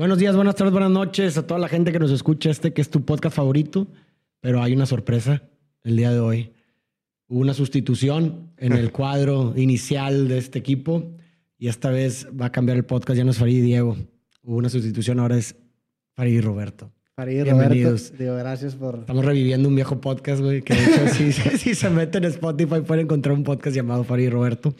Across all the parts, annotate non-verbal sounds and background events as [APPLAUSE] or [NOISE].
Buenos días, buenas tardes, buenas noches a toda la gente que nos escucha. Este que es tu podcast favorito, pero hay una sorpresa el día de hoy. Hubo una sustitución en el [LAUGHS] cuadro inicial de este equipo y esta vez va a cambiar el podcast. Ya no es Farid y Diego. Hubo una sustitución, ahora es Farid y Roberto. Farid y Bienvenidos. Roberto, digo, gracias por... Estamos reviviendo un viejo podcast, güey, que de hecho si, [LAUGHS] si se meten en Spotify pueden encontrar un podcast llamado Farid y Roberto.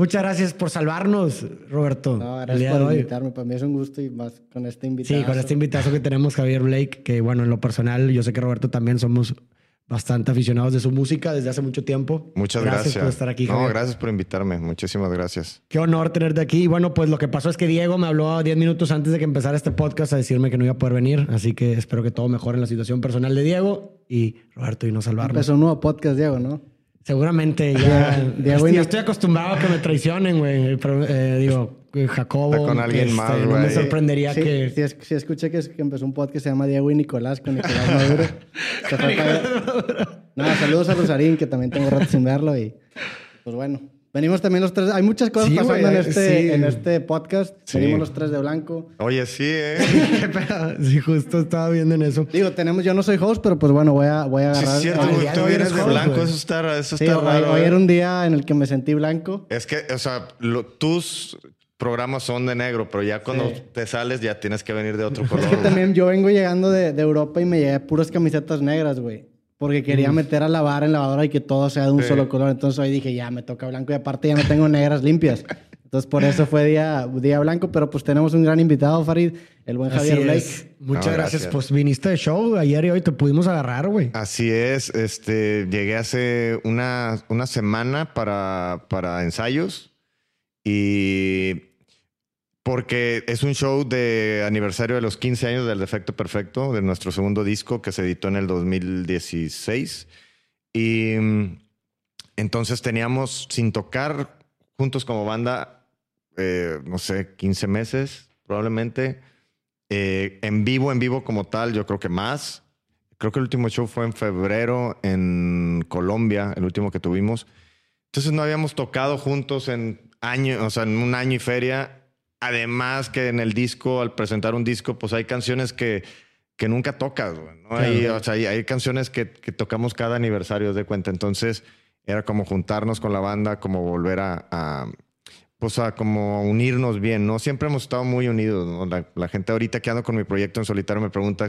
Muchas gracias por salvarnos, Roberto. No, gracias por invitarme. Para mí es un gusto y más con este invitado. Sí, con este invitado que tenemos, Javier Blake, que bueno, en lo personal, yo sé que Roberto también somos bastante aficionados de su música desde hace mucho tiempo. Muchas gracias. por estar aquí, No, Javier. gracias por invitarme. Muchísimas gracias. Qué honor tenerte aquí. Y bueno, pues lo que pasó es que Diego me habló 10 minutos antes de que empezara este podcast a decirme que no iba a poder venir. Así que espero que todo mejore en la situación personal de Diego y Roberto y no salvarnos. Empezó un nuevo podcast, Diego, ¿no? Seguramente ya, [LAUGHS] ya no- estoy acostumbrado a que me traicionen, güey. Pero, eh, digo, eh, Jacobo. Está con alguien este, más, No me sorprendería Sí, que. sí, es- sí escuché que, es- que empezó un podcast que se llama Diego y Nicolás con Nicolás [LAUGHS] Maduro. Se fue para- Nada, saludos a Rosarín, que también tengo rato sin verlo. Y pues bueno, venimos también los tres. Hay muchas cosas Sí, pasando en, este, sí. en este podcast. Sí. Venimos los tres de blanco. Oye, sí, ¿eh? [LAUGHS] Sí, justo estaba viendo en eso. Digo, tenemos, yo no soy host, pero pues bueno, voy a, voy a Sí, agarrar. es cierto, güey. Tú eres de blanco. Eso está, eso Sí, está hoy, raro. hoy ¿eh? era un día en el que me sentí blanco. Es que, o sea, lo- tus programas son de negro, pero ya cuando Sí. te sales ya tienes que venir de otro color. Es que también yo vengo llegando de, de Europa y me llevé puras camisetas negras, güey. Porque quería meter a lavar en lavadora y que todo sea de un Sí. solo color. Entonces hoy dije, ya me toca blanco y aparte ya no tengo negras limpias. Entonces por eso fue día, día blanco. Pero pues tenemos un gran invitado, Farid, el buen Así Javier Blake. es. Muchas No, gracias. gracias. Pues viniste de show ayer y hoy te pudimos agarrar, güey. Así es, este, llegué hace una, una semana para, para ensayos y porque es un show de aniversario de los 15 años del Defecto Perfecto, de nuestro segundo disco que se editó en el 2016. Y mm, entonces teníamos sin tocar juntos como banda, eh, no sé, 15 meses probablemente. Eh, en vivo, en vivo como tal, yo creo que más. Creo que el último show fue en febrero en Colombia, el último que tuvimos. Entonces no habíamos tocado juntos en año, o sea, en un año y feria. Además que en el disco, al presentar un disco, pues hay canciones que, que nunca tocas, güey, ¿no? Claro. Hay, o sea, hay, hay canciones que, que tocamos cada aniversario de cuenta. Entonces era como juntarnos con la banda, como volver a, a, pues a como unirnos bien, ¿no? Siempre hemos estado muy unidos, ¿no? La, la gente ahorita que ando con mi proyecto en solitario me pregunta,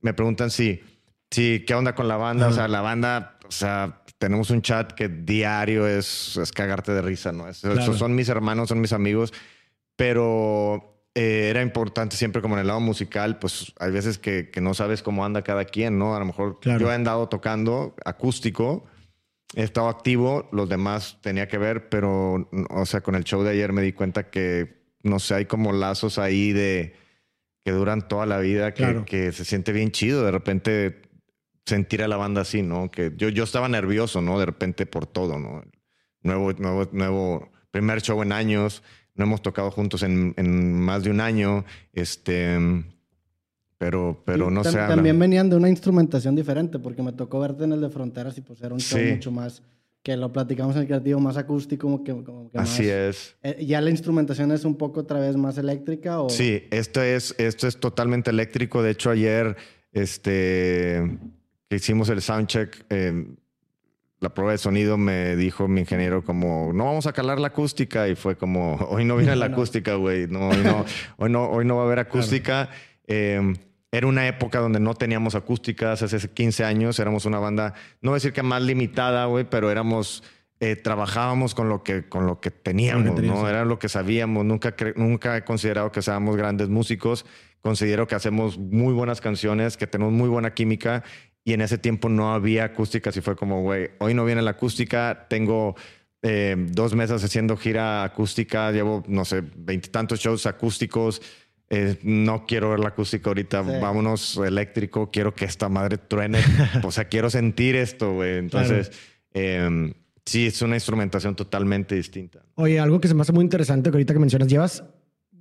me preguntan si, si qué onda con la banda, o sea, la banda, o sea, tenemos un chat que diario es, es cagarte de risa, ¿no? Es- Claro. Son mis hermanos, son mis amigos, pero eh, era importante siempre como en el lado musical, pues hay veces que, que no sabes cómo anda cada quien, ¿no? A lo mejor Claro. yo he andado tocando acústico, he estado activo, los demás tenía que ver, pero, o sea, con el show de ayer me di cuenta que, no sé, hay como lazos ahí de que duran toda la vida, que, Claro. que se siente bien chido de repente sentir a la banda así, ¿no? Que yo, yo estaba nervioso, ¿no? De repente por todo, ¿no? Nuevo, nuevo, nuevo, primer show en años, no hemos tocado juntos en, en más de un año, este, pero, pero Y no sé. También venían de una instrumentación diferente, porque me tocó verte en el de Fronteras y pues era un show Sí. mucho más, que lo platicamos en el creativo, más acústico, como que, como que Así más- es. Eh, ¿Ya la instrumentación es un poco otra vez más eléctrica? O... Sí, esto es, esto es totalmente eléctrico. De hecho, ayer este, que hicimos el soundcheck, eh, la prueba de sonido me dijo mi ingeniero como, no vamos a calar la acústica. Y fue como, hoy no viene la No. [LAUGHS] acústica, güey. No, hoy, no, hoy, no, hoy no va a haber acústica. Eh, era una época donde no teníamos acústicas. Hace 15 años éramos una banda, no voy a decir que más limitada, güey, pero éramos... eh, trabajábamos con lo que, con lo que teníamos, ¿no? sí. Era lo que sabíamos. Nunca, nunca he considerado que seamos grandes músicos. Considero que hacemos muy buenas canciones, que tenemos muy buena química. Y en ese tiempo no había acústicas y fue como, güey, hoy no viene la acústica. Tengo eh, dos meses haciendo gira acústica. Llevo, no sé, veintitantos shows acústicos. Eh, no quiero ver la acústica ahorita. Sí. Vámonos eléctrico. Quiero que esta madre truene. [LAUGHS] o sea, quiero sentir esto, güey. Entonces, eh, sí, es una instrumentación totalmente distinta. Oye, algo que se me hace muy interesante que ahorita que mencionas, llevas,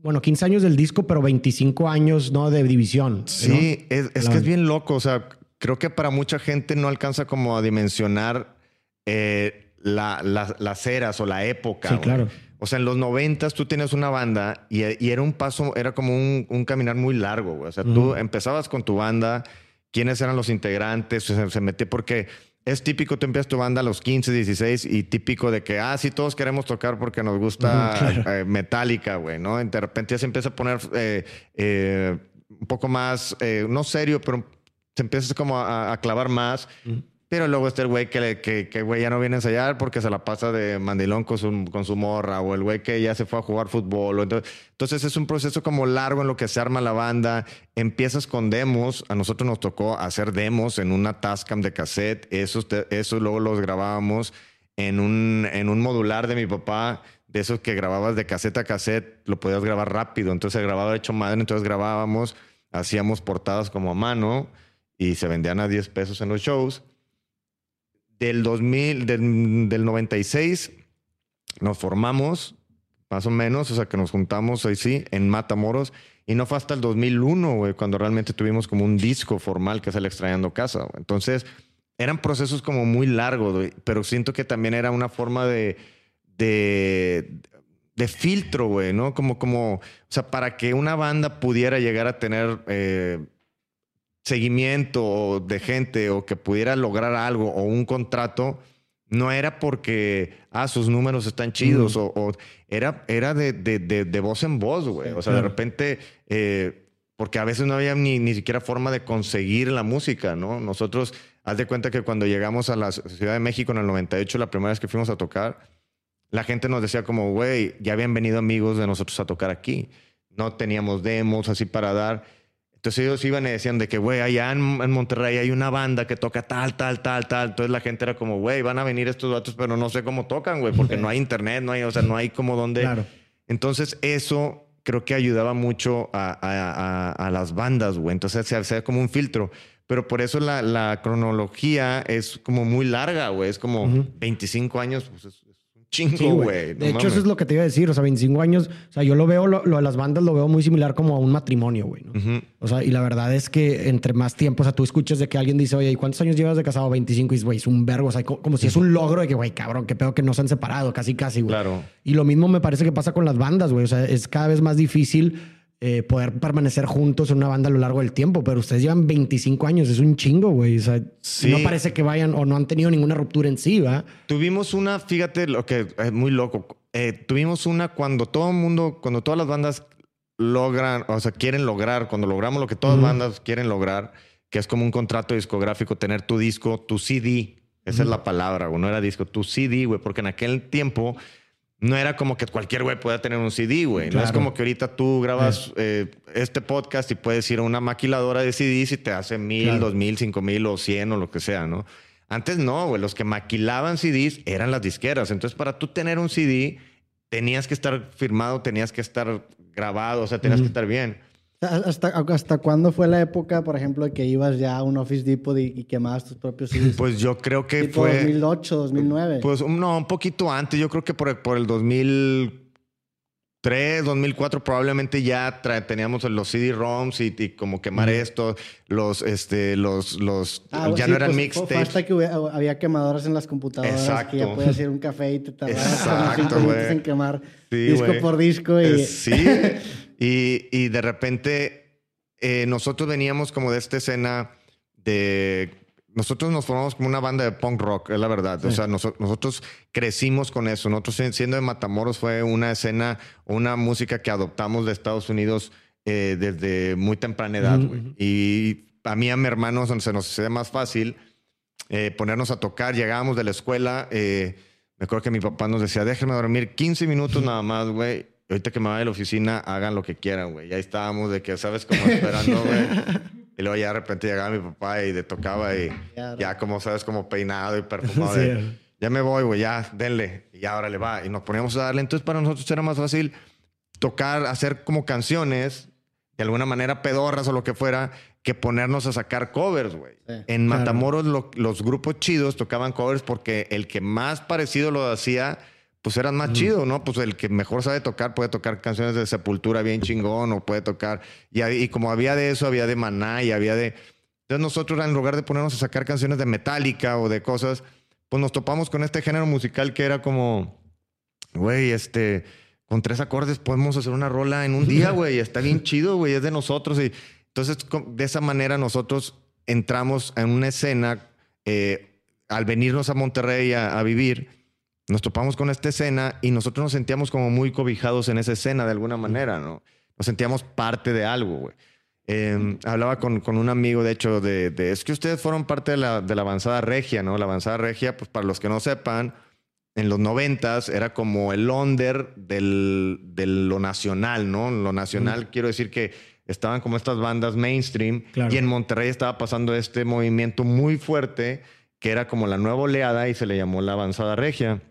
bueno, 15 años del disco, pero 25 años, ¿no? De división. Sí, es, es La- que es bien loco. O sea, creo que para mucha gente no alcanza como a dimensionar eh, la- la- las eras o la época. Sí, claro. O sea, en los noventas tú tenías una banda y, y era un paso, era como un, un caminar muy largo, güey. O sea, tú empezabas con tu banda, quiénes eran los integrantes, se, se metía porque es típico, tú empiezas tu banda a los 15, 16 y típico de que, ah, sí, todos queremos tocar porque nos gusta eh, Metallica, güey, ¿no? de repente ya se empieza a poner eh, eh, un poco más, no serio, pero se empieza como a, clavar más. Pero luego está el güey que, que, que güey ya no viene a ensayar porque se la pasa de mandilón con su, con su morra, o el güey que ya se fue a jugar fútbol. entonces, entonces es un proceso como largo en lo que se arma la banda. Empiezas con demos. A nosotros nos tocó hacer demos en una Tascam de cassette. Esos, esos luego los grabábamos en un, en un modular de mi papá. De esos que grababas de cassette a cassette, lo podías grabar rápido. Entonces el grabador hecho madre, entonces grabábamos, hacíamos portadas como a mano y se vendían a 10 pesos en los shows del 2000, del, 96, nos formamos, más o menos, o sea, que nos juntamos ahí sí, en Matamoros. Y no fue hasta el 2001, güey, cuando realmente tuvimos como un disco formal que es el Extrañando Casa. Entonces, eran procesos como muy largos, güey, pero siento que también era una forma de, de, de filtro, güey, ¿no? Como, como, o sea, para que una banda pudiera llegar a tener eh, seguimiento de gente o que pudiera lograr algo o un contrato, no era porque, ah, sus números están chidos o, era, era de, de, de, voz en voz, güey. o sea, de repente, eh, porque a veces no había ni, ni siquiera forma de conseguir la música, ¿no? Nosotros, haz de cuenta que cuando llegamos a la Ciudad de México en el 98, la primera vez que fuimos a tocar, la gente nos decía como, güey, ya habían venido amigos de nosotros a tocar aquí. No teníamos demos así para dar. Entonces ellos iban y decían de que, güey, allá en, Monterrey hay una banda que toca tal, tal, tal, tal. Entonces la gente era como, güey, van a venir estos datos, pero no sé cómo tocan, güey, porque no hay [LAUGHS] internet, no hay, o sea, no hay como donde. Claro. Entonces eso creo que ayudaba mucho a, las bandas, güey. Entonces se hacía como un filtro. Pero por eso la, cronología es como muy larga, güey. Es como 25 años, pues chingo, güey. de hecho, eso es lo que te iba a decir. O sea, 25 años. O sea, yo lo veo, lo, de las bandas lo veo muy similar como a un matrimonio, güey. O sea, y la verdad es que entre más tiempo, o sea, tú escuchas de que alguien dice, oye, ¿y cuántos años llevas de casado? 25 y güey, es un vergo. O sea, como, si es un logro de que, güey, cabrón, qué pedo que no se han separado, casi, casi, güey. Claro. Y lo mismo me parece que pasa con las bandas, güey. O sea, es cada vez más difícil eh, poder permanecer juntos en una banda a lo largo del tiempo, pero ustedes llevan 25 años, es un chingo, güey. O sea, no parece que vayan o no han tenido ninguna ruptura en sí, ¿va? Tuvimos una, fíjate lo que es muy loco. Eh, tuvimos una cuando todo el mundo, cuando todas las bandas logran, o sea, quieren lograr, cuando logramos lo que todas las bandas quieren lograr, que es como un contrato discográfico, tener tu disco, tu CD, esa es la palabra, güey, no era disco, tu CD, güey, porque en aquel tiempo no era como que cualquier güey pueda tener un CD, güey. No es como que ahorita tú grabas eh, este podcast y puedes ir a una maquiladora de CDs y te hace mil, dos mil, cinco mil o cien o lo que sea, ¿no? Antes no, güey. Los que maquilaban CDs eran las disqueras. Entonces, para tú tener un CD, tenías que estar firmado, tenías que estar grabado, o sea, tenías que estar bien. ¿Hasta, ¿Hasta cuándo fue la época, por ejemplo, que ibas ya a un Office Depot y, quemabas tus propios [LAUGHS] CDs? Pues yo creo que tipo fue... 2008, 2009. Pues no, un poquito antes. Yo creo que por, por el 2003, 2004 probablemente ya teníamos los CD-ROMs y, como quemar esto, los, este, los, los, ah, ya no eran pues, mixtapes. Hasta que había quemadoras en las computadoras Exacto. que ya podías ir a un café y te tardabas [LAUGHS] [LAUGHS] Exacto, en quemar disco por disco. Y... Eh, sí. Y, de repente eh, nosotros veníamos como de esta escena de... Nosotros nos formamos como una banda de punk rock, es la verdad. O sea, nosotros crecimos con eso. Nosotros siendo de Matamoros fue una escena, una música que adoptamos de Estados Unidos eh, desde muy temprana edad. Y a mí, a mi hermano, se nos hace más fácil eh, ponernos a tocar. Llegábamos de la escuela. me acuerdo que mi papá nos decía, déjenme dormir 15 minutos nada más, güey ahorita que me vaya de la oficina, hagan lo que quieran, güey. Y ahí estábamos de que, ¿sabes? Como esperando, güey. y luego ya de repente llegaba mi papá y le tocaba y ya como, ¿sabes? Como peinado y perfumado. ya me voy, güey, ya, denle. Y ya ahora le va. Y nos poníamos a darle. Entonces para nosotros era más fácil tocar, hacer como canciones, de alguna manera pedorras o lo que fuera, que ponernos a sacar covers, güey. en Matamoros los grupos chidos tocaban covers porque el que más parecido lo hacía pues eran más chidos, ¿no? Pues el que mejor sabe tocar puede tocar canciones de Sepultura bien chingón o puede tocar. Y, como había de eso, había de Maná y había de... Entonces nosotros en lugar de ponernos a sacar canciones de Metallica o de cosas, pues nos topamos con este género musical que era como güey, este, con tres acordes podemos hacer una rola en un día, güey, está bien [LAUGHS] chido, güey, es de nosotros. Y entonces, de esa manera nosotros entramos en una escena, eh, al venirnos a Monterrey a, vivir, nos topamos con esta escena y nosotros nos sentíamos como muy cobijados en esa escena de alguna manera, ¿no? Nos sentíamos parte de algo, güey. Em, hablaba con, con, un amigo, de hecho, de, de, es que ustedes fueron parte de la, de la avanzada regia, ¿no? La avanzada regia, pues para los que no sepan, en los noventas era como el under del, de lo nacional, ¿no? Lo nacional, quiero decir que estaban como estas bandas mainstream y en Monterrey estaba pasando este movimiento muy fuerte que era como la nueva oleada y se le llamó la avanzada regia.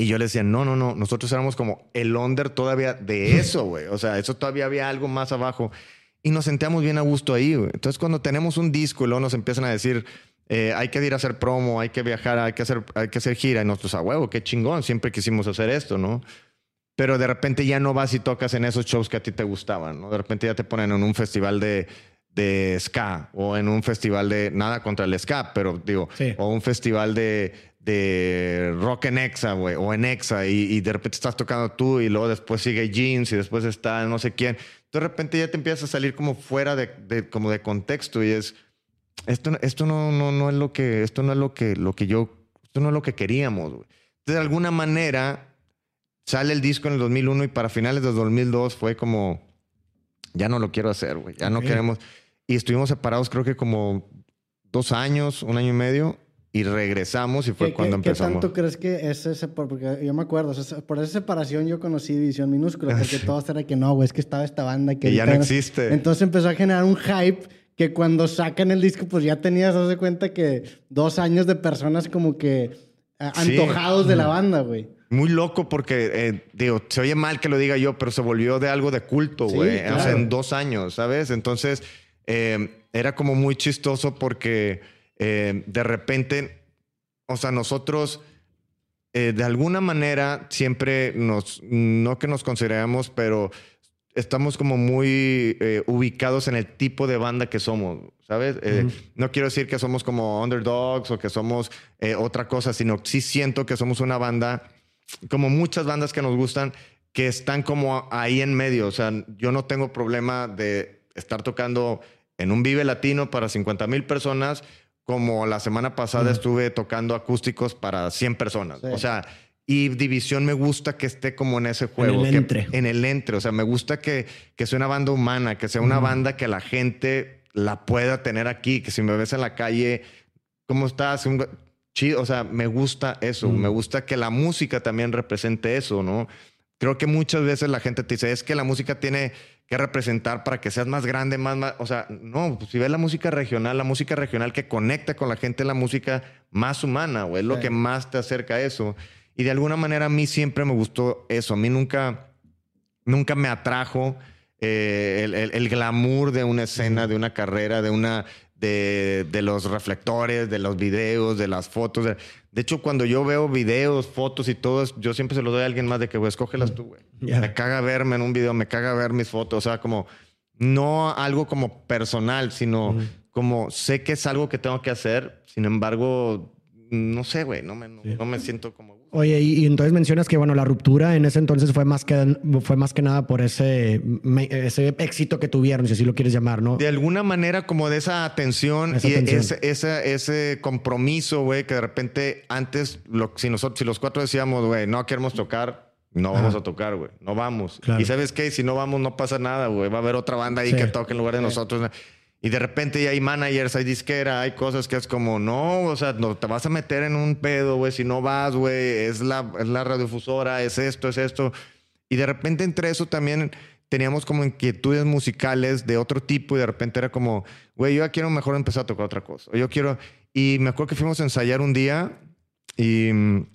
Y yo le decía, no, no, no, nosotros éramos como el under todavía de eso, güey. O sea, eso todavía había algo más abajo. Y nos sentíamos bien a gusto ahí, güey. Entonces, cuando tenemos un disco y luego nos empiezan a decir, eh, hay que ir a hacer promo, hay que viajar, hay que hacer, hay que hacer gira. Y nosotros, a huevo, qué chingón, siempre quisimos hacer esto, ¿no? pero de repente ya no vas y tocas en esos shows que a ti te gustaban, ¿no? De repente ya te ponen en un festival de, de ska o en un festival de, nada contra el ska, pero digo, o un festival de, de rock en Exa, güey, o en Exa, y, de repente estás tocando tú y luego después sigue Jeans y después está no sé quién. De repente ya te empiezas a salir como fuera de, como de contexto y es, esto, esto no, no, no es lo que, esto no es lo que, lo que yo, esto no es lo que queríamos, güey. De alguna manera Sale el disco en el 2001 y para finales del 2002 fue como, ya no lo quiero hacer, güey, ya no queremos. Y estuvimos separados creo que como dos años, un año y medio, y regresamos y fue cuando empezamos. ¿Qué tanto crees que es ese, porque yo me acuerdo, por esa separación yo conocí División Minúscula, porque [LAUGHS] todos era que no, güey, es que estaba esta banda que... ya no existe. Entonces empezó a generar un hype que cuando sacan el disco, pues ya tenías, haz de cuenta que dos años de personas como que eh, antojados de la banda, güey muy loco porque, eh, digo, se oye mal que lo diga yo, pero se volvió de algo de culto, güey. O sea, en dos años, ¿sabes? Entonces, eh, era como muy chistoso porque eh, de repente, o sea, nosotros de alguna manera siempre nos, no que nos consideramos, pero estamos como muy ubicados en el tipo de banda que somos, ¿sabes? No quiero decir que somos como underdogs o que somos otra cosa, sino sí siento que somos una banda como muchas bandas que nos gustan, que están como ahí en medio. O sea, yo no tengo problema de estar tocando en un Vive Latino para 50 mil personas, como la semana pasada estuve tocando acústicos para 100 personas. O sea, y División me gusta que esté como en ese juego. En el entre. En el entre. O sea, me gusta que, que sea una banda humana, que sea una banda que la gente la pueda tener aquí, que si me ves en la calle, ¿cómo estás? chido, o sea, me gusta eso, me gusta que la música también represente eso, ¿no? Creo que muchas veces la gente te dice, es que la música tiene que representar para que seas más grande, más, o sea, no, pues si ves la música regional, la música regional que conecta con la gente, la música más humana, o es lo que más te acerca a eso. Y de alguna manera a mí siempre me gustó eso, a mí nunca, nunca me atrajo eh, el, el, glamour de una escena, de una carrera, de una, de, los reflectores, de los videos, de las fotos. De, hecho, cuando yo veo videos, fotos y todo, yo siempre se los doy a alguien más de que, güey, escógelas tú, güey. Me caga verme en un video, me caga ver mis fotos. O sea, como, no algo como personal, sino como sé que es algo que tengo que hacer. Sin embargo, no sé, güey, no me, no me siento como Oye, y, entonces mencionas que, bueno, la ruptura en ese entonces fue más que, fue más que nada por ese, ese éxito que tuvieron, si así lo quieres llamar, ¿no? De alguna manera, como de esa atención y Ese, ese, compromiso, güey, que de repente antes, lo, si, nosotros, si los cuatro decíamos, güey, no queremos tocar, no vamos a tocar, güey, no vamos. Y sabes qué, si no vamos, no pasa nada, güey, va a haber otra banda ahí que toque en lugar de nosotros. Y de repente ya hay managers, hay disquera, hay cosas que es como, no, o sea, no te vas a meter en un pedo, güey, si no vas, güey, es la, es la radiodifusora, es esto, es esto. Y de repente entre eso también teníamos como inquietudes musicales de otro tipo y de repente era como, güey, yo ya quiero mejor empezar a tocar otra cosa. Yo quiero, y me acuerdo que fuimos a ensayar un día y mm,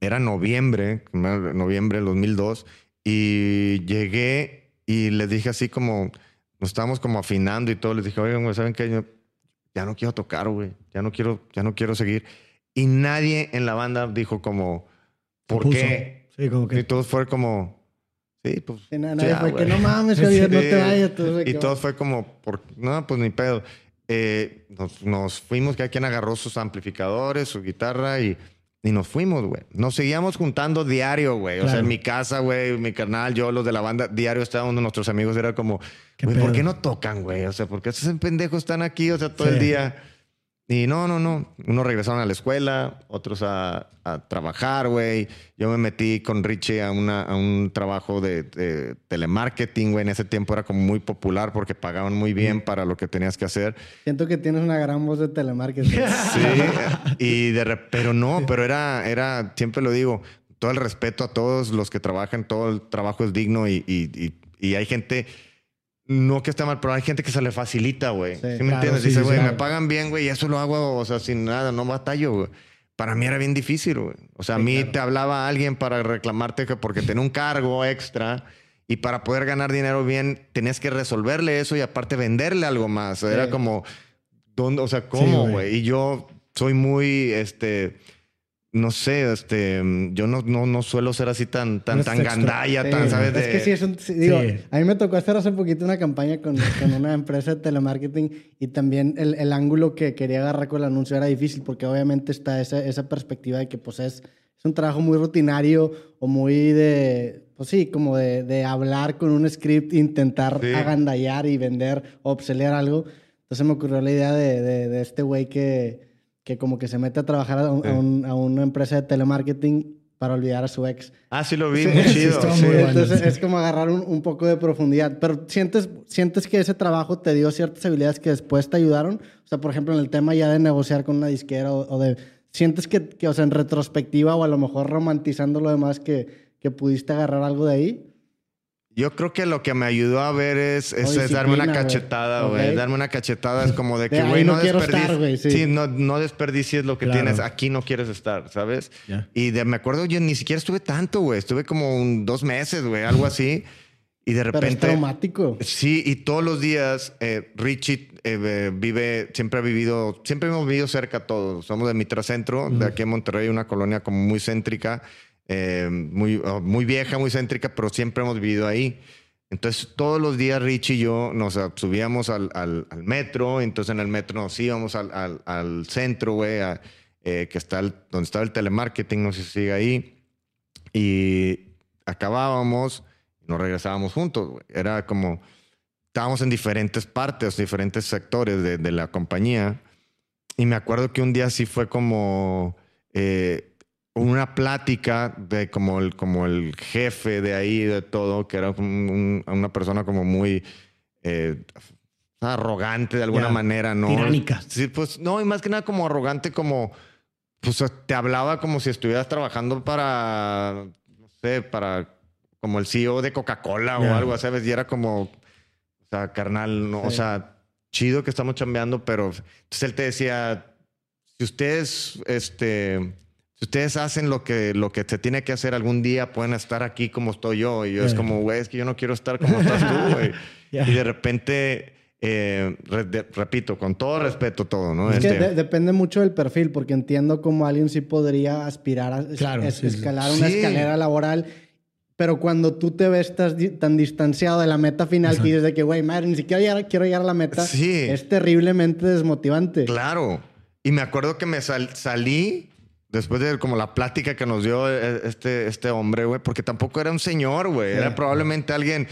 era noviembre, noviembre del 2002, y llegué y les dije así como nos estábamos como afinando y todo. Les dije, oigan, ¿saben qué? Yo ya no quiero tocar, güey. Ya no quiero, ya no quiero seguir. Y nadie en la banda dijo como, ¿por qué? Sí, como que... Y todos fue como, sí, pues... nadie fue que no mames, [LAUGHS] Javier, no te vayas. y todos fue como, por... no, pues ni pedo. Eh, nos, nos, fuimos, que quien agarró sus amplificadores, su guitarra y Y nos fuimos, güey. Nos seguíamos juntando diario, güey. O sea, en mi casa, güey, mi carnal, yo, los de la banda, diario estábamos nuestros amigos. Era como, ¿Qué güey, ¿por qué no tocan, güey? O sea, ¿por qué esos pendejos están aquí, o sea, todo Sí. el día? Y no, no, no. Unos regresaron a la escuela, otros a, a trabajar, güey. Yo me metí con Richie a, una, a un trabajo de, de telemarketing, güey. En ese tiempo era como muy popular porque pagaban muy bien para lo que tenías que hacer. Siento que tienes una gran voz de telemarketing. [LAUGHS] Sí, y de pero no, pero era, era, siempre lo digo, todo el respeto a todos los que trabajan, todo el trabajo es digno y, y- y- y hay gente, no que esté mal, pero hay gente que se le facilita, güey. Sí, ¿Sí, me claro, entiendes? sí, Dice, sí, güey, claro. me pagan bien, güey, y eso lo hago, o sea, sin nada, no batallo, güey. Para mí era bien difícil, güey. O sea, a Sí, mí claro. te hablaba alguien para reclamarte que porque tenía un cargo extra y para poder ganar dinero bien tenías que resolverle eso y aparte venderle algo más. Era Sí. como, ¿dónde? O sea, ¿cómo, güey? y yo soy muy, este, no sé, este, yo no, no, no suelo ser así tan, tan, Eres tan gandalla, Sí, tan, ¿sabes? Es De- que sí, es un, sí, digo, Sí. a mí me tocó hacer hace poquito una campaña con, con una empresa de telemarketing y también el, el ángulo que quería agarrar con el anuncio era difícil porque obviamente está esa, esa perspectiva de que pues es, es un trabajo muy rutinario o muy de, pues sí, como de, de hablar con un script, intentar Sí. agandallar y vender o obsolear algo. Entonces me ocurrió la idea de, de- de este güey que, que como que se mete a trabajar a, un- Sí. a un- a una empresa de telemarketing para olvidar a su ex. Ah, sí lo vi, Sí, muy chido. estuvo sí. muy bueno, Entonces sí. es como agarrar un, un poco de profundidad. Pero sientes, sientes que ese trabajo te dio ciertas habilidades que después te ayudaron. O sea, por ejemplo, en el tema ya de negociar con una disquera o, o de. Sientes que, que, o sea, en retrospectiva o a lo mejor romantizando lo demás, que, que pudiste agarrar algo de ahí. Yo creo que lo que me ayudó a ver es, es- es darme una cachetada, güey. Ok. Darme una cachetada es como de que, güey, no no, desperdicies. güey, sí. no, no desperdicies lo que Claro. tienes. Aquí no quieres estar, ¿sabes? Ya. Y de, me acuerdo, yo ni siquiera estuve tanto, güey. Estuve como un- dos meses, güey, algo así. Y de Pero es repente. traumático. Sí, y todos los días eh, Richie eh, vive, siempre ha vivido, siempre hemos vivido cerca todos. Somos de Mitracentro, de aquí en Monterrey, una colonia como muy céntrica, eh, muy, oh, muy vieja, muy céntrica, pero siempre hemos vivido ahí. Entonces, todos los días Richie y yo nos subíamos al, al- al metro, entonces en el metro nos íbamos al, al- centro, güey, eh, que está donde estaba el telemarketing, no sé si sigue ahí, y acabábamos nos regresábamos juntos. Era como, estábamos en diferentes partes, diferentes sectores de, de la compañía, y me acuerdo que un día sí fue como... eh, una plática de como el, como el jefe de ahí, de todo, que era un- un- una persona como muy eh, arrogante de alguna Ya, manera, ¿no? tiránica. Sí, pues no, y más que nada como arrogante, como, pues te hablaba como si estuvieras trabajando para, no sé, para, como el CEO de Coca-Cola o algo, ¿sabes? Y era como, o sea, carnal, no, o sea, chido que estamos chambeando, pero entonces él te decía, si ustedes, este, si ustedes hacen lo que, lo que se tiene que hacer algún día, pueden estar aquí como estoy yo. Y yo es Eh. como, güey, es que yo no quiero estar como estás tú, güey. [LAUGHS] Ya. Y de repente, eh, re- de- repito, con todo respeto, todo, ¿no? Es que Este, de- depende mucho del perfil, porque entiendo cómo alguien sí podría aspirar a Claro, es- sí, sí. escalar una Sí. escalera laboral, pero cuando tú te ves di- tan distanciado de la meta final que dices de que, güey, madre, ni siquiera llegar- quiero llegar a la meta, Sí. es terriblemente desmotivante. Claro. Y me acuerdo que me sal- salí después de como la plática que nos dio eh, este, este hombre, güey, porque tampoco era un señor, güey. Era probablemente alguien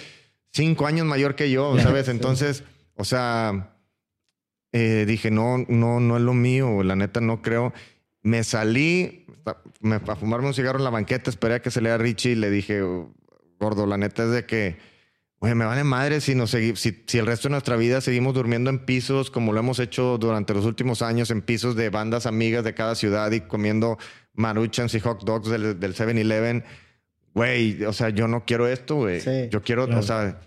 cinco años mayor que yo, [LAUGHS] ¿sabes? sí. Entonces, o sea, eh, dije, no, no, no es lo mío, la neta no creo. Me salí me, a fumarme un cigarro en la banqueta, esperé a que se lea Richie y le dije, gordo, la neta es de que, güey, me vale madre si, nos si, si el resto de nuestra vida seguimos durmiendo en pisos como lo hemos hecho durante los últimos años, en pisos de bandas amigas de cada ciudad y comiendo maruchans y hot dogs del, del 7-Eleven. Güey, o sea, yo no quiero esto, güey. Sí. yo quiero, Claro. o sea,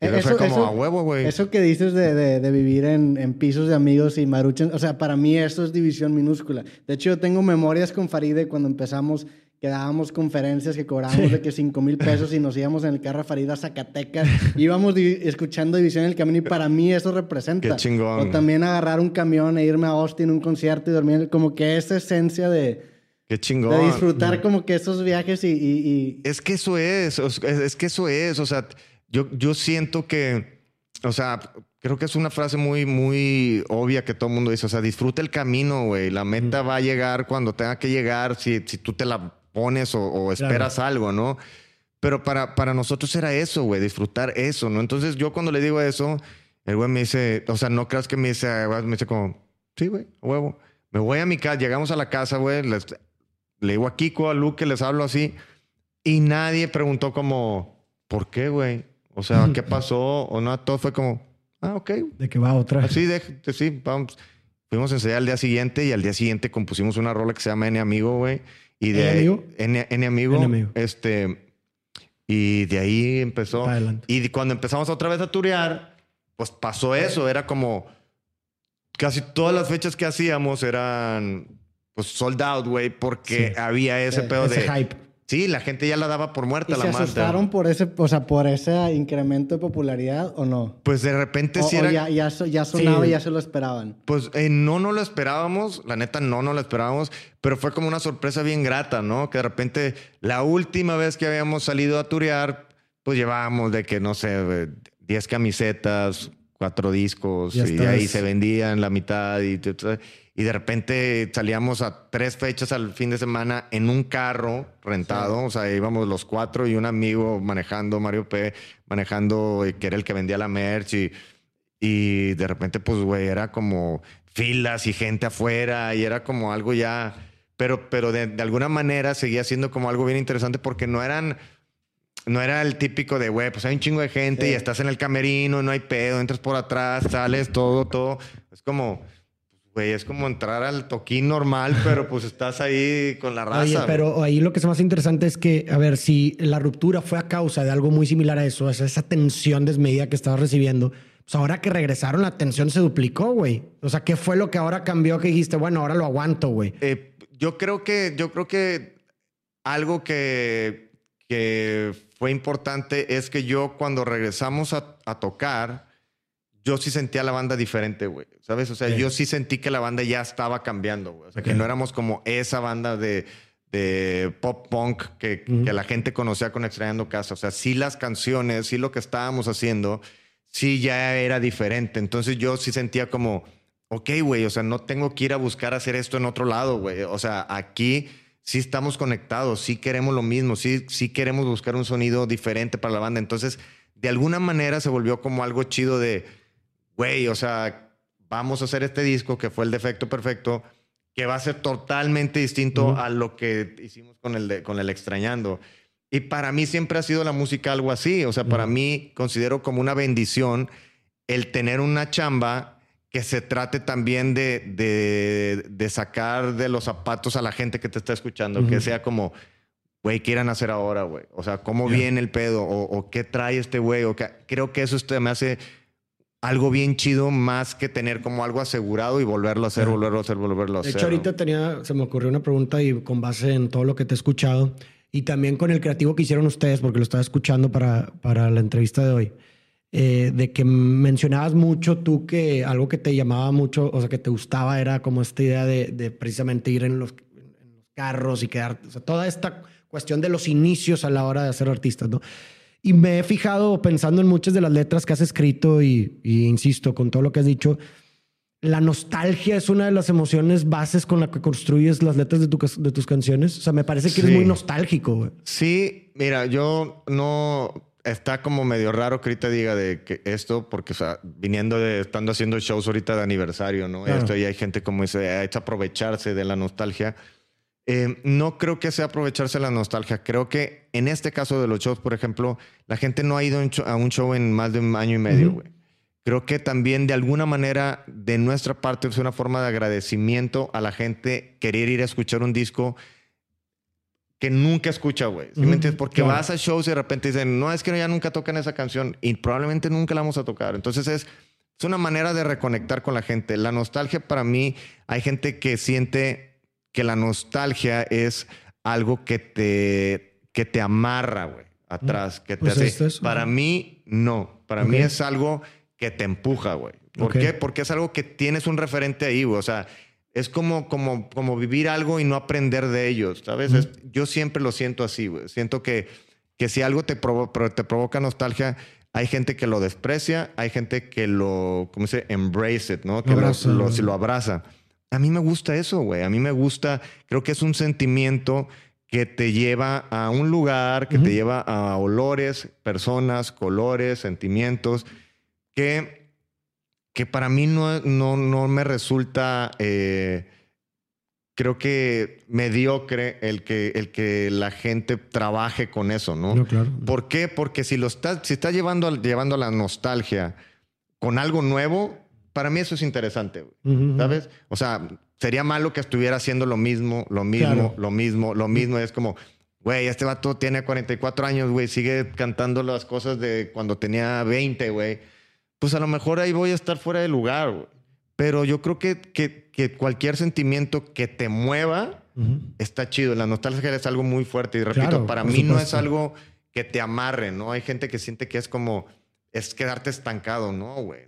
Eh, eso, eso- como eso- a huevo, güey. Eso que dices de, de- de vivir en, en pisos de amigos y maruchan, o sea, para mí eso es división minúscula. De hecho, yo tengo memorias con Faride cuando empezamos, que dábamos conferencias que cobrábamos de que 5 mil pesos y nos íbamos en el carro a Farida Zacatecas. [LAUGHS] íbamos di- escuchando División en el Camino y para mí eso representa. Qué chingón. O también agarrar un camión e irme a Austin, un concierto y dormir, como que esa esencia de, Qué chingón. de disfrutar como que esos viajes y... y- y- Es que eso es, es que eso es, o sea, yo, yo siento que, o sea, creo que es una frase muy, muy obvia que todo el mundo dice. O sea, disfruta el camino, güey. La meta va a llegar cuando tenga que llegar, si, si tú te la pones o, esperas algo, ¿no? Pero para, para nosotros era eso, güey, disfrutar eso, ¿no? Entonces yo cuando le digo eso, el güey me dice, o sea, no creas que me dice, me dice como, sí, güey, huevo. Me voy a mi casa, llegamos a la casa, güey, le digo a Kiko, a Luke, les hablo así, y nadie preguntó como, ¿por qué, güey? O sea, ¿qué [LAUGHS] pasó? O no, todo fue como, ah, ok. De que va otra. Así, de, sí, vamos. Fuimos a ensayar al día siguiente y al día siguiente compusimos una rola que se llama N Amigo, güey. Y de ¿N amigo? N, N amigo. N amigo. Este, y de ahí empezó. Adelante. Y cuando empezamos otra vez a turear, pues pasó eso. Era como casi todas las fechas que hacíamos eran pues sold out, güey, porque había ese pedo de hype. Sí, la gente ya la daba por muerta ¿Y la se asustaron por ese, o sea, por ese incremento de popularidad o no? Pues de repente sí era... ya, ya, ya, sonaba y ya se lo esperaban. Pues eh, no, no lo esperábamos. La neta, no, no lo esperábamos. Pero fue como una sorpresa bien grata, ¿no? Que de repente la última vez que habíamos salido a turear, pues llevábamos de que, no sé, 10 camisetas, cuatro discos, y ahí se vendían la mitad. Y, y de repente salíamos a tres fechas al fin de semana en un carro rentado. O sea, íbamos los cuatro y un amigo manejando, Mario P., manejando, que era el que vendía la merch. Y, y de repente, pues, güey, era como filas y gente afuera y era como algo ya. Pero, pero de, de alguna manera seguía siendo como algo bien interesante porque no eran no era el típico de, güey, pues hay un chingo de gente y estás en el camerino, no hay pedo, entras por atrás, sales, todo, todo. Es como, güey, es como entrar al toquín normal, [LAUGHS] pero pues estás ahí con la raza. Oye, pero ahí lo que es más interesante es que, a ver, si la ruptura fue a causa de algo muy similar a eso, esa tensión desmedida que estabas recibiendo, pues ahora que regresaron la tensión se duplicó, güey. O sea, ¿qué fue lo que ahora cambió que dijiste, bueno, ahora lo aguanto, güey? Eh, yo creo que, yo creo que algo que, que fue importante es que yo cuando regresamos a, tocar, yo sí sentía la banda diferente, güey. ¿Sabes? O sea, yo sí sentí que la banda ya estaba cambiando, güey. O sea, que no éramos como esa banda de, pop punk que, que, la gente conocía con Extrañando Casa. O sea, sí las canciones, sí lo que estábamos haciendo, sí ya era diferente. Entonces yo sí sentía como, ok, güey, o sea, no tengo que ir a buscar hacer esto en otro lado, güey. O sea, aquí sí estamos conectados, sí queremos lo mismo, sí, sí queremos buscar un sonido diferente para la banda. Entonces, de alguna manera se volvió como algo chido de, güey, o sea, vamos a hacer este disco que fue el defecto perfecto, que va a ser totalmente distinto a lo que hicimos con el, con el extrañando. Y para mí siempre ha sido la música algo así, o sea, para mí considero como una bendición el tener una chamba que se trate también de, de, sacar de los zapatos a la gente que te está escuchando, que sea como, güey, ¿qué irán a hacer ahora, güey? O sea, ¿cómo viene el pedo? O, qué trae este güey? O creo que eso me hace algo bien chido más que tener como algo asegurado y volverlo a hacer, volverlo a hacer, volverlo a hacer. De hecho, ahorita tenía, se me ocurrió una pregunta y con base en todo lo que te he escuchado y también con el creativo que hicieron ustedes, porque lo estaba escuchando para, para la entrevista de hoy. Eh, de que mencionabas mucho tú que algo que te llamaba mucho, o sea, que te gustaba era como esta idea de, precisamente ir en los, carros y quedar, o sea, toda esta cuestión de los inicios a la hora de hacer artistas, ¿no? Y me he fijado pensando en muchas de las letras que has escrito y, insisto, con todo lo que has dicho, la nostalgia es una de las emociones bases con la que construyes las letras de, de tus canciones. O sea, me parece que eres muy nostálgico. Sí, mira, yo no está como medio raro que ahorita diga de que esto, porque, o sea, viniendo de, estando haciendo shows ahorita de aniversario, ¿no? Esto y hay gente como dice, ha hecho aprovecharse de la nostalgia. Eh, no creo que sea aprovecharse la nostalgia. Creo que en este caso de los shows, por ejemplo, la gente no ha ido a un show en más de un año y medio, güey. Creo que también de alguna manera de nuestra parte es una forma de agradecimiento a la gente querer ir a escuchar un disco que nunca escucha, güey. ¿Sí me entiendes? Porque vas a shows y de repente dicen, no, es que ya nunca tocan esa canción y probablemente nunca la vamos a tocar. Entonces es, es una manera de reconectar con la gente. La nostalgia para mí, hay gente que siente que la nostalgia es algo que te, que te amarra, güey, atrás, que te pues hace... para mí, no. Para mí es algo que te empuja, güey. ¿Por qué? Porque es algo que tienes un referente ahí, güey. O sea, es como, como, como vivir algo y no aprender de ellos, ¿sabes? yo siempre lo siento así, güey. Siento que, que si algo te, te provoca nostalgia, hay gente que lo desprecia, hay gente que lo, ¿cómo se dice? Embrace it, ¿no? Que lo- si lo abraza. A mí me gusta eso, güey. A mí me gusta, creo que es un sentimiento que te lleva a un lugar, que te lleva a olores, personas, colores, sentimientos, que, que para mí no, no, no me resulta, eh, creo que mediocre el que, el que la gente trabaje con eso, ¿no? No, claro. ¿Por qué? Porque si lo estás, si estás llevando, llevando la nostalgia con algo nuevo, para mí eso es interesante, güey. Ujú. ¿sabes? O sea, sería malo que estuviera haciendo lo mismo, lo mismo, Claro. lo mismo, lo mismo. Es como, güey, este vato tiene 44 años, güey, sigue cantando las cosas de cuando tenía 20, güey. Pues a lo mejor ahí voy a estar fuera de lugar, güey. Pero yo creo que, que, que cualquier sentimiento que te mueva Ujú. está chido. La nostalgia es algo muy fuerte. Y repito, Claro, para mí no es supuesto. algo que te amarre, ¿no? Hay gente que siente que es como, es quedarte estancado. No, güey.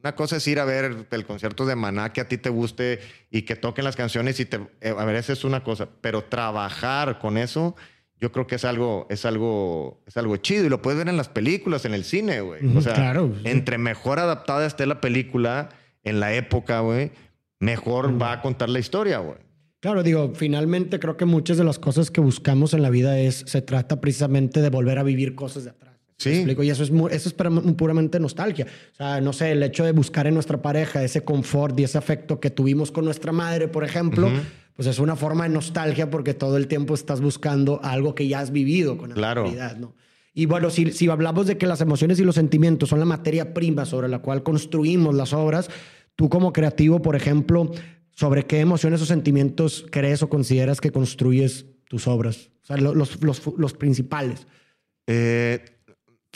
Una cosa es ir a ver el concierto de Maná que a ti te guste y que toquen las canciones y te... eh, a ver, esa es una cosa. Pero trabajar con eso, yo creo que es algo, es algo, es algo chido. Y lo puedes ver en las películas, en el cine, güey. O sea, claro, sí. entre mejor adaptada esté la película en la época, güey, mejor va a contar la historia, güey. Claro, digo, finalmente creo que muchas de las cosas que buscamos en la vida es, se trata precisamente de volver a vivir cosas de atrás. ¿Me Sí. explico? Y eso es, eso es pura- puramente nostalgia. O sea, no sé, el hecho de buscar en nuestra pareja ese confort y ese afecto que tuvimos con nuestra madre, por ejemplo, pues es una forma de nostalgia porque todo el tiempo estás buscando algo que ya has vivido con Claro. anterioridad, ¿no? Y bueno, si, si hablamos de que las emociones y los sentimientos son la materia prima sobre la cual construimos las obras, tú como creativo, por ejemplo, ¿sobre qué emociones o sentimientos crees o consideras que construyes tus obras? O sea, lo- los, los, los principales. Eh,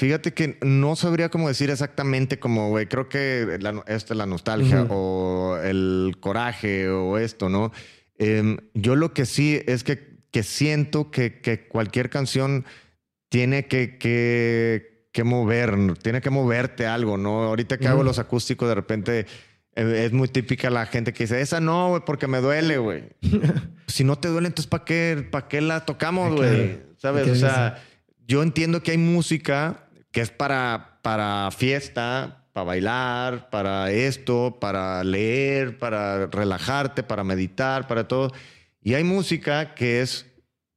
fíjate que no sabría cómo decir exactamente como, güey, creo que la, esta es la nostalgia Ujú. o el coraje o esto, ¿no? Em, yo lo que sí es que, que siento que, que cualquier canción tiene que, que, que mover, tiene que moverte algo, ¿no? Ahorita que hago Ujú. los acústicos, de repente eh, es muy típica la gente que dice, esa no, güey, porque me duele, güey. [LAUGHS] si no te duele, entonces ¿para qué, pa' qué la tocamos, güey? ¿Sabes? ¿Qué O sea, yo entiendo que hay música que es para, para fiesta, para bailar, para esto, para leer, para relajarte, para meditar, para todo. Y hay música que es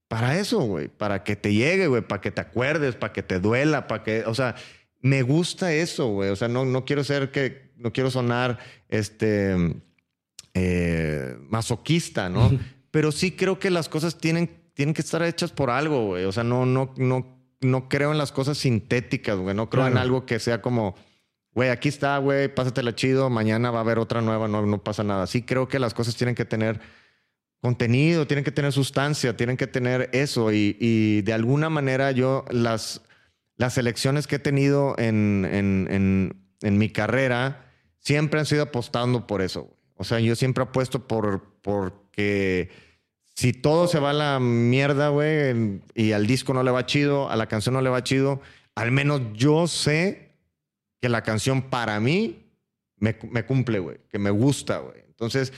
para eso, güey, para que te llegue, güey, para que te acuerdes, para que te duela, para que, o sea, me gusta eso, güey. O sea, no, no quiero ser que, no quiero sonar, este, eh, masoquista, ¿no? Pero sí creo que las cosas tienen, tienen que estar hechas por algo, güey. O sea, no, no, no, no creo en las cosas sintéticas, güey. No creo en algo que sea como, güey, aquí está, güey, pásatela chido, mañana va a haber otra nueva, no, no pasa nada. Sí creo que las cosas tienen que tener contenido, tienen que tener sustancia, tienen que tener eso. Y, y de alguna manera yo las, las elecciones que he tenido en, en, en, en mi carrera siempre han sido apostando por eso. güey. O sea, yo siempre apuesto por porque si todo se va a la mierda, güey, y al disco no le va chido, a la canción no le va chido, al menos yo sé que la canción para mí me, me cumple, güey, que me gusta, güey. Entonces,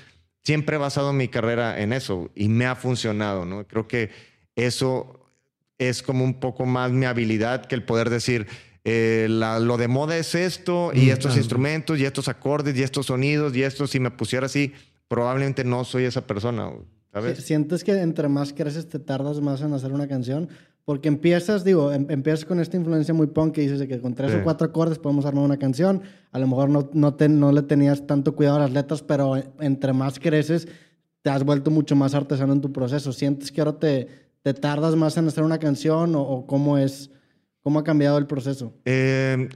siempre he basado mi carrera en eso y me ha funcionado, ¿no? Creo que eso es como un poco más mi habilidad que el poder decir, eh, la- lo de moda es esto y Mm, estos claro. instrumentos y estos acordes y estos sonidos y esto, si me pusiera así, probablemente no soy esa persona, güey, ¿sabes? ¿Sientes que entre más creces te tardas más en hacer una canción? Porque empiezas, digo, em- empiezas con esta influencia muy punk que dices de que con tres Sí. o cuatro acordes podemos armar una canción. A lo mejor no, no, te- no le tenías tanto cuidado a las letras, pero entre más creces te has vuelto mucho más artesano en tu proceso. ¿Sientes que ahora te, te tardas más en hacer una canción o, o cómo es, cómo ha cambiado el proceso? Eh,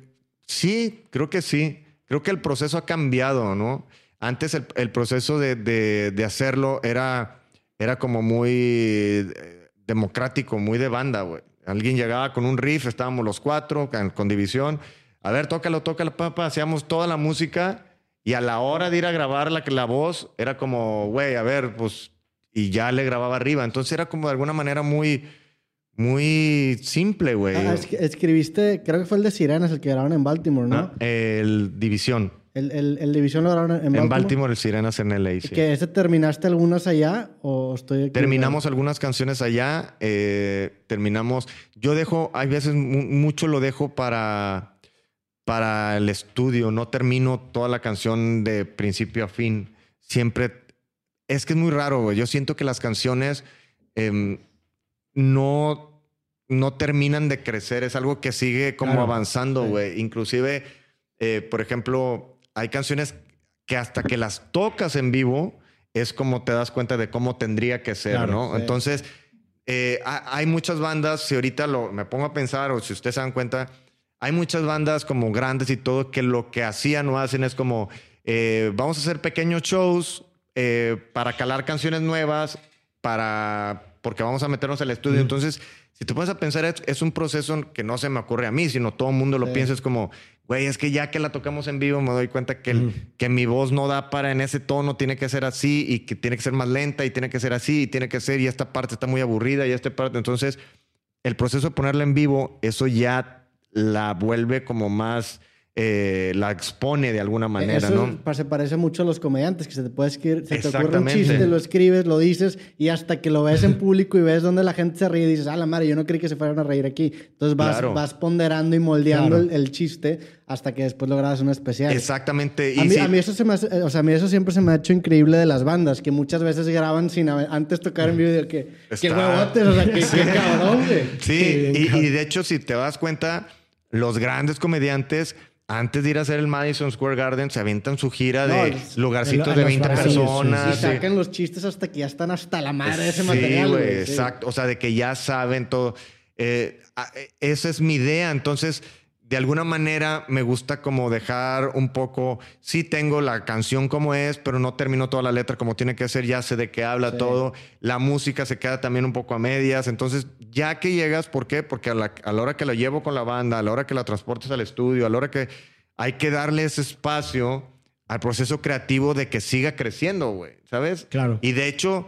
sí, creo que sí. Creo que el proceso ha cambiado, ¿no? Antes el, el proceso de, de- de hacerlo era, era como muy eh, democrático, muy de banda, güey. Alguien llegaba con un riff, estábamos los cuatro con, con división. A ver, tócalo, tócalo, papá. Hacíamos toda la música y a la hora de ir a grabar la, la voz era como, güey, a ver, pues, y ya le grababa arriba. Entonces era como de alguna manera muy, muy simple, güey. Ah, es- escribiste, creo que fue el de Sirenas, el que grabaron en Baltimore, ¿no? Ah, El División. El, el, el División lo grabaron en Baltimore. En Baltimore, el Sirenas en LA, sí. ¿Que ese terminaste algunas allá o estoy? Terminamos algunas canciones allá, eh, terminamos... Yo dejo, hay veces mu- mucho lo dejo para, para el estudio, no termino toda la canción de principio a fin. Siempre, es que es muy raro, güey. Yo siento que las canciones em, no, no terminan de crecer, es algo que sigue como Claro, avanzando, sí. güey. Inclusive, eh, por ejemplo, hay canciones que hasta que las tocas en vivo es como te das cuenta de cómo tendría que ser, Claro, ¿no? sí. Entonces, eh, ha- hay muchas bandas, si ahorita lo, me pongo a pensar o si ustedes se dan cuenta, hay muchas bandas como grandes y todo que lo que hacían o hacen es como, eh, vamos a hacer pequeños shows eh, para calar canciones nuevas, para, porque vamos a meternos al estudio. Entonces, si te pones a pensar, es, es un proceso que no se me ocurre a mí, sino todo el mundo lo Sí. piensa, es como, güey, es que ya que la tocamos en vivo me doy cuenta que, el- que mi voz no da para en ese tono, tiene que ser así y que tiene que ser más lenta y tiene que ser así y tiene que ser y esta parte está muy aburrida y esta parte. Entonces, el proceso de ponerla en vivo, eso ya la vuelve como más, eh, la expone de alguna manera, Eso ¿no? se parece mucho a los comediantes, que se te puede escribir, se te ocurre un chiste, lo escribes, lo dices, y hasta que lo ves en público y ves donde la gente se ríe, dices, ah, la madre, yo no creí que se fueran a reír aquí. Entonces vas, Claro. vas ponderando y moldeando Claro. el, el chiste hasta que después logras un especial. Exactamente. Y A mí, sí- a mí eso se me hace- eh, o sea, a mí eso siempre se me ha hecho increíble de las bandas, que muchas veces graban sin antes tocar en de que, qué Está- huevotes, o sea, qué, qué cabrón, güey. Sí, Sí, y, y de hecho, si te das cuenta, los grandes comediantes, antes de ir a hacer el Madison Square Garden, se avientan su gira No, de lugarcitos de los 20 barrios, sí, personas. Y sacan los chistes hasta que ya están hasta la madre de ese material, sí. exacto. O sea, de que ya saben todo. Eh, eh, esa es mi idea. Entonces, de alguna manera me gusta como dejar un poco, sí tengo la canción como es, pero no termino toda la letra como tiene que ser, ya sé de qué habla Sí. todo, la música se queda también un poco a medias, entonces ya que llegas, ¿por qué? Porque a la, a la hora que la llevo con la banda, a la hora que la transportes al estudio, a la hora que hay que darle ese espacio al proceso creativo de que siga creciendo, güey, ¿sabes? Claro. Y de hecho,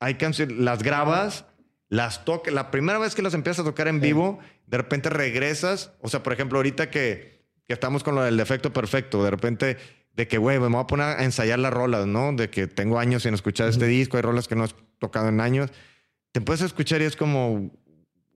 hay canciones, las grabas, las tocas, la primera vez que las empiezas a tocar en vivo, de repente regresas, o sea, por ejemplo, ahorita que, que estamos con lo del defecto perfecto, de repente de que, güey, me voy a poner a ensayar las rolas, ¿no? De que tengo años sin escuchar este disco, hay rolas que no he tocado en años. Te puedes escuchar y es como,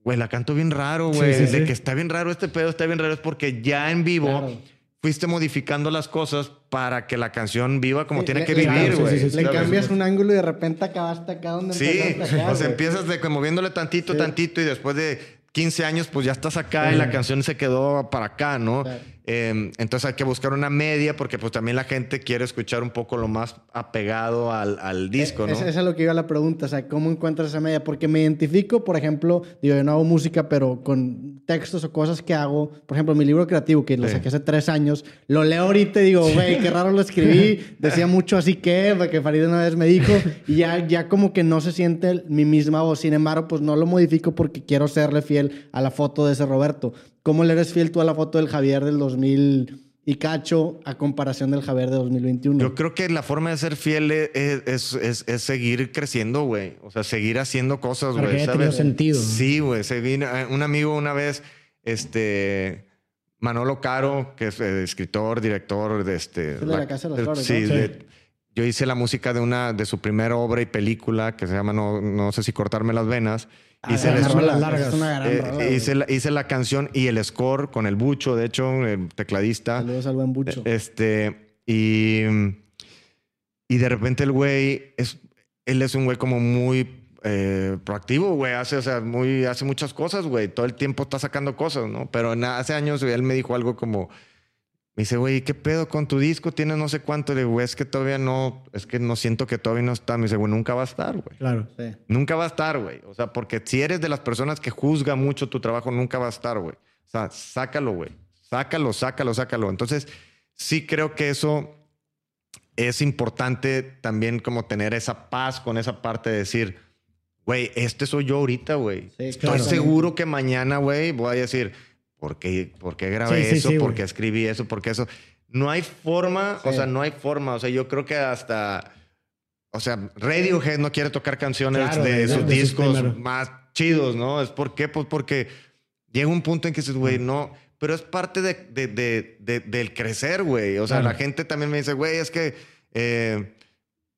güey, la canto bien raro, Sí, güey. sí, de sí. que está bien raro este pedo, está bien raro, es porque ya en vivo Claro. fuiste modificando las cosas para que la canción viva como Sí, tiene le- que vivir, claro, sí, güey. sí, sí, Le cambias un ángulo y de repente acabaste acá donde Sí, acá, o sea, güey. empiezas de que moviéndole tantito, Sí. tantito y después de 15 años, pues ya estás acá y la canción se quedó para acá, ¿no? Claro. Eh, entonces hay que buscar una media porque pues también la gente quiere escuchar un poco lo más apegado al, al disco, ¿no? Es, es a lo que iba la pregunta, o sea, ¿cómo encuentras esa media? Porque me identifico, por ejemplo, digo, yo no hago música, pero con textos o cosas que hago, por ejemplo, mi libro creativo, que lo Sí. saqué hace tres años, lo leo ahorita y digo, güey, qué raro lo escribí, [LAUGHS] decía mucho así que, porque Farid una vez me dijo, y ya, ya como que no se siente mi misma voz, sin embargo, pues no lo modifico porque quiero serle fiel a la foto de ese Roberto. ¿Cómo le eres fiel tú a la foto del Javier del 2000 y cacho a comparación del Javier de 2021? Yo creo que la forma de ser fiel es, es, es- es seguir creciendo, güey. O sea, seguir haciendo cosas, que güey. tenido ¿sabes? sentido. Sí, güey. Eh, Un amigo una vez, este. Manolo Caro, que es eh, escritor, director de este. Es de La Casa de las Flores, Sí, ¿no? de- yo hice la música de una de su primera obra y película que se llama No, no sé si cortarme las venas. Ah, Hice, largas. Eh, rola, la, hice la canción y el score con el Bucho, de hecho, el tecladista. Saludos al buen Bucho. Este, y, y de repente el güey es, él es un güey como muy eh, proactivo, güey, hace, o sea, muy, hace muchas cosas, güey, todo el tiempo está sacando cosas, ¿no? Pero en- hace años él me dijo algo como, me dice, güey, ¿qué pedo con tu disco? Tienes no sé cuánto, le digo, "Güey, es que todavía no, es que no siento que todavía no está, me dice, güey, nunca va a estar, güey. Claro. Sí. Nunca va a estar, güey. O sea, porque si eres de las personas que juzga mucho tu trabajo, nunca va a estar, güey. O sea, sácalo, güey. Sácalo, sácalo, sácalo. Entonces, sí creo que eso es importante también como tener esa paz con esa parte de decir, güey, este soy yo ahorita, güey. Sí, Estoy claro. seguro que mañana, güey, voy a decir, ¿por qué, por qué grabé Sí, sí, eso? sí, ¿Por güey. qué escribí eso? ¿Por qué eso? No hay forma, o Sí. sea, no hay forma. O sea, yo creo que hasta... O sea, Radiohead no quiere tocar canciones Claro, de, de- sus de sus discos primeros. más chidos, ¿no? Es por qué, pues porque llega un punto en que dices, güey, no, pero es parte de, de- de- de- del crecer, güey. O sea, Claro. la gente también me dice, güey, es que, eh,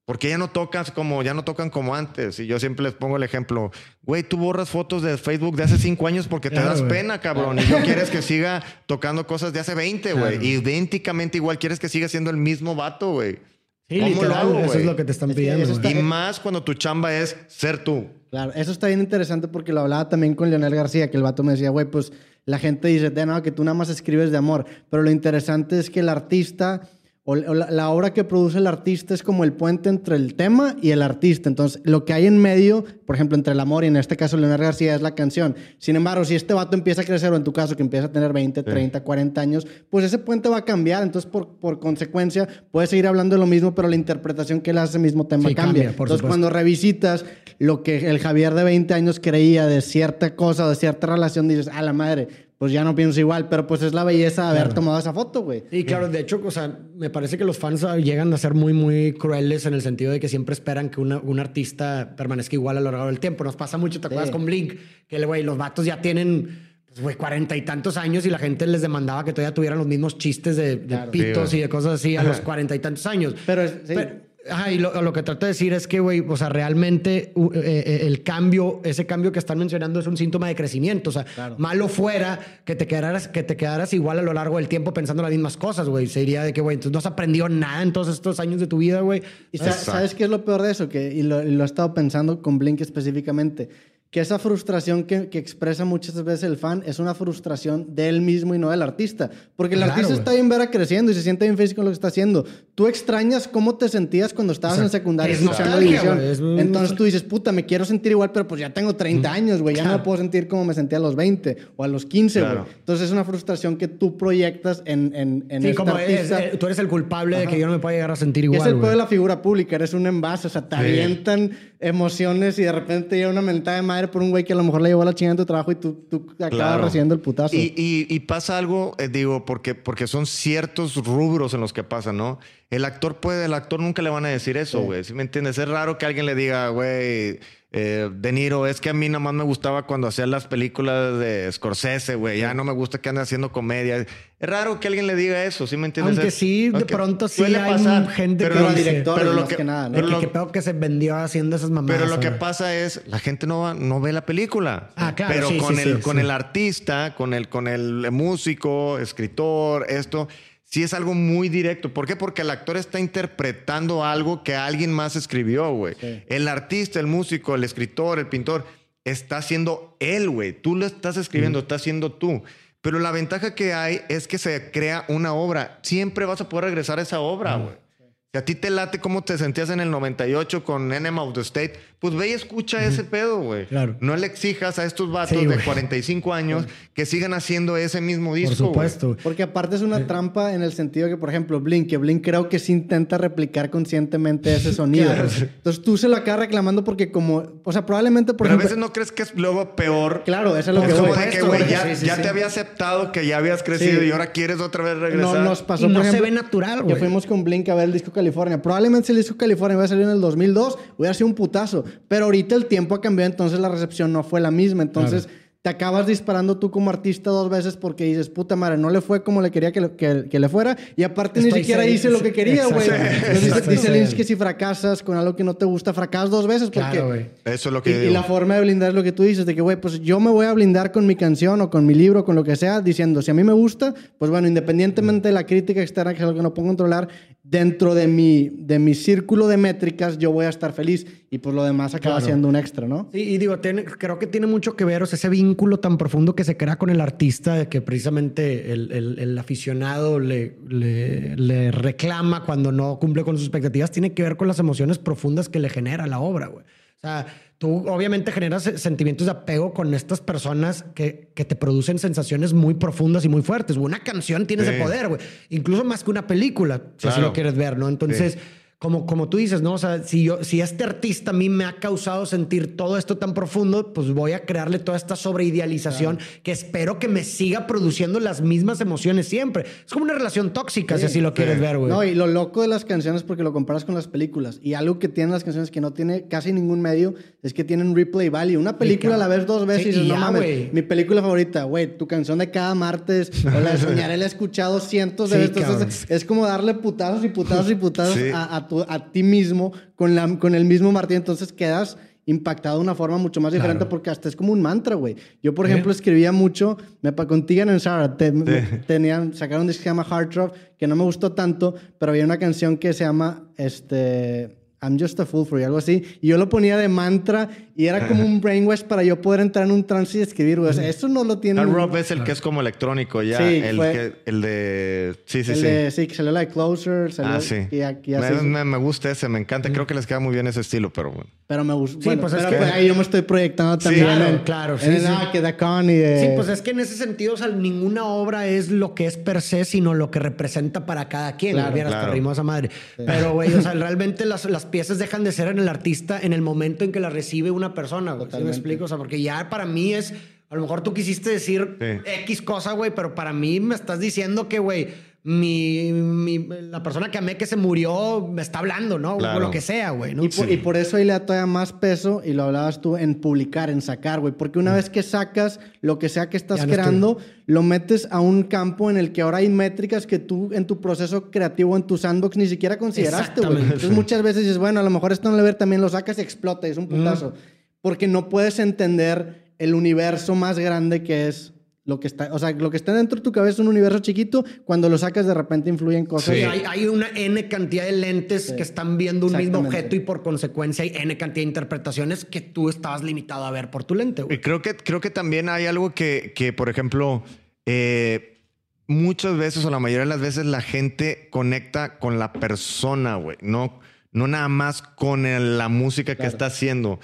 Porque ya no tocas como, ya no tocan como antes. Y yo siempre les pongo el ejemplo, güey, tú borras fotos de Facebook de hace cinco años porque te Claro, das pena, cabrón. Y no [LAUGHS] quieres que siga tocando cosas de hace 20, güey. Claro. Idénticamente igual quieres que siga siendo el mismo vato, güey. Sí, ¿Cómo lo hago, eso güey? es lo que te están pidiendo. está- Y más cuando tu chamba es ser tú. Claro, eso está bien interesante porque lo hablaba también con Leonel García, que el vato me decía, güey, pues la gente dice, de no, que tú nada más escribes de amor, pero lo interesante es que el artista o la, la obra que produce el artista es como el puente entre el tema y el artista. Entonces, lo que hay en medio, por ejemplo, entre el amor y en este caso Leonel García es la canción. Sin embargo, si este vato empieza a crecer, o en tu caso que empieza a tener 20, 30, 40 años, pues ese puente va a cambiar. Entonces, por, por consecuencia, puedes seguir hablando de lo mismo, pero la interpretación que le hace ese mismo tema Sí, cambia. cambia, por Entonces, supuesto. cuando revisitas lo que el Javier de 20 años creía de cierta cosa, de cierta relación, dices, a la madre, pues ya no pienso igual, pero pues es la belleza de haber Claro. tomado esa foto, güey. Sí, claro, de hecho, o sea, me parece que los fans ah, llegan a ser muy, muy crueles en el sentido de que siempre esperan que una- un artista permanezca igual a lo largo del tiempo. Nos pasa mucho, ¿te acuerdas Sí. con Blink? Que, güey, los vatos ya tienen, pues, güey, cuarenta y tantos años y la gente les demandaba que todavía tuvieran los mismos chistes de, de Claro. pitos Sí, y de cosas así a los cuarenta y tantos años. Pero es- sí. Ajá, y lo, lo que trato de decir es que, güey, o sea, realmente eh, eh, el cambio, ese cambio que están mencionando es un síntoma de crecimiento. O sea, Claro. malo fuera que te quedaras, que te quedaras igual a lo largo del tiempo pensando las mismas cosas, güey. Sería de que, güey, entonces no has aprendido nada en todos estos años de tu vida, güey. Y sa- Exacto. ¿sabes qué es lo peor de eso? Que, y, lo, y lo he estado pensando con Blink específicamente. Que esa frustración que, que expresa muchas veces el fan es una frustración de él mismo y no del artista. Porque el Claro, artista está bien vera creciendo y se siente bien feliz con lo que está haciendo. Tú extrañas cómo te sentías cuando estabas en secundaria es escuchando división. es Entonces tú dices, puta, me quiero sentir igual, pero pues ya tengo 30 años, güey. Ya no Claro. me puedo sentir como me sentía a los 20 o a los 15, güey. Claro. Entonces es una frustración que tú proyectas en, en, en Sí, este como es- artista. eh, tú eres el culpable de que yo no me pueda llegar a sentir Y igual, es el peor de la figura pública, eres un envase, o sea, te Sí. avientan emociones y de repente llega una mentada de madre por un güey que a lo mejor le llevó la chingada en tu trabajo y tú, tú acabas Claro. recibiendo el putazo. Y, y- y pasa algo, eh, digo, porque, porque son ciertos rubros en los que pasa, ¿no? El actor puede, el actor nunca le van a decir eso, güey. ¿Sí me entiendes? Es raro que alguien le diga, güey, eh, De Niro, es que a mí nada más me gustaba cuando hacía las películas de Scorsese, güey. Ya no me gusta que ande haciendo comedia. Es raro que alguien le diga eso, ¿sí me entiendes? Aunque sí, de pronto sí hay pasar, gente pero que lo- Pero dice- directores, pero lo más que, que- nada, ¿no? Pero que lo- qué pedo que se vendió haciendo esas mamadas. Pero lo que pasa es, la gente no, va- no ve la película. Ah, claro, Pero sí, con, el, con el artista, con el, con el músico, escritor, esto, sí es algo muy directo. ¿Por qué? Porque el actor está interpretando algo que alguien más escribió, güey. Sí. El artista, el músico, el escritor, el pintor, está siendo él, güey. Tú lo estás escribiendo, está siendo tú. Pero la ventaja que hay es que se crea una obra. Siempre vas a poder regresar a esa obra, güey. Si a ti te late cómo te sentías en el 98 con Enema of the State, pues ve y escucha ese pedo, güey. Claro. No le exijas a estos vatos Sí, de güey. 45 años que sigan haciendo ese mismo disco. Por supuesto. güey. Porque aparte es una trampa en el sentido que, por ejemplo, Blink, que Blink creo que sí intenta replicar conscientemente ese [LAUGHS] sonido. Claro. Entonces tú se lo acabas reclamando porque como, o sea, probablemente por Pero a ejemplo... veces no crees que es luego peor. Claro, eso es lo Es que como voy. de que, güey, ya, sí, sí, ya sí. te había aceptado que ya habías crecido Sí. y ahora quieres otra vez No, regresar. nos pasó, Y no por se ejemplo, ve natural, Que güey. fuimos con Blink a ver el disco California. Probablemente si el disco California hubiera salido en el 2002, hubiera sido un putazo. Pero ahorita el tiempo ha cambiado, entonces la recepción no fue la misma. Entonces te acabas disparando tú como artista dos veces porque dices, puta madre, no le fue como le quería que, le- que- que le fuera. Y aparte ni Estoy siquiera serio. hice lo que quería, güey. Dice, Lynch que si fracasas con algo que no te gusta, fracasas dos veces porque... Claro, güey. Eso es lo que Y, yo y digo. la forma de blindar es lo que tú dices, de que, güey, pues yo me voy a blindar con mi canción o con mi libro, con lo que sea, diciendo, si a mí me gusta, pues bueno, independientemente de la crítica externa, que es algo que no puedo controlar, dentro de mi, de mi círculo de métricas yo voy a estar feliz y pues lo demás acaba Claro. siendo un extra, ¿no? Sí, y digo, tiene- creo que tiene mucho que ver o sea, ese vínculo tan profundo que se crea con el artista, de que precisamente el, el- el aficionado le, le- le reclama cuando no cumple con sus expectativas, tiene que ver con las emociones profundas que le genera la obra, güey. O sea, tú obviamente generas eh, sentimientos de apego con estas personas que, que te producen sensaciones muy profundas y muy fuertes. Una canción tiene ese Sí. poder, güey. Incluso más que una película, si así lo quieres ver, ¿no? Entonces... Como, como tú dices, ¿no? O sea, si, yo, si este artista a mí me ha causado sentir todo esto tan profundo, pues voy a crearle toda esta sobreidealización que espero que me siga produciendo las mismas emociones siempre. Es como una relación tóxica, si así lo quieres ver, güey. No, y lo loco de las canciones, porque lo comparas con las películas, y algo que tienen las canciones que no tiene casi ningún medio, es que tienen replay value. Una película la ves dos veces Sí, y dices, no mames, güey. mi película favorita, güey, tu canción de cada martes, o la de [LAUGHS] Soñaré, la he escuchado cientos de Sí, veces. Entonces, es como darle putazos y putazos y putazos Sí. a, a tu, a ti mismo con, la, con el mismo martillo, entonces quedas impactado de una forma mucho más diferente Claro. porque hasta es como un mantra, güey. Yo, por ejemplo, escribía mucho, me pa- con Tegan and Sarah, te- tenían, sacaron un disco que se llama Heart Drop, que no me gustó tanto, pero había una canción que se llama, este... I'm just a fool for you, algo así. Y yo lo ponía de mantra y era como un brainwash para yo poder entrar en un trance y escribir, güey. O sea, eso no lo tiene... Hard Rock es el que es como electrónico ya. Sí, el, fue- que, el de. Sí, sí, el sí. de- sí, que salió la de Closer, salió... Ah, sí. y aquí me, así- me- me gusta ese, me encanta. Creo que les queda muy bien ese estilo, pero bueno. Pero me gusta. Sí, bueno, pues es que- pues ahí yo me estoy proyectando también claro, en, claro, sí, en sí. ah, que Da Con y de... Sí, pues es que en ese sentido, o sea, ninguna obra es lo que es per se, sino lo que representa para cada quien. Claro, Claro, Vieras, claro. esa madre. Pero, güey, o sea, realmente las, las piezas dejan de ser en el artista en el momento en que las recibe una persona, güey. ¿Sí me explico? O sea, porque ya para mí es... A lo mejor tú quisiste decir Sí. X cosa, güey, pero para mí me estás diciendo que, güey, mi, mi- la persona que amé que se murió me está hablando, ¿no? Claro. O lo que sea, güey, ¿no? Y por, y por eso ahí le da todavía más peso, y lo hablabas tú, en publicar, en sacar, güey. Porque una vez que sacas lo que sea que estás Mm. No creando, lo metes a un campo en el que ahora hay métricas que tú en tu proceso creativo, en tu sandbox, ni siquiera consideraste, güey. Entonces muchas veces dices, bueno, a lo mejor esto no le ver también lo sacas y explota, y es un putazo. Porque no puedes entender el universo más grande que es lo que está, o sea, lo que está dentro de tu cabeza es un universo chiquito, cuando lo sacas de repente influyen cosas. Sí. Sí, hay, hay una N cantidad de lentes que están viendo un mismo objeto y por consecuencia hay N cantidad de interpretaciones que tú estabas limitado a ver por tu lente, Y güey. creo que, creo que también hay algo que, que por ejemplo, eh, muchas veces o la mayoría de las veces la gente conecta con la persona, güey. No, no nada más con el- la música que Claro. está haciendo.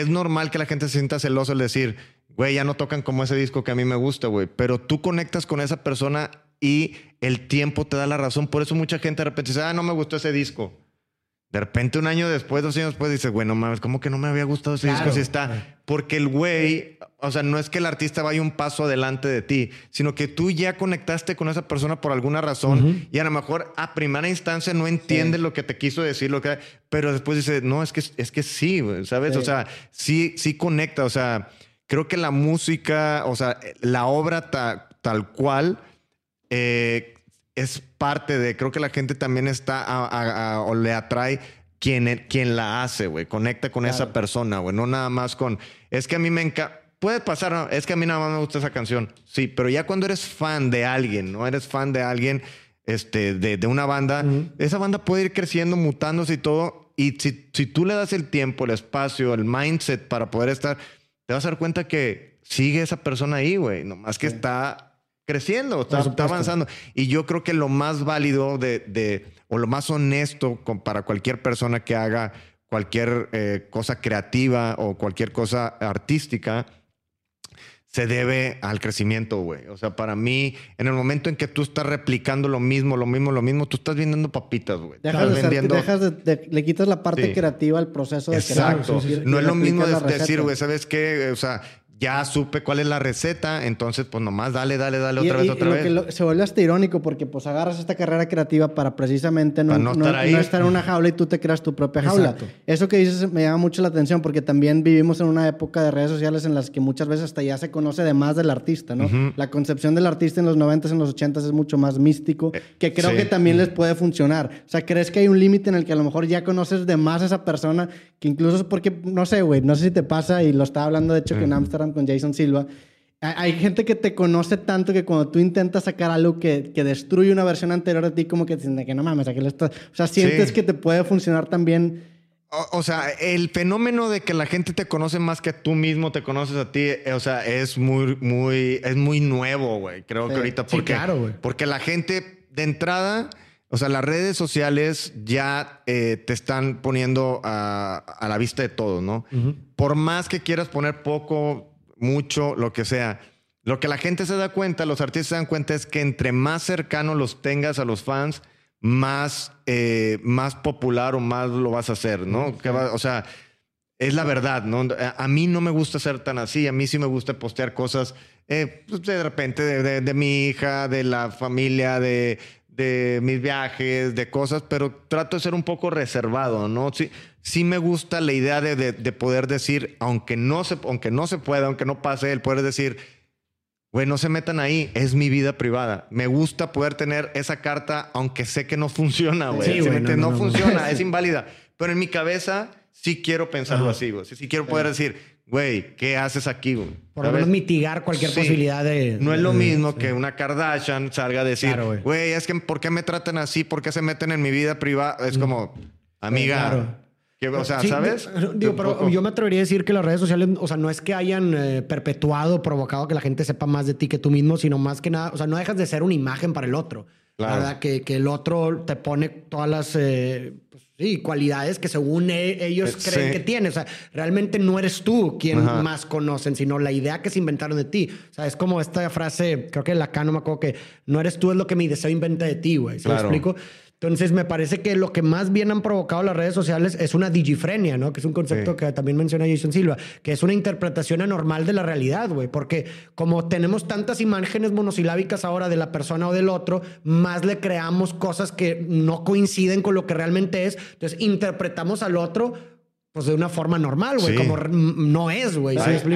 Es normal que la gente se sienta celosa al decir, güey, ya no tocan como ese disco que a mí me gusta, güey. Pero tú conectas con esa persona y el tiempo te da la razón. Por eso mucha gente de repente dice, ah, no me gustó ese disco. De repente, un año después, dos años después, dices, bueno, mames, ¿cómo que no me había gustado ese Claro. disco si está? Porque el güey, o sea, no es que el artista vaya un paso adelante de ti, sino que tú ya conectaste con esa persona por alguna razón y a lo mejor a primera instancia no entiendes lo que te quiso decir, lo que, pero después dices, no, es que, es que sí, güey, ¿sabes? Sí. O sea, sí, sí conecta, o sea, creo que la música, o sea, la obra ta- tal cual, eh, es parte de, creo que la gente también está a- a- a- o le atrae quien, quien la hace, güey, conecta con esa persona, güey, no nada más con, es que a mí me encanta, puede pasar, ¿no? es que a mí nada más me gusta esa canción, sí, pero ya cuando eres fan de alguien, no eres fan de alguien, este, de, de una banda, esa banda puede ir creciendo, mutándose y todo, y si, si tú le das el tiempo, el espacio, el mindset para poder estar, te vas a dar cuenta que sigue esa persona ahí, güey, nomás que está creciendo, está, avanzando. Y yo creo que lo más válido de, de- o lo más honesto con- para cualquier persona que haga cualquier eh, cosa creativa o cualquier cosa artística, se debe al crecimiento, güey. O sea, para mí, en el momento en que tú estás replicando lo mismo, lo mismo, lo mismo, tú estás vendiendo papitas, güey. Dejas Estás de vendiendo- dejas de- de- le quitas la parte Sí. creativa al proceso de Exacto. crear. y no es lo mismo de- decir, güey, ¿sabes qué? O sea, ya supe cuál es la receta, entonces, pues nomás dale, dale, dale Y- otra vez, y otra lo vez. que lo- se vuelve hasta irónico porque pues agarras esta carrera creativa para precisamente no, Para no estar en una jaula y tú te creas tu propia jaula. Exacto. Eso que dices me llama mucho la atención porque también vivimos en una época de redes sociales en las que muchas veces hasta ya se conoce de más del artista, ¿no? La concepción del artista en los 90s, en los 80s es mucho más místico, que creo sí. que también les puede funcionar. O sea, ¿crees que hay un límite en el que a lo mejor ya conoces de más a esa persona que incluso es porque, no sé, güey, no sé si te pasa y lo estaba hablando de hecho que en Amsterdam con Jason Silva, hay gente que te conoce tanto que cuando tú intentas sacar algo que, que destruye una versión anterior de ti, como que dicen de que no mames, aquí le estás... O sea, sientes Sí. que te puede funcionar también. O, o sea, el fenómeno de que la gente te conoce más que tú mismo te conoces a ti, eh, o sea, es muy, muy, es muy nuevo, güey. Creo que Sí. ahorita Sí, porque, claro, güey. porque la gente de entrada, o sea, las redes sociales ya eh, te están poniendo a, a la vista de todos, ¿no? Por más que quieras poner poco, mucho, lo que sea. Lo que la gente se da cuenta, los artistas se dan cuenta es que entre más cercano los tengas a los fans, más, eh, más popular o más lo vas a hacer, ¿no? Que va- o sea, es la verdad, ¿no? A, a mí no me gusta ser tan así, a mí sí me gusta postear cosas, eh, pues, de repente, de, de- de mi hija, de la familia, de, de mis viajes, de cosas, pero trato de ser un poco reservado, ¿no? Sí, sí me gusta la idea de, de- de poder decir, aunque no, se, aunque no se pueda, aunque no pase, el poder decir, Güey, no se metan ahí, es mi vida privada. Me gusta poder tener esa carta, aunque sé que no funciona, güey. Sí, ¿Sí entiendes? no, no, no, no. funciona, es [LAUGHS] inválida. Pero en mi cabeza sí quiero pensarlo así, güey. Sí, sí quiero poder decir, güey, ¿qué haces aquí, güey? Por lo menos mitigar cualquier Sí. posibilidad de. No es lo mismo sí. que una Kardashian salga a decir, Claro, güey. güey, es que ¿por qué me tratan así? ¿Por qué se meten en mi vida privada? Es como, amiga, claro. que- o sea, Sí, ¿sabes? di- Digo, pero yo me atrevería a decir que las redes sociales, o sea, no es que hayan eh, perpetuado, provocado que la gente sepa más de ti que tú mismo, sino más que nada, o sea, no dejas de ser una imagen para el otro. Claro. La verdad, que, que el otro te pone todas las eh, pues, sí, cualidades que según e- ellos Eh, creen que tienes. O sea, realmente no eres tú quien Ajá. más conocen, sino la idea que se inventaron de ti. O sea, es como esta frase, creo que la acá no me acuerdo que no eres tú, es lo que mi deseo inventa de ti, güey. ¿Se Claro. lo explico? Entonces, me parece que lo que más bien han provocado las redes sociales es una digifrenia, ¿no? Que es un concepto Sí. que también menciona Jason Silva, que es una interpretación anormal de la realidad, güey. Porque como tenemos tantas imágenes monosilábicas ahora de la persona o del otro, más le creamos cosas que no coinciden con lo que realmente es. Entonces, interpretamos al otro, pues de una forma normal, güey, Sí. como no es, güey. ¿Sí A- eso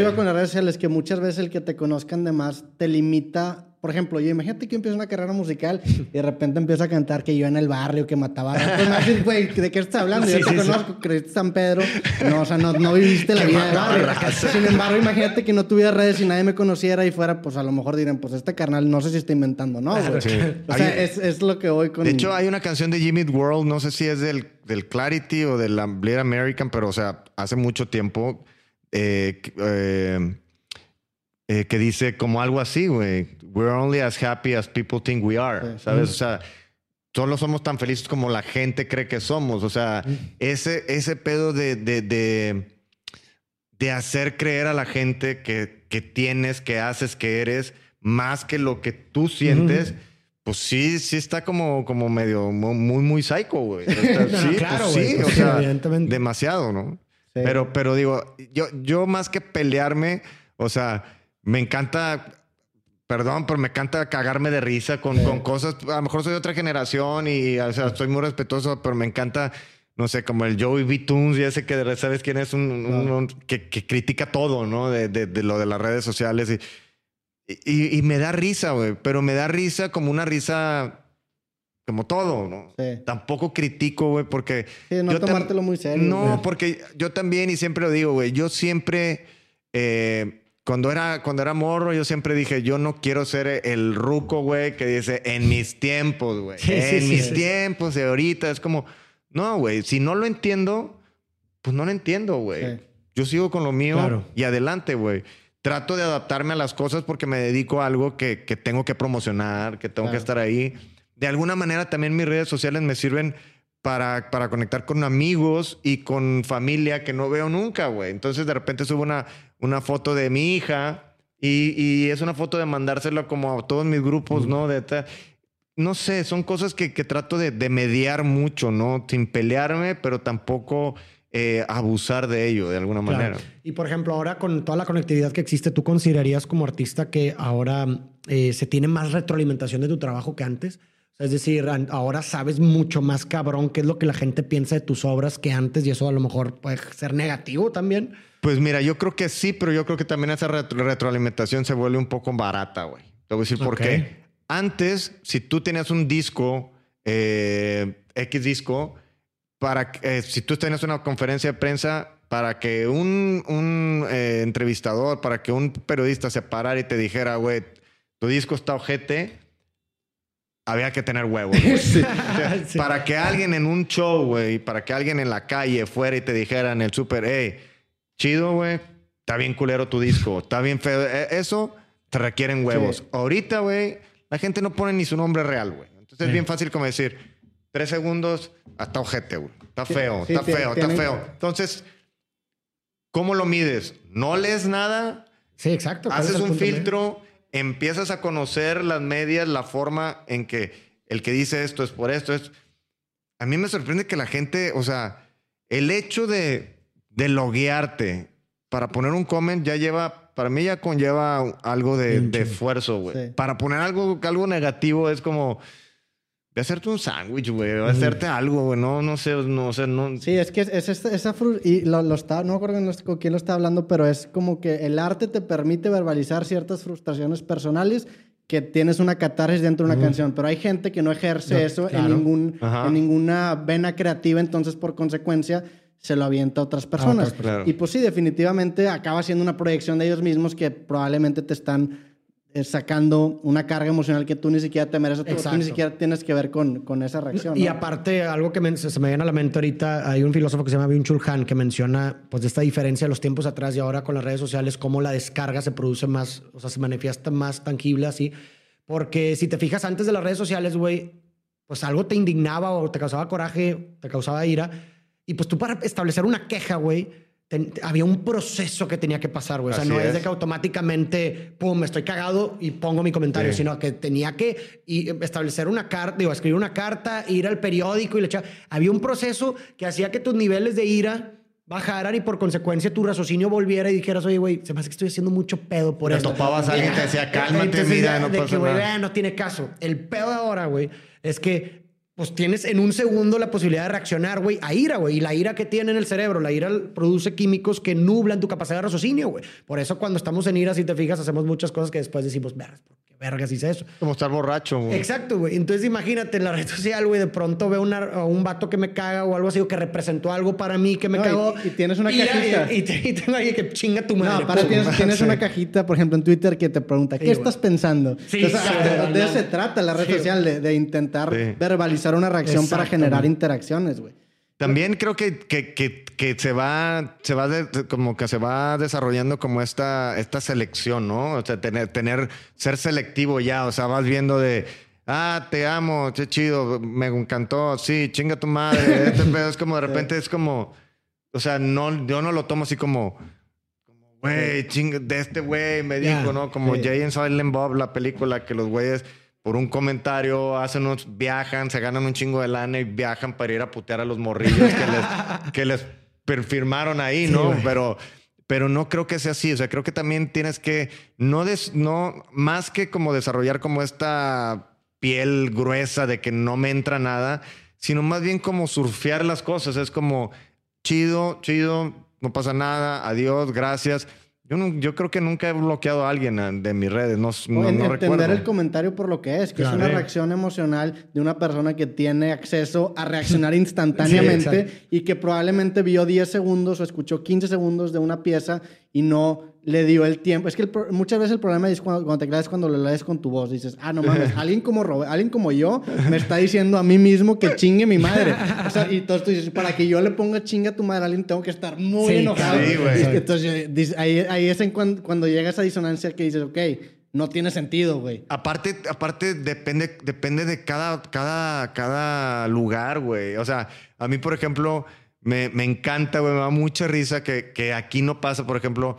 iba con las redes sociales, que muchas veces el que te conozcan de más te limita. Por ejemplo, yo imagínate que empiezo una carrera musical y de repente empiezo a cantar que yo en el barrio, que mataba. A güey, ¿de qué estás hablando? Sí, yo te sí, creíste San Pedro. No, o sea, no, no viviste la vida de barrio. Sin embargo, imagínate que no tuviera redes y nadie me conociera y fuera, pues a lo mejor dirían, pues este carnal no sé si está inventando, ¿no? Sí. O sea, es, es lo que voy con. De hecho, hay una canción de Jimmy World, no sé si es del, del Clarity o del Bleed American, pero o sea, hace mucho tiempo eh, eh, eh, que dice como algo así, güey. We're only as happy as people think we are, Sí. ¿sabes? O sea, solo somos tan felices como la gente cree que somos. O sea, ese, ese pedo de, de, de, de hacer creer a la gente que, que tienes, que haces, que eres, más que lo que tú sientes. Pues sí, sí está como, como medio mu- muy, muy psycho, güey. Está- [LAUGHS] No, no, sí, claro, pues sí, pues o sí, sea, demasiado, ¿no? Sí. Pero, pero digo, yo, yo más que pelearme, o sea, me encanta, perdón, pero me encanta cagarme de risa con, con cosas. A lo mejor soy de otra generación y, o sea, estoy muy respetuoso, pero me encanta, no sé, como el Joey B. Toons y ese que sabes quién es, un, un- un- que, que critica todo, ¿no? De, de- de lo de las redes sociales. Y, y, y me da risa, güey, pero me da risa como una risa, como todo, ¿no? Sí. Tampoco critico, güey, porque... Sí, no yo tomártelo muy serio. No, porque yo también, y siempre lo digo, güey, yo siempre, eh, cuando, era, cuando era morro, yo siempre dije, yo no quiero ser el ruco, güey, que dice, en mis tiempos, güey. Sí, en sí, mis sí. tiempos, y ahorita, es como, no, güey, si no lo entiendo, pues no lo entiendo, güey. Yo sigo con lo mío Claro. y adelante, güey. Trato de adaptarme a las cosas porque me dedico a algo que, que tengo que promocionar, que tengo Claro. que estar ahí. De alguna manera también mis redes sociales me sirven para, para conectar con amigos y con familia que no veo nunca, güey. Entonces de repente subo una, una foto de mi hija y, y es una foto de mandársela como a todos mis grupos, ¿no? De no sé, son cosas que, que trato de, de mediar mucho, ¿no? Sin pelearme, pero tampoco eh, abusar de ello de alguna Claro. manera. Y por ejemplo, ahora con toda la conectividad que existe, ¿tú considerarías como artista que ahora eh, se tiene más retroalimentación de tu trabajo que antes? Es decir, ahora sabes mucho más cabrón qué es lo que la gente piensa de tus obras que antes y eso a lo mejor puede ser negativo también. Pues mira, yo creo que sí, pero yo creo que también esa retro- retroalimentación se vuelve un poco barata, güey. Te voy a decir por Ok. qué. Antes, si tú tenías un disco, eh, X disco, para eh, si tú tenías una conferencia de prensa, para que un, un, eh, entrevistador, para que un periodista se parara y te dijera, güey, tu disco está ojete, había que tener huevos. [LAUGHS] Sí. [LAUGHS] Para que alguien en un show, güey, para que alguien en la calle fuera y te dijera en el súper, hey, chido, güey, está bien culero tu disco, está bien feo. Eh, Eso te requieren huevos. Sí. Ahorita, güey, la gente no pone ni su nombre real, güey. Entonces es bien fácil como decir, tres segundos, hasta ojete, güey. Está feo, está feo, está feo. Entonces, ¿cómo lo mides? ¿No lees nada? Sí, exacto. ¿Cuál es Haces un medio? Empiezas a conocer las medias, la forma en que el que dice esto es por esto. Es... A mí me sorprende que la gente, o sea, el hecho de, de loguearte para poner un comment ya lleva, para mí ya conlleva algo de, de esfuerzo, güey. Sí. Para poner algo, algo negativo es como, de hacerte un sándwich, güey, o hacerte algo, güey. No, no sé, no, sé, no. Sí, es que es, es esta- esa y lo, lo está, no me acuerdo con- quién lo está hablando, pero es como que el arte te permite verbalizar ciertas frustraciones personales que tienes una catarsis dentro de una canción, pero hay gente que no ejerce No, eso claro. en, ningún, Ajá. en ninguna vena creativa, entonces por consecuencia se lo avienta a otras personas. personas. Claro. Y pues sí, definitivamente acaba siendo una proyección de ellos mismos que probablemente te están sacando una carga emocional que tú ni siquiera te mereces, tú- tú ni siquiera tienes que ver con, con esa reacción. Y aparte, algo que me- se me viene a la mente ahorita, hay un filósofo que se llama Byung-Chul Han que menciona pues esta diferencia de los tiempos atrás y ahora con las redes sociales, cómo la descarga se produce más, o sea, se manifiesta más tangible así. Porque si te fijas antes de las redes sociales, güey, pues algo te indignaba o te causaba coraje, te causaba ira. Y pues tú para establecer una queja, güey, ten- había un proceso que tenía que pasar, güey. O sea, Así no es. es. de que automáticamente, pum, me estoy cagado y pongo mi comentario, Sí. sino que tenía que establecer una carta, digo, escribir una carta, ir al periódico y le echar. Había un proceso que hacía que tus niveles de ira bajaran y por consecuencia tu raciocinio volviera y dijeras, oye, güey, se me hace que estoy haciendo mucho pedo por Te esto. topabas a alguien y te decía, [LAUGHS] "Cálmate, mira, no de pasa que, no tiene caso. El pedo de ahora, güey, es que pues tienes en un segundo la posibilidad de reaccionar, güey, a ira, güey. Y la ira que tiene en el cerebro, la ira produce químicos que nublan tu capacidad de raciocinio, güey. Por eso cuando estamos en ira, si te fijas, hacemos muchas cosas que después decimos, vergas, ¿por vergas hice eso? Como estar borracho, güey. Exacto, güey. Entonces imagínate en la red [LAUGHS] social, güey, de pronto veo una- a un vato que me caga o algo así, o que representó algo para mí que me No, y- cagó. y tienes una cajita. Y, y te- y tengo ahí que chinga tu madre. No, para tienes, tienes Sí. una cajita, por ejemplo, en Twitter que te pregunta, ¿qué Sí, estás pensando? Sí, Entonces, exacto. de, de eso se trata la red Sí. social, de, de intentar Sí. verbalizar una reacción para generar güey. interacciones, güey. También creo que, que, que, que se va, se va de- como que se va desarrollando como esta, esta selección, ¿no? O sea, tener, tener, ser selectivo ya, o sea, vas viendo de, ah, te amo, qué chido, me encantó, sí, chinga tu madre, [LAUGHS] este pedo es como de repente es como, o sea, no, yo no lo tomo así como, güey, chinga, de este güey me dijo, ¿no? Como. Jay and Silent Bob, la película, que los güeyes por un comentario hacen unos, viajan, se ganan un chingo de lana y viajan para ir a putear a los morrillos que les, [LAUGHS] que les firmaron ahí, ¿no? Pero, pero no creo que sea así. O sea, creo que también tienes que, no, des- no, más que como desarrollar como esta piel gruesa de que no me entra nada, sino más bien como surfear las cosas. Es como chido, chido, no pasa nada, adiós, gracias. Yo, no- yo creo que nunca he bloqueado a alguien ah, de mis redes, no, no, en- no entender recuerdo. el comentario por lo que es, que Claro. es una reacción emocional de una persona que tiene acceso a reaccionar [LAUGHS] instantáneamente Sí, y que probablemente vio 10 segundos o escuchó 15 segundos de una pieza y no le dio el tiempo. Es que el muchas veces el problema es cuando, cuando te claves cuando lo lees con tu voz. Dices, ah, no mames, [LAUGHS] alguien como, alguien como yo me está diciendo a mí mismo que chingue mi madre. O sea, y entonces tú dices, para que yo le ponga chinga a tu madre a alguien, tengo que estar muy Sí, enojado. sí, güey. Y Entonces, ahí, ahí es en cuan- cuando llega esa disonancia que dices, ok, no tiene sentido, güey. Aparte, aparte depende, depende de cada, cada, cada lugar, güey. O sea, a mí, por ejemplo, me, me encanta, güey, me da mucha risa que, que aquí no pasa. Por ejemplo,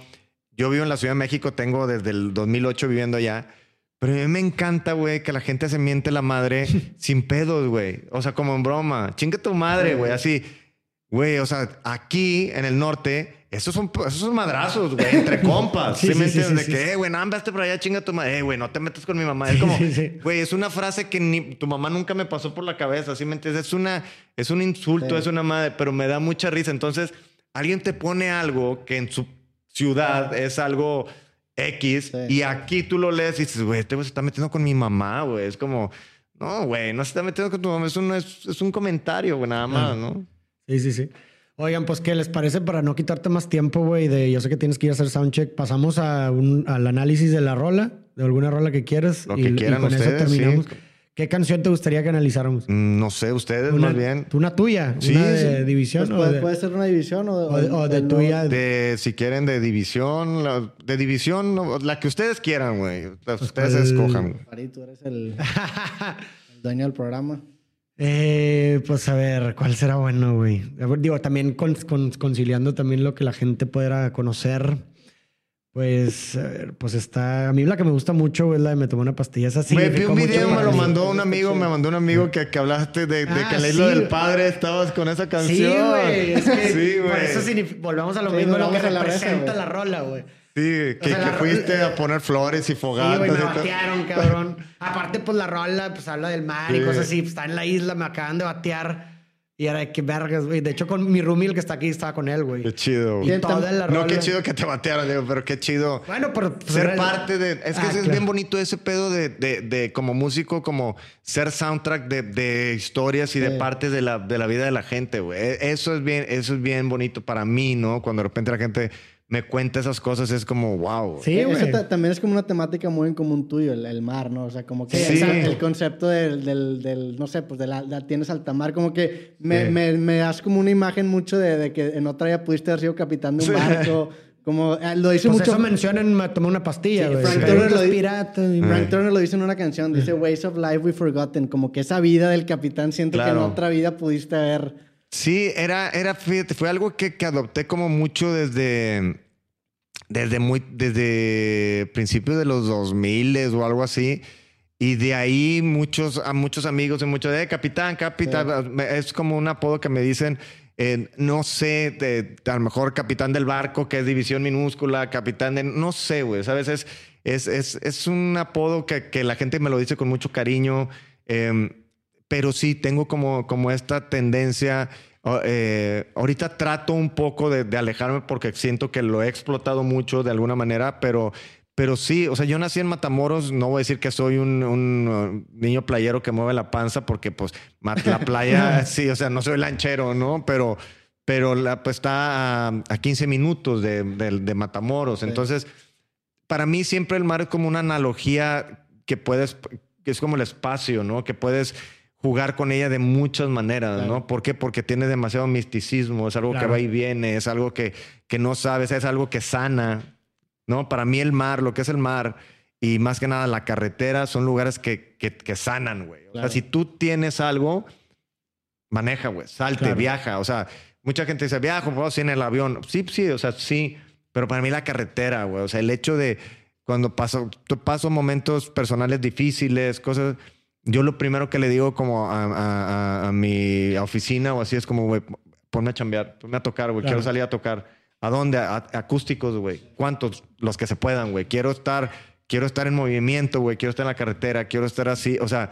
yo vivo en la Ciudad de México, tengo desde el 2008 viviendo allá. Pero a mí me encanta, güey, que la gente se miente la madre [LAUGHS] sin pedos, güey. O sea, como en broma. Chinga tu madre, güey. Así, güey, o sea, aquí en el norte, esos son, esos son madrazos, güey, entre [LAUGHS] compas. Sí, ¿Sí, me sí, sí, entiendes? sí, de sí. que, eh, güey, no, andaste por allá, chinga tu madre. Eh, güey, no te metas con mi mamá. Es como, Sí, sí. güey, es una frase que ni tu mamá nunca me pasó por la cabeza, ¿sí me entiendes? Es, una, es un insulto, Sí. es una madre, pero me da mucha risa. Entonces, alguien te pone algo que en su ciudad es algo X Sí. y aquí tú lo lees y dices, güey, este güey se está metiendo con mi mamá, güey. Es como, no, güey, no se está metiendo con tu mamá, es un, es, es un comentario, güey, nada más, ¿no? Sí, sí, sí. Oigan, pues, ¿qué les parece para no quitarte más tiempo, güey? De, yo sé que tienes que ir a hacer soundcheck. Pasamos a un, al análisis de la rola, de alguna rola que quieras. Lo y, que y quieran con ustedes, eso terminamos. sí. ¿Qué canción te gustaría que analizáramos? Mm, No sé, ustedes Una, más bien. Una tuya, Sí, una de sí. división Pues o, puede, de, puede ser una división o, o de- o de del tuya. De, si quieren, de división, la- de división, la que ustedes quieran, güey. La- Ustedes ¿cuál? escojan. Farid, tú eres el, [LAUGHS] el dueño del programa. Eh, pues a ver, ¿cuál será bueno, güey? Digo, también con- con- conciliando también lo que la gente pueda conocer. Pues, a ver, pues está. A mí la que me gusta mucho güey, es la de Me tomé una pastilla. Esa sí. Me vi un video, me lo mandó un amigo, me mandó un amigo que, que hablaste de, de Ah, que en la isla sí. del padre estabas con esa canción. Sí, güey. Es que Sí, por güey. eso significa- volvemos a lo Sí, mismo, lo que volvamos a la reza, representa la rola, güey. Sí, que, O sea, que la- fuiste a poner flores y Sí, fogatas. güey, me batearon, cabrón. Aparte, pues la rola, pues habla del mar y Sí. cosas así. Pues, está en la isla, me acaban de batear. Y era de que vergas, güey. De hecho, con mi roomie, el que está aquí, estaba con él, güey. Qué chido. Y güey. toda la rola. No, qué chido que te batearon, digo, pero qué chido. Bueno, pero... pues, ser era- parte de. Es que Ah, es claro. bien bonito ese pedo de, de- de como músico, como ser soundtrack de, de historias y de Sí. partes de la, de la vida de la gente, güey. E- Eso es bien, eso es bien bonito para mí, ¿no? Cuando de repente la gente me cuenta esas cosas, es como, wow. Sí, Eh, Eso también es como una temática muy en común tuyo, el, el mar, ¿no? O sea, como que Sí. esa- el concepto del, del, del, no sé, pues de la, la tienes alta mar, como que me, Sí. me, me das como una imagen mucho de, de que en otra vida pudiste haber sido capitán de un barco, como eh, lo dice Pues mucho... eso mencionan, me tomé una pastilla, Sí. Frank Turner lo piratas y- Frank Turner lo dice en una canción, dice Ways of Life We Forgotten, como que esa vida del capitán siento que en Claro. otra vida pudiste haber... Sí, era, era, fíjate, fue algo que, que adopté como mucho desde, desde muy, desde principios de los 2000 o algo así. Y de ahí muchos, a muchos amigos y muchos, eh, capitán, capitán, me- es como un apodo que me dicen, eh, no sé, de- a lo mejor capitán del barco, que es división minúscula, capitán de, no sé, güey, ¿sabes? Es, es, es, es un apodo que, que la gente me lo dice con mucho cariño. em, pero sí tengo como, como esta tendencia. o- eh, ahorita trato un poco de, de alejarme porque siento que lo he explotado mucho de alguna manera, pero, pero sí, o sea, yo nací en Matamoros, no voy a decir que soy un, un, uh, niño playero que mueve la panza porque pues la playa, [LAUGHS] sí, o sea, no soy lanchero, ¿no? Pero, pero la, pues está a, a 15 minutos de, de- de Matamoros, entonces para mí siempre el mar es como una analogía que puedes, que es como el espacio, ¿no? Que puedes jugar con ella de muchas maneras, Claro. ¿no? ¿Por qué? Porque tiene demasiado misticismo, es algo Claro. que va y viene, es algo que, que no sabes, es algo que sana, ¿no? Para mí el mar, lo que es el mar y más que nada la carretera son lugares que, que, que sanan, güey. O Claro. sea, si tú tienes algo, maneja, güey, salte, viaja. O sea, mucha gente dice, viajo, puedo sí en el avión. Sí, sí, o sea, sí. Pero para mí la carretera, güey. O sea, el hecho de cuando paso, paso momentos personales difíciles, cosas. Yo lo primero que le digo como a, a- a- a mi oficina o así es como, güey, ponme a chambear, ponme a tocar, güey. Claro. Quiero salir a tocar. ¿A dónde? Acústicos, güey. ¿Cuántos? Los que se puedan, güey. Quiero estar, quiero estar en movimiento, güey. Quiero estar en la carretera, quiero estar así. O sea,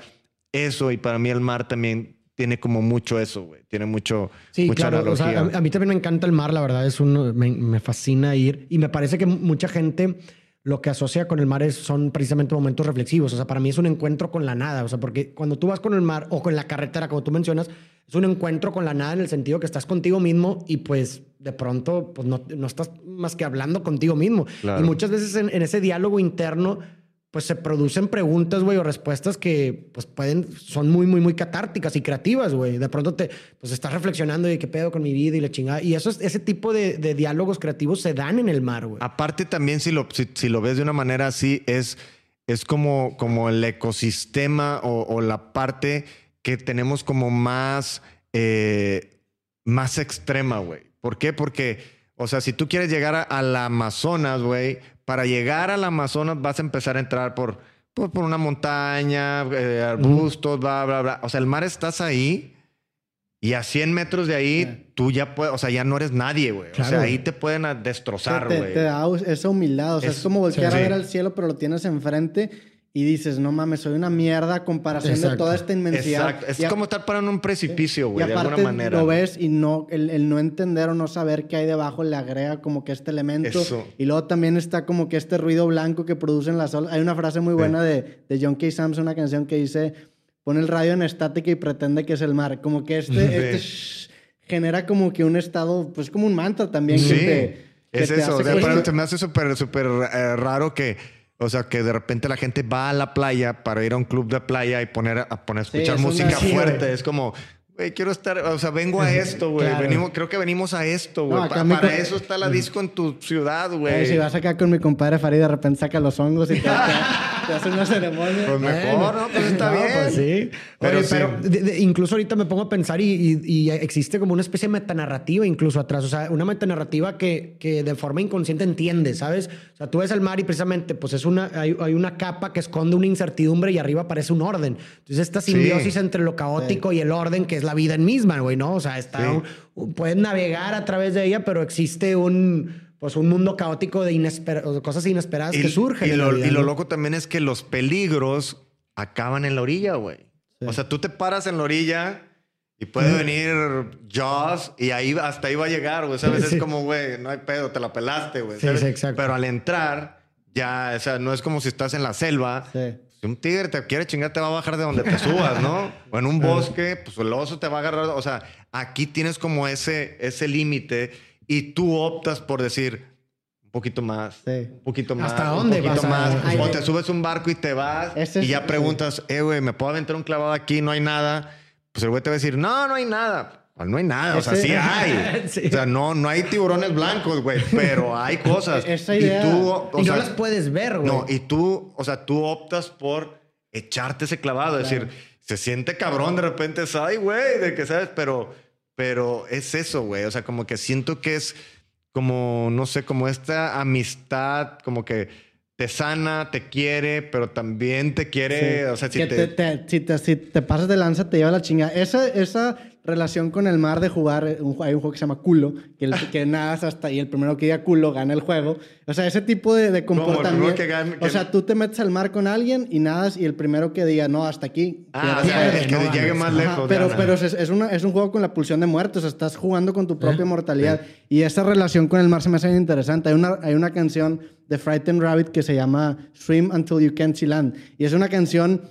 eso y para mí el mar también tiene como mucho eso, güey. Tiene mucho, Sí, mucha claro. O sea, analogía. a, a mí también me encanta el mar, la verdad. Es uno, me, me fascina ir. Y me parece que mucha gente lo que asocia con el mar es, son precisamente momentos reflexivos. O sea, para mí es un encuentro con la nada. O sea, porque cuando tú vas con el mar o con la carretera, como tú mencionas, es un encuentro con la nada en el sentido que estás contigo mismo y pues de pronto pues no, no estás más que hablando contigo mismo. Claro. Y muchas veces en, en ese diálogo interno pues se producen preguntas, güey, o respuestas que pues pueden, son muy, muy, muy catárticas y creativas, güey. De pronto te, pues estás reflexionando de qué pedo con mi vida y la chingada. Y eso es, ese tipo de, de diálogos creativos se dan en el mar, güey. Aparte también si lo, si, lo ves de una manera así, es, es como, como el ecosistema o, la parte que tenemos como más, eh, más extrema, güey. ¿Por qué? Porque, o sea, si tú quieres llegar al Amazonas, güey, para llegar al Amazonas vas a empezar a entrar por, por, por una montaña, eh, arbustos, bla, bla, bla. O sea, el mar estás ahí y a 100 metros de ahí Sí. tú ya puedes, o sea, ya no eres nadie, güey. O sea, ahí te pueden destrozar, güey. te da esa humildad, o sea, es, Es- como voltear sí, a ver al cielo, pero lo tienes enfrente y dices, no mames, soy una mierda a comparación de Exacto. toda esta inmensidad. Exacto. Es Y a- como estar parado en un precipicio, güey, de aparte alguna manera. lo ves y no, el, el no entender o no saber qué hay debajo le agrega como que este elemento. Eso. Y luego también está como que este ruido blanco que producen las olas. Hay una frase muy buena de, de John K. Samson, una canción que dice, pone el radio en estática y pretende que es el mar. Como que este, Sí. este shh genera como que un estado, pues como un mantra también. Sí, que te- que es te eso. hace se me hace súper, súper eh, raro que, o sea, que de repente la gente va a la playa para ir a un club de playa y poner a poner a Sí, escuchar es una- música sí, fuerte. güey. Es como, güey, quiero estar, o sea, vengo a esto, güey. Claro. Venimos, creo que venimos a esto, güey. No, Pa- para co- eso está la disco en tu ciudad, güey. si vas acá con mi compadre Farid, de repente saca los hongos y te, [LAUGHS] te, te hace una ceremonia. Pues mejor, Bueno. ¿no? Pues está No, bien. pues sí. Pero Oye, sí. pero de- de- incluso ahorita me pongo a pensar y, y- y existe como una especie de metanarrativa incluso atrás. O sea, una metanarrativa que, que de forma inconsciente entiende, ¿sabes? O sea, tú ves el mar y precisamente pues es una, hay, hay una capa que esconde una incertidumbre y arriba aparece un orden. Entonces esta Sí. simbiosis entre lo caótico y el orden que es la vida en misma, güey, ¿no? O sea, está Sí. un- un- puedes navegar a través de ella, pero existe un pues un mundo caótico de inesper- cosas inesperadas que surgen. Y lo, vida, y lo ¿no? loco también es que los peligros acaban en la orilla, güey. Sí. O sea, tú te paras en la orilla y puede venir Jaws y ahí hasta ahí va a llegar, güey. ¿Sabes? Sí. Es como, güey, no hay pedo, te la pelaste, güey. Sí, exacto. Pero al entrar, ya, o sea, no es como si estás en la selva. Si un tigre te quiere chingar, te va a bajar de donde te [LAUGHS] subas, ¿no? O en un bosque, pues el oso te va a agarrar. O sea, aquí tienes como ese, ese límite y tú optas por decir un poquito más, Sí. un poquito más. ¿Hasta un dónde poquito vas a- más. Ay, o te subes a un barco y te vas Ese y ya preguntas, eh, güey, ¿me puedo aventar un clavado aquí? No hay nada. Pues el güey te va a decir, no, no hay nada. Pues no hay nada, o sea, sí hay. [LAUGHS] Sí. O sea, no, no hay tiburones blancos, güey, pero hay [LAUGHS] cosas. Esa idea- Y tú, o y sea, no las puedes ver, güey. no, y tú, o sea, tú optas por echarte ese clavado. Es decir, se siente cabrón de repente, ay, güey, de que sabes, pero, pero es eso, güey. O sea, como que siento que es como, no sé, como esta amistad, como que te sana, te quiere, pero también te quiere, Sí. o sea, si que te... te, te- si, te, si te pasas de lanza, te lleva la chingada. Esa, esa relación con el mar de jugar, eh, un, hay un juego que se llama culo, que, el, [LAUGHS] que nadas hasta ahí, el primero que diga culo gana el juego. O sea, ese tipo de, de ¿Cómo? ¿El comportamiento. que gane- O sea, tú te metes al mar con alguien y nadas y el primero que diga, no, hasta aquí. Ah, o sea, el que no llegue más Ajá, lejos. pero pero es, es una- es un juego con la pulsión de muerte, o sea, estás jugando con tu ¿Eh? propia mortalidad. Y esa relación con el mar se me hace bien interesante. Hay una, hay una canción de Frightened Rabbit que se llama Swim Until You Can't See Land. Y es una canción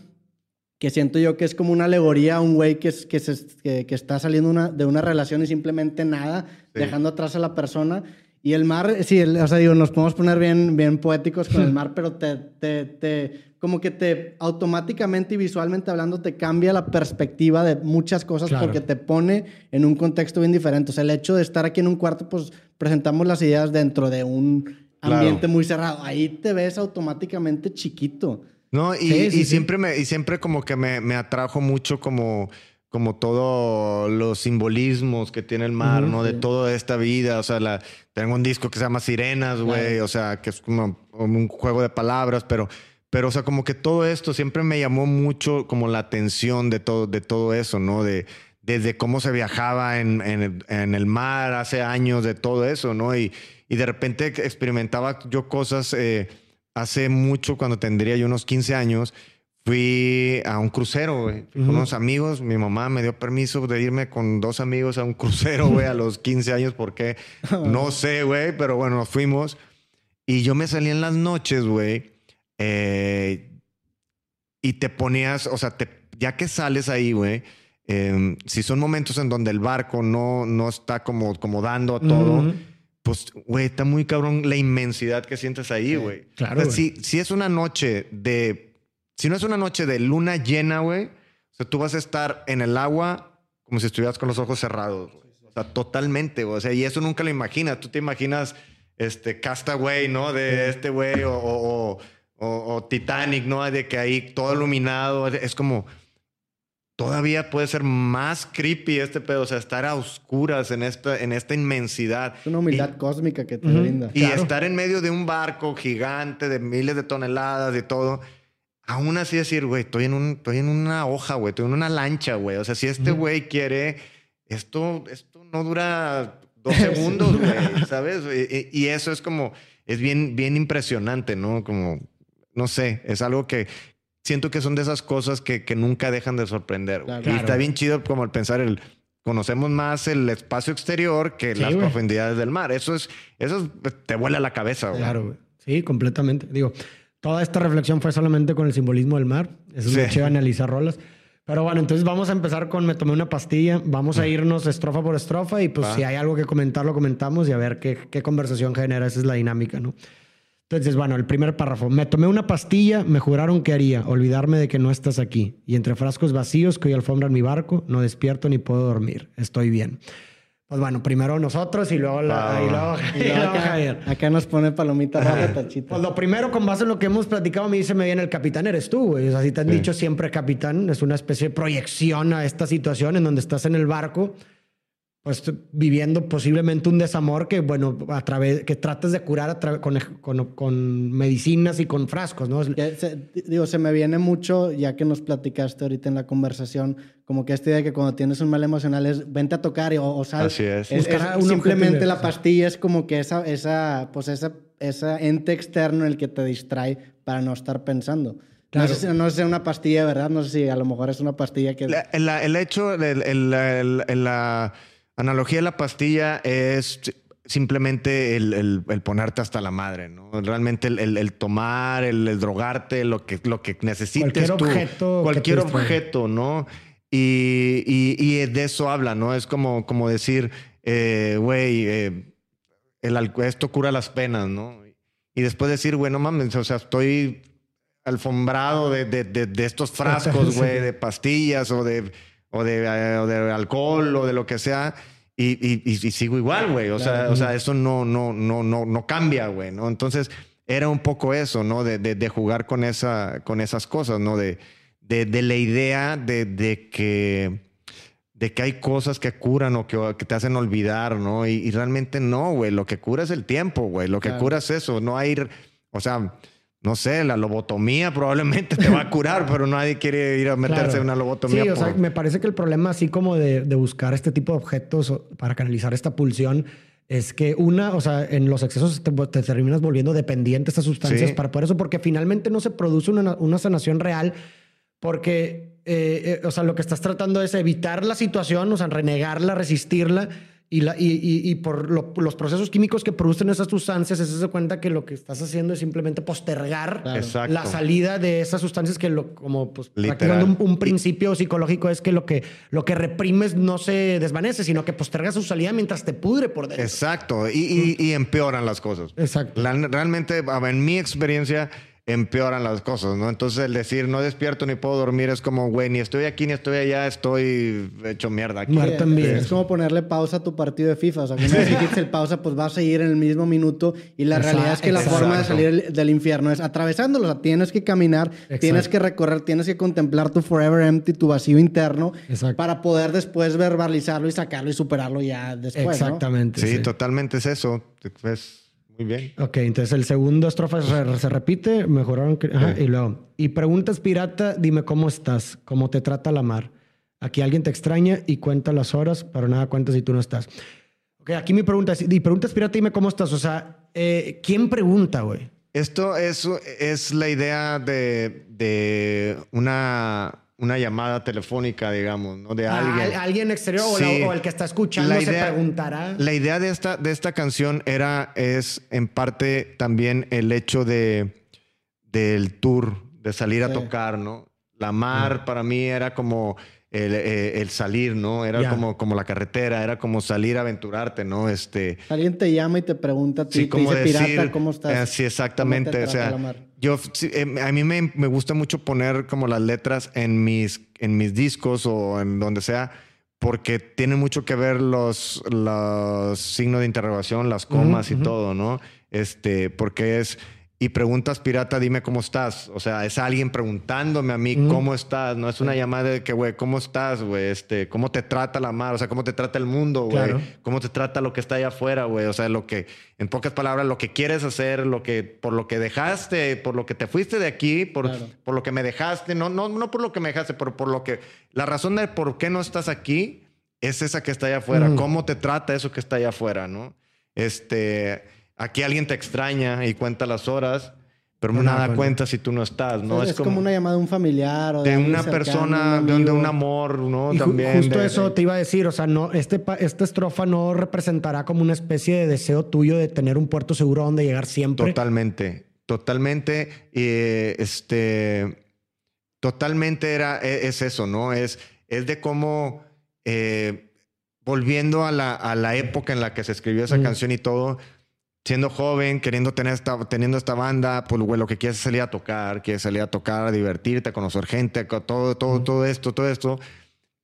que siento yo que es como una alegoría a un güey que, es- que, se- que, que está saliendo una, de una relación y simplemente nada, Sí. dejando atrás a la persona. Y el mar, sí, el- o sea, digo, nos podemos poner bien, bien poéticos con el [LAUGHS] mar, pero te, te, te, como que te automáticamente y visualmente hablando te cambia la perspectiva de muchas cosas Claro. porque te pone en un contexto bien diferente. O sea, el hecho de estar aquí en un cuarto, pues presentamos las ideas dentro de un Claro. ambiente muy cerrado. Ahí te ves automáticamente chiquito. No, y, Sí, sí, y sí. siempre me, y siempre como que me, me atrajo mucho como, como todos los simbolismos que tiene el mar, ¿no? De toda esta vida. O sea, la, tengo un disco que se llama Sirenas, güey. Claro. O sea, que es como, como un juego de palabras, pero, pero, o sea, como que todo esto siempre me llamó mucho como la atención de todo, de todo eso, ¿no? De, desde cómo se viajaba en, en- en el mar hace años, de todo eso, ¿no? Y, y de repente experimentaba yo cosas eh, hace mucho, cuando tendría yo unos 15 años, fui a un crucero, güey. Fui con unos amigos, mi mamá me dio permiso de irme con dos amigos a un crucero, güey, a los 15 años, porque [LAUGHS] no sé, güey, pero bueno, nos fuimos. Y yo me salí en las noches, güey, eh, y te ponías, o sea, te, ya que sales ahí, güey, eh, si son momentos en donde el barco no, no está como, como dando a todo, Ujú. Pues, güey, está muy cabrón la inmensidad que sientes ahí, güey. claro, O sea, si, si es una noche de. Si no es una noche de luna llena, güey, o sea, tú vas a estar en el agua como si estuvieras con los ojos cerrados, güey. O sea, totalmente, güey. O sea, y eso nunca lo imaginas. Tú te imaginas este Castaway, ¿no? De este güey, o- o- o Titanic, ¿no? De que ahí todo iluminado. Es como. Todavía puede ser más creepy este pedo, o sea, estar a oscuras en esta, en esta inmensidad. Es una humildad cósmica que te Ujú. brinda. Y Claro. estar en medio de un barco gigante de miles de toneladas y todo. Aún así decir, güey, estoy en, un, estoy en una hoja, güey, estoy en una lancha, güey. O sea, si este güey quiere, esto, esto no dura dos [LAUGHS] segundos, güey, [LAUGHS] ¿sabes? Y, y- y eso es como, es bien, bien impresionante, ¿no? Como, no sé, es algo que siento que son de esas cosas que, que nunca dejan de sorprender. Claro. Y está bien chido como el pensar el... Conocemos más el espacio exterior que Sí, las güey. profundidades del mar. Eso es, eso es- te vuela la cabeza. Claro, güey. Sí, completamente. Digo, toda esta reflexión fue solamente con el simbolismo del mar. Es Sí. muy chido analizar rolas. Pero bueno, entonces vamos a empezar con Me tomé una pastilla. Vamos a irnos estrofa por estrofa y pues Va. si hay algo que comentar, lo comentamos y a ver qué, qué conversación genera. Esa es la dinámica, ¿no? Entonces, bueno, el primer párrafo. Me tomé una pastilla, me juraron que haría, olvidarme de que no estás aquí. Y entre frascos vacíos que hoy alfombran mi barco, no despierto ni puedo dormir. Estoy bien. Pues bueno, primero nosotros y luego, la, y luego, [LAUGHS] Y y luego luego acá, Javier. acá nos pone palomita roja, tachita. Pues lo primero, con base en lo que hemos platicado, me dice, me viene el capitán, eres tú, güey. O sea, si te han Sí. dicho siempre capitán, es una especie de proyección a esta situación en donde estás en el barco pues viviendo posiblemente un desamor que, bueno, a través, que trates de curar a con, con, con, medicinas y con frascos, ¿no? Se, digo, se me viene mucho, ya que nos platicaste ahorita en la conversación, como que esta idea de que cuando tienes un mal emocional es vente a tocar y, o, o sal. Así es. es, es simplemente la pastilla es como que esa, esa, pues esa, esa ente externo en el que te distrae para no estar pensando. Claro. No, sé si, no sé una pastilla, ¿verdad? No sé si a lo mejor es una pastilla que... La, el, el, hecho, el, el, la analogía de la pastilla es simplemente el, el, el, ponerte hasta la madre, ¿no? Realmente el, tomar, el, drogarte, lo que, lo que necesites cualquier tú. Objeto cualquier objeto, ¿no? Y, y, y, de eso habla, ¿no? Es como, como decir, güey, eh, eh, esto cura las penas, ¿no? Y después decir, güey, no mames, o sea, estoy alfombrado de, de, de, de estos frascos, güey, de pastillas o de o de, o de alcohol o de lo que sea. Y, y, y sigo igual, güey. O, sea, o sea, eso no, no, no, no, no cambia, güey, ¿no? Entonces, era un poco eso, ¿no? De, de, de jugar con, esa, con esas cosas, ¿no? De, de, la idea de, de, que, de que hay cosas que curan o que, que te hacen olvidar, ¿no? Y, y realmente no, güey. Lo que cura es el tiempo, güey. Lo que claro. cura es eso. No hay... O sea no sé, la lobotomía probablemente te va a curar, pero nadie quiere ir a meterse claro. en una lobotomía. Sí, por... o sea, me parece que el problema así como de, de, buscar este tipo de objetos para canalizar esta pulsión es que una, o sea, en los excesos te, te terminas volviendo dependiente a estas sustancias Sí. para por eso, porque finalmente no se produce una, una sanación real porque, eh, eh, o sea, lo que estás tratando es evitar la situación, o sea, renegarla, resistirla y, la, y, y, y por lo, los procesos químicos que producen esas sustancias, es se cuenta que lo que estás haciendo es simplemente postergar la salida de esas sustancias que lo, como pues practicando un, un principio psicológico es que lo que lo que reprimes no se desvanece, sino que postergas su salida mientras te pudre por dentro. Exacto, y, y, y empeoran las cosas. Exacto. La- realmente, en mi experiencia, empeoran las cosas, ¿no? Entonces, el decir no despierto ni puedo dormir es como, güey, ni estoy aquí ni estoy allá, estoy hecho mierda aquí. Muerto en vida. Es como ponerle pausa a tu partido de FIFA. O sea, que que quites el pausa, pues va a seguir en el mismo minuto. Y la Exacto, realidad es que la exacto. forma de salir del infierno es atravesándolo. O sea, tienes que caminar, tienes que recorrer, tienes que contemplar tu forever empty, tu vacío interno, Exacto. para poder después verbalizarlo y sacarlo y superarlo ya después. ¿no? Exactamente. Sí, totalmente es eso. Es muy bien. Ok, entonces el segundo estrofa se, se repite, mejoraron. ajá, Sí. Y luego, y preguntas pirata, dime cómo estás, cómo te trata la mar. Aquí alguien te extraña y cuenta las horas, pero nada cuenta si tú no estás. Ok, aquí mi pregunta es, y preguntas pirata, dime cómo estás. O sea, eh, ¿quién pregunta, güey? Esto es, es la idea de, de una, una llamada telefónica, digamos, ¿no? De Ah, alguien. al- alguien exterior o, la- o el que está escuchando La se idea- preguntará. La idea de esta, de esta canción era, es en parte también el hecho de, del tour, de salir a tocar, ¿no? La mar para mí era como el, eh, el salir, ¿no? Era como, como la carretera, era como salir a aventurarte, ¿no? Este, Alguien te llama y te pregunta a ti, Sí, te como dice, decir, pirata, ¿cómo estás? eh, sí, exactamente. ¿Cómo te O sea, trata la mar? Yo, eh, a mí me, me gusta mucho poner como las letras en mis, en mis discos o en donde sea, porque tiene mucho que ver los, los signos de interrogación, las comas y todo, ¿no? Este, porque es. Y preguntas, pirata, dime cómo estás. O sea, es alguien preguntándome a mí Ujú. cómo estás. No es una llamada de que, güey, ¿cómo estás, güey? Este, ¿cómo te trata la mar? O sea, ¿cómo te trata el mundo, güey? Claro. cómo te trata lo que está allá afuera, güey. O sea, lo que, en pocas palabras, lo que quieres hacer, lo que, por lo que dejaste, por lo que te fuiste de aquí, por, Claro. por lo que me dejaste, no, no, no por lo que me dejaste, pero por lo que, la razón de por qué no estás aquí es esa que está allá afuera. Ujú. ¿Cómo te trata eso que está allá afuera, no? Este, aquí alguien te extraña y cuenta las horas, pero No, nada cuenta si tú no estás, ¿no? es, como, una llamada de un familiar o de, de una cercano, persona, un de, un amor, ¿no? Y También. justo de- eso te iba a decir, o sea, no, este, esta estrofa no representará como una especie de deseo tuyo de tener un puerto seguro donde llegar siempre. Totalmente, totalmente. eh, este, totalmente era, e- es, eso, ¿no? Es, es de cómo, eh, volviendo a la, a la época en la que se escribió esa Mm. canción y todo, siendo joven, queriendo tener esta, teniendo esta banda, pues güey, lo que quieres es salir a tocar, quieres salir a tocar, a divertirte, a conocer gente, todo, todo, todo esto, todo esto.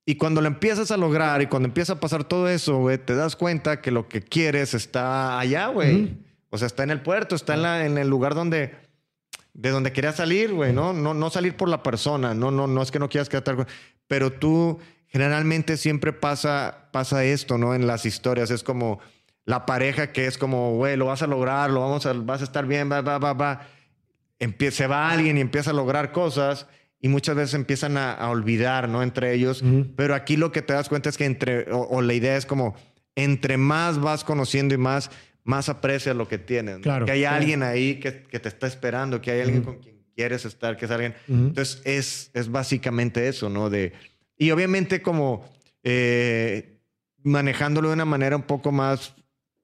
Y cuando lo empiezas a lograr y cuando empieza a pasar todo eso, güey, te das cuenta que lo que quieres está allá, güey. O sea, está en el puerto, está en, la, en el lugar donde, de donde querías salir, güey, ¿no? ¿no? No salir por la persona, no, no, no es que no quieras quedarte, pero tú generalmente siempre pasa, pasa esto, ¿no? En las historias es como la pareja que es como, güey, lo vas a lograr, lo vamos a, vas a estar bien, va, va, va, va. Se va alguien y empieza a lograr cosas y muchas veces empiezan a, a olvidar, ¿no? Entre ellos. Pero aquí lo que te das cuenta es que entre, o, o, la idea es como, entre más vas conociendo y más, más aprecias lo que tienes. ¿no? Claro. Que hay Claro. alguien ahí que, que te está esperando, que hay alguien con quien quieres estar, que es alguien. Entonces, es, es básicamente eso, ¿no? De, y obviamente como eh, manejándolo de una manera un poco más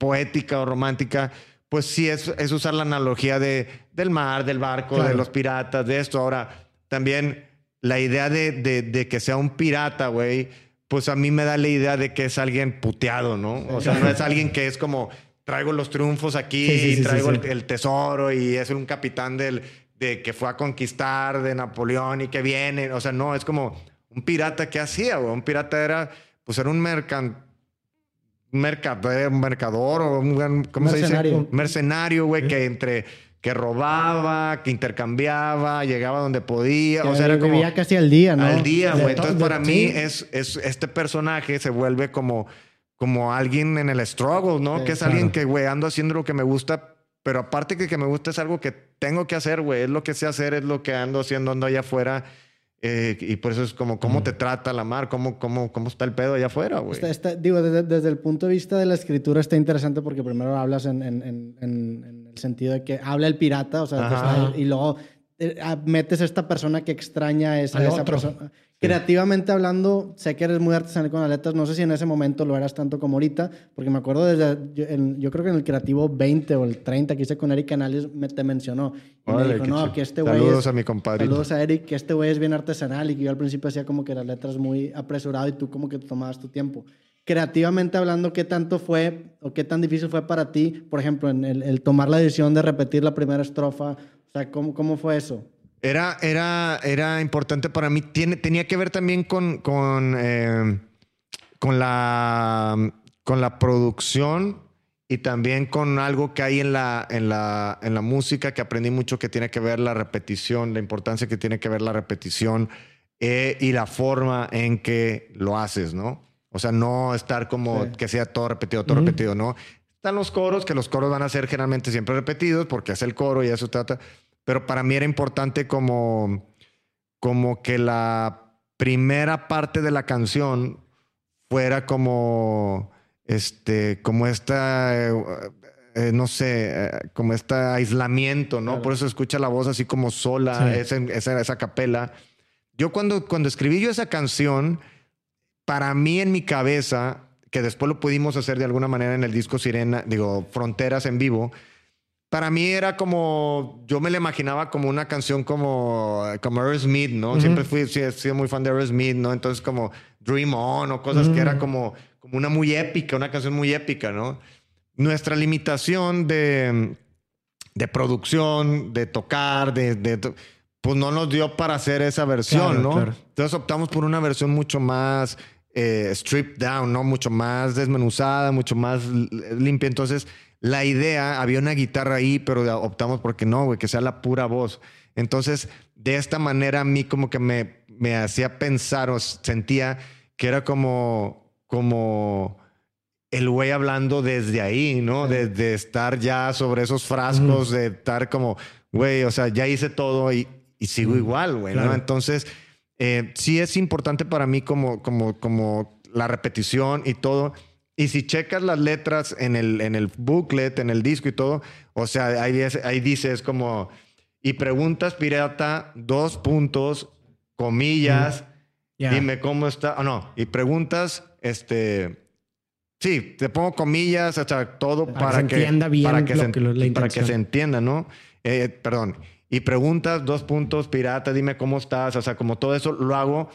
poética o romántica, pues sí es, es usar la analogía de, del mar, del barco, Claro. de los piratas, de esto. Ahora, también la idea de, de, de que sea un pirata, güey, pues a mí me da la idea de que es alguien puteado, ¿no? O sea, no es alguien que es como, traigo los triunfos aquí, Sí, sí, sí, sí, traigo. El, el tesoro y es un capitán del, de que fue a conquistar de Napoleón y que viene. O sea, no, es como un pirata que hacía, güey. Un pirata era, pues era un mercan un mercader, un mercador o un gran- ¿cómo se Mercenario. dice? Un mercenario, güey, que entre que robaba, que intercambiaba, llegaba donde podía, o sea, era como Vivía casi al día, ¿no? al día, güey. to- Entonces, para mí es, es este personaje se vuelve como como alguien en el struggle, ¿no? Sí, que es claro. alguien que, güey, ando haciendo lo que me gusta, pero aparte que que me gusta es algo que tengo que hacer, güey. Es lo que sé hacer, es lo que ando haciendo, ando allá afuera. Eh, y por eso es como, ¿cómo te trata la mar? ¿Cómo, cómo, cómo está el pedo allá afuera, güey? Está- está- digo, desde, desde el punto de vista de la escritura está interesante porque primero hablas en, en- en- en- en el sentido de que habla el pirata, o sea, está- y luego eh, metes a esta persona que extraña a esa, persona. Creativamente hablando, sé que eres muy artesanal con las letras, no sé si en ese momento lo eras tanto como ahorita, porque me acuerdo desde, yo, en- yo creo que en el creativo 20 o el 30 que hice con Eric Canales me, te mencionó. Y Órale, me dijo, no, que este güey Saludos es- a mi compadrito. Saludos a Eric, que este güey es bien artesanal y que yo al principio hacía como que las letras muy apresurado y tú como que tomabas tu tiempo. Creativamente hablando, ¿qué tanto fue o qué tan difícil fue para ti, por ejemplo, en el, el tomar la decisión de repetir la primera estrofa? O sea, ¿cómo, cómo fue eso? Era, era, era importante para mí. Tiene, tenía que ver también con, con, eh, con, la, con la producción y también con algo que hay en la, en, la, en la música que aprendí mucho que tiene que ver la repetición, la importancia que tiene que ver la repetición eh, y la forma en que lo haces, ¿no? O sea, no estar como Sí. que sea todo repetido, todo repetido, ¿no? Están los coros, que los coros van a ser generalmente siempre repetidos porque es el coro y eso trata. Pero para mí era importante como, como que la primera parte de la canción fuera como, este, como esta, eh, eh, no sé, eh, como este aislamiento, ¿no? Claro. Por eso escucha la voz así como sola, Sí. esa, esa, esa capela. Yo cuando, cuando escribí yo esa canción, para mí en mi cabeza, que después lo pudimos hacer de alguna manera en el disco Sirena, digo, Fronteras en vivo, para mí era como, yo me la imaginaba como una canción como, como Aerosmith, ¿no? Siempre fui, he sido muy fan de Aerosmith, ¿no? Entonces como Dream On o cosas que era como, como una muy épica, una canción muy épica, ¿no? Nuestra limitación de, de producción, de tocar, de, pues no nos dio para hacer esa versión, Claro, ¿no? claro. Entonces optamos por una versión mucho más eh, stripped down, ¿no? Mucho más desmenuzada, mucho más limpia. Entonces, la idea, había una guitarra ahí, pero optamos porque no, güey, que sea la pura voz. Entonces, de esta manera a mí como que me, me hacía pensar o sentía que era como, como el güey hablando desde ahí, ¿no? De, de estar ya sobre esos frascos, de estar como, güey, o sea, ya hice todo y, y sigo igual, güey, ¿no? Entonces, eh, sí es importante para mí como, como, como la repetición y todo. Y si checas las letras en el, en el booklet, en el disco y todo, o sea, ahí, es- ahí dices como, y preguntas pirata, dos puntos, comillas, dime cómo está, o no, y preguntas, este, sí, te pongo comillas, o sea, todo Para para, que se que, entienda bien para que, lo se, que- para que se entienda, ¿no? Eh, perdón. Y preguntas, dos puntos, pirata, dime cómo estás, o sea, como todo eso lo hago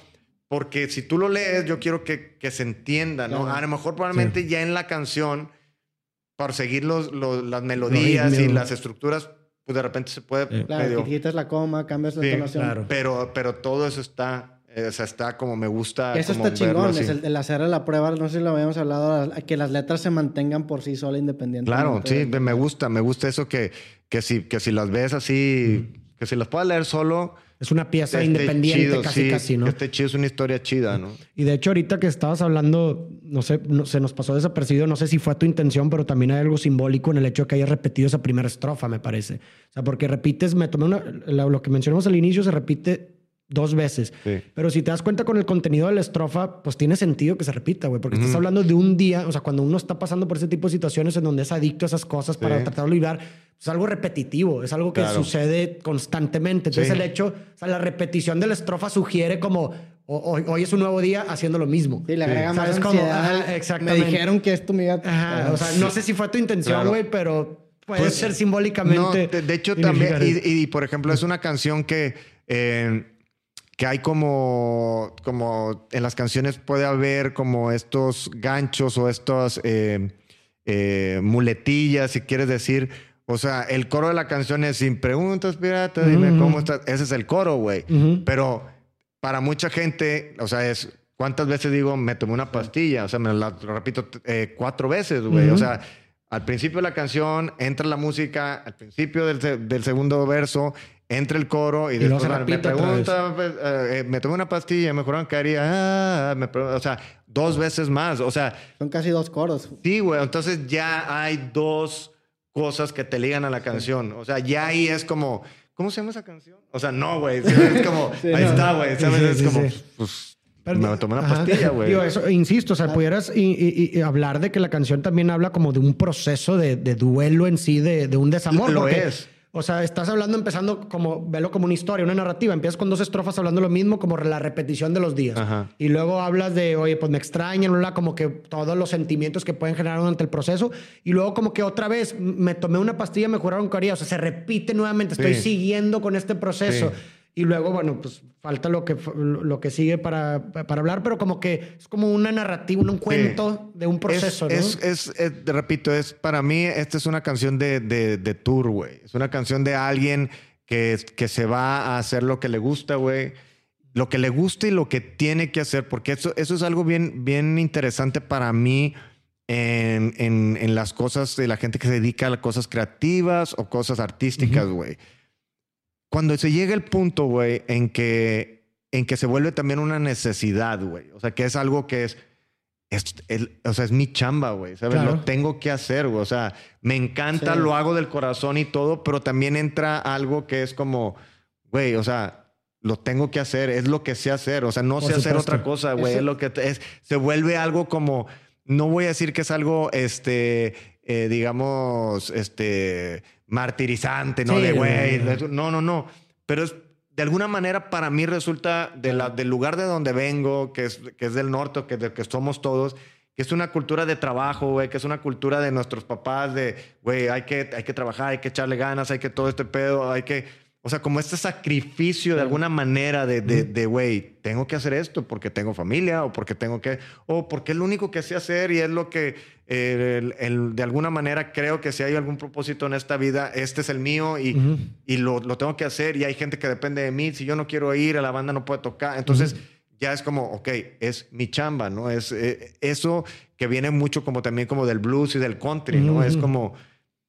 porque si tú lo lees, yo quiero que, que se entienda, ¿no? Claro. A lo mejor probablemente ya en la canción, para seguir los, los- las melodías y las estructuras, pues de repente se puede Sí. Claro, medio- quitas la coma, cambias la Sí, entonación. claro. pero, pero todo eso está, eh, o sea, está como me gusta. Eso como está chingón, es el, el hacer la prueba, no sé si lo habíamos hablado, que las letras se mantengan por sí solas independientemente. Claro, sí, me gusta, me gusta eso que, que, si, que si las ves así que si las puedas leer solo. Es una pieza independiente, chido, casi, sí, casi, ¿no? Esté chido, es una historia chida, ¿no? Y de hecho, ahorita que estabas hablando, no sé, no- se nos pasó desapercibido, no sé si fue tu intención, pero también hay algo simbólico en el hecho de que hayas repetido esa primera estrofa, me parece. O sea, porque repites, me tomé una, lo que mencionamos al inicio se repite dos veces. Sí. Pero si te das cuenta con el contenido de la estrofa, pues tiene sentido que se repita, güey, porque estás hablando de un día, o sea, cuando uno está pasando por ese tipo de situaciones en donde es adicto a esas cosas para tratar de olvidar, es algo repetitivo, es algo que Claro. sucede constantemente. Entonces Sí. el hecho, o sea, la repetición de la estrofa sugiere como "O- hoy, hoy es un nuevo día haciendo lo mismo. Sí, le agrega más ¿Sabes cómo? ansiedad. Ajá, Me exactamente. dijeron que esto me iba a... Ajá, o sea, no sé si fue tu intención, Claro. güey, pero puede Pues, ser No, simbólicamente. de, de hecho también, y, por ejemplo, es una canción que, eh, que hay como, como, en las canciones puede haber como estos ganchos o estos eh, eh, muletillas, si quieres decir. O sea, el coro de la canción es sin preguntas, pirata, dime Ujú. cómo estás. Ese es el coro, güey. Ujú. Pero para mucha gente, o sea, es cuántas veces digo, me tomé una pastilla, o sea, me la repito eh, cuatro veces, güey. O Ujú. sea, al principio de la canción entra la música, al principio del, del segundo verso entra el coro y, Y después se me pregunta, pues, eh, eh, me tomé una pastilla, me juraron que haría, ah, me o sea, dos veces más, o sea, Son casi dos coros. Sí, güey. Entonces ya hay dos cosas que te ligan a la canción. O sea, ya ahí es como, ¿cómo se llama esa canción? O sea, no, güey. [LAUGHS] Es como, Sí, ahí no. está, güey. Sí, ¿Sabes? sí, es sí, como, sí. pues, Pero- me tomé una pastilla, güey. Insisto, o sea, pudieras y- y- y hablar de que la canción también habla como de un proceso de, de duelo en sí, de, de un desamor. Lo porque, es. O sea, estás hablando empezando como, velo como una historia, una narrativa. Empiezas con dos estrofas hablando lo mismo, como la repetición de los días. Ajá. Y luego hablas de, oye, pues me extrañan, bla, bla, como que todos los sentimientos que pueden generar durante el proceso. Y luego como que otra vez me tomé una pastilla, me juraron que haría. O sea, se repite nuevamente, estoy Sí. siguiendo con este proceso. Sí. Y luego, bueno, pues falta lo que, lo que sigue para, para hablar, pero como que es como una narrativa, un cuento de un proceso, es, ¿no? es, es- eh, repito, es para mí, esta es una canción de, de, de tour, güey. Es una canción de alguien que, que se va a hacer lo que le gusta, güey. Lo que le gusta y lo que tiene que hacer, porque eso, eso es algo bien, bien interesante para mí en, en, en las cosas de la gente que se dedica a cosas creativas o cosas artísticas, güey. Cuando se llega el punto, güey, en que, en que se vuelve también una necesidad, güey. O sea, que es algo que es es, el- o sea, es mi chamba, güey. ¿Sabes? Claro. Lo tengo que hacer, güey. O sea, me encanta, Sí. lo hago del corazón y todo, pero también entra algo que es como, güey, o sea, lo tengo que hacer, es lo que sé hacer. O sea, no sé hacer otra cosa, güey. Eso- Es lo que es. Se vuelve algo como, no voy a decir que es algo, este, eh, digamos, este, martirizante, ¿no? Sí, de, güey, no, no. no, no, no. Pero es, de alguna manera para mí resulta de la, del lugar de donde vengo, que es, que es del norte, que, de, que somos todos, que es una cultura de trabajo, güey, que es una cultura de nuestros papás, de, güey, hay que, hay que trabajar, hay que echarle ganas, hay que todo este pedo, hay que, o sea, como este sacrificio de alguna manera de, de, de, güey, tengo que hacer esto porque tengo familia o porque tengo que, o porque es lo único que sé hacer y es lo que eh, el- el- de alguna manera creo que si hay algún propósito en esta vida, este es el mío y, y lo, lo tengo que hacer y hay gente que depende de mí. Si yo no quiero ir, a la banda no puede tocar. Entonces ya es como, ok, es mi chamba, ¿no? Es eh, eso que viene mucho como también como del blues y del country, ¿no? Es como,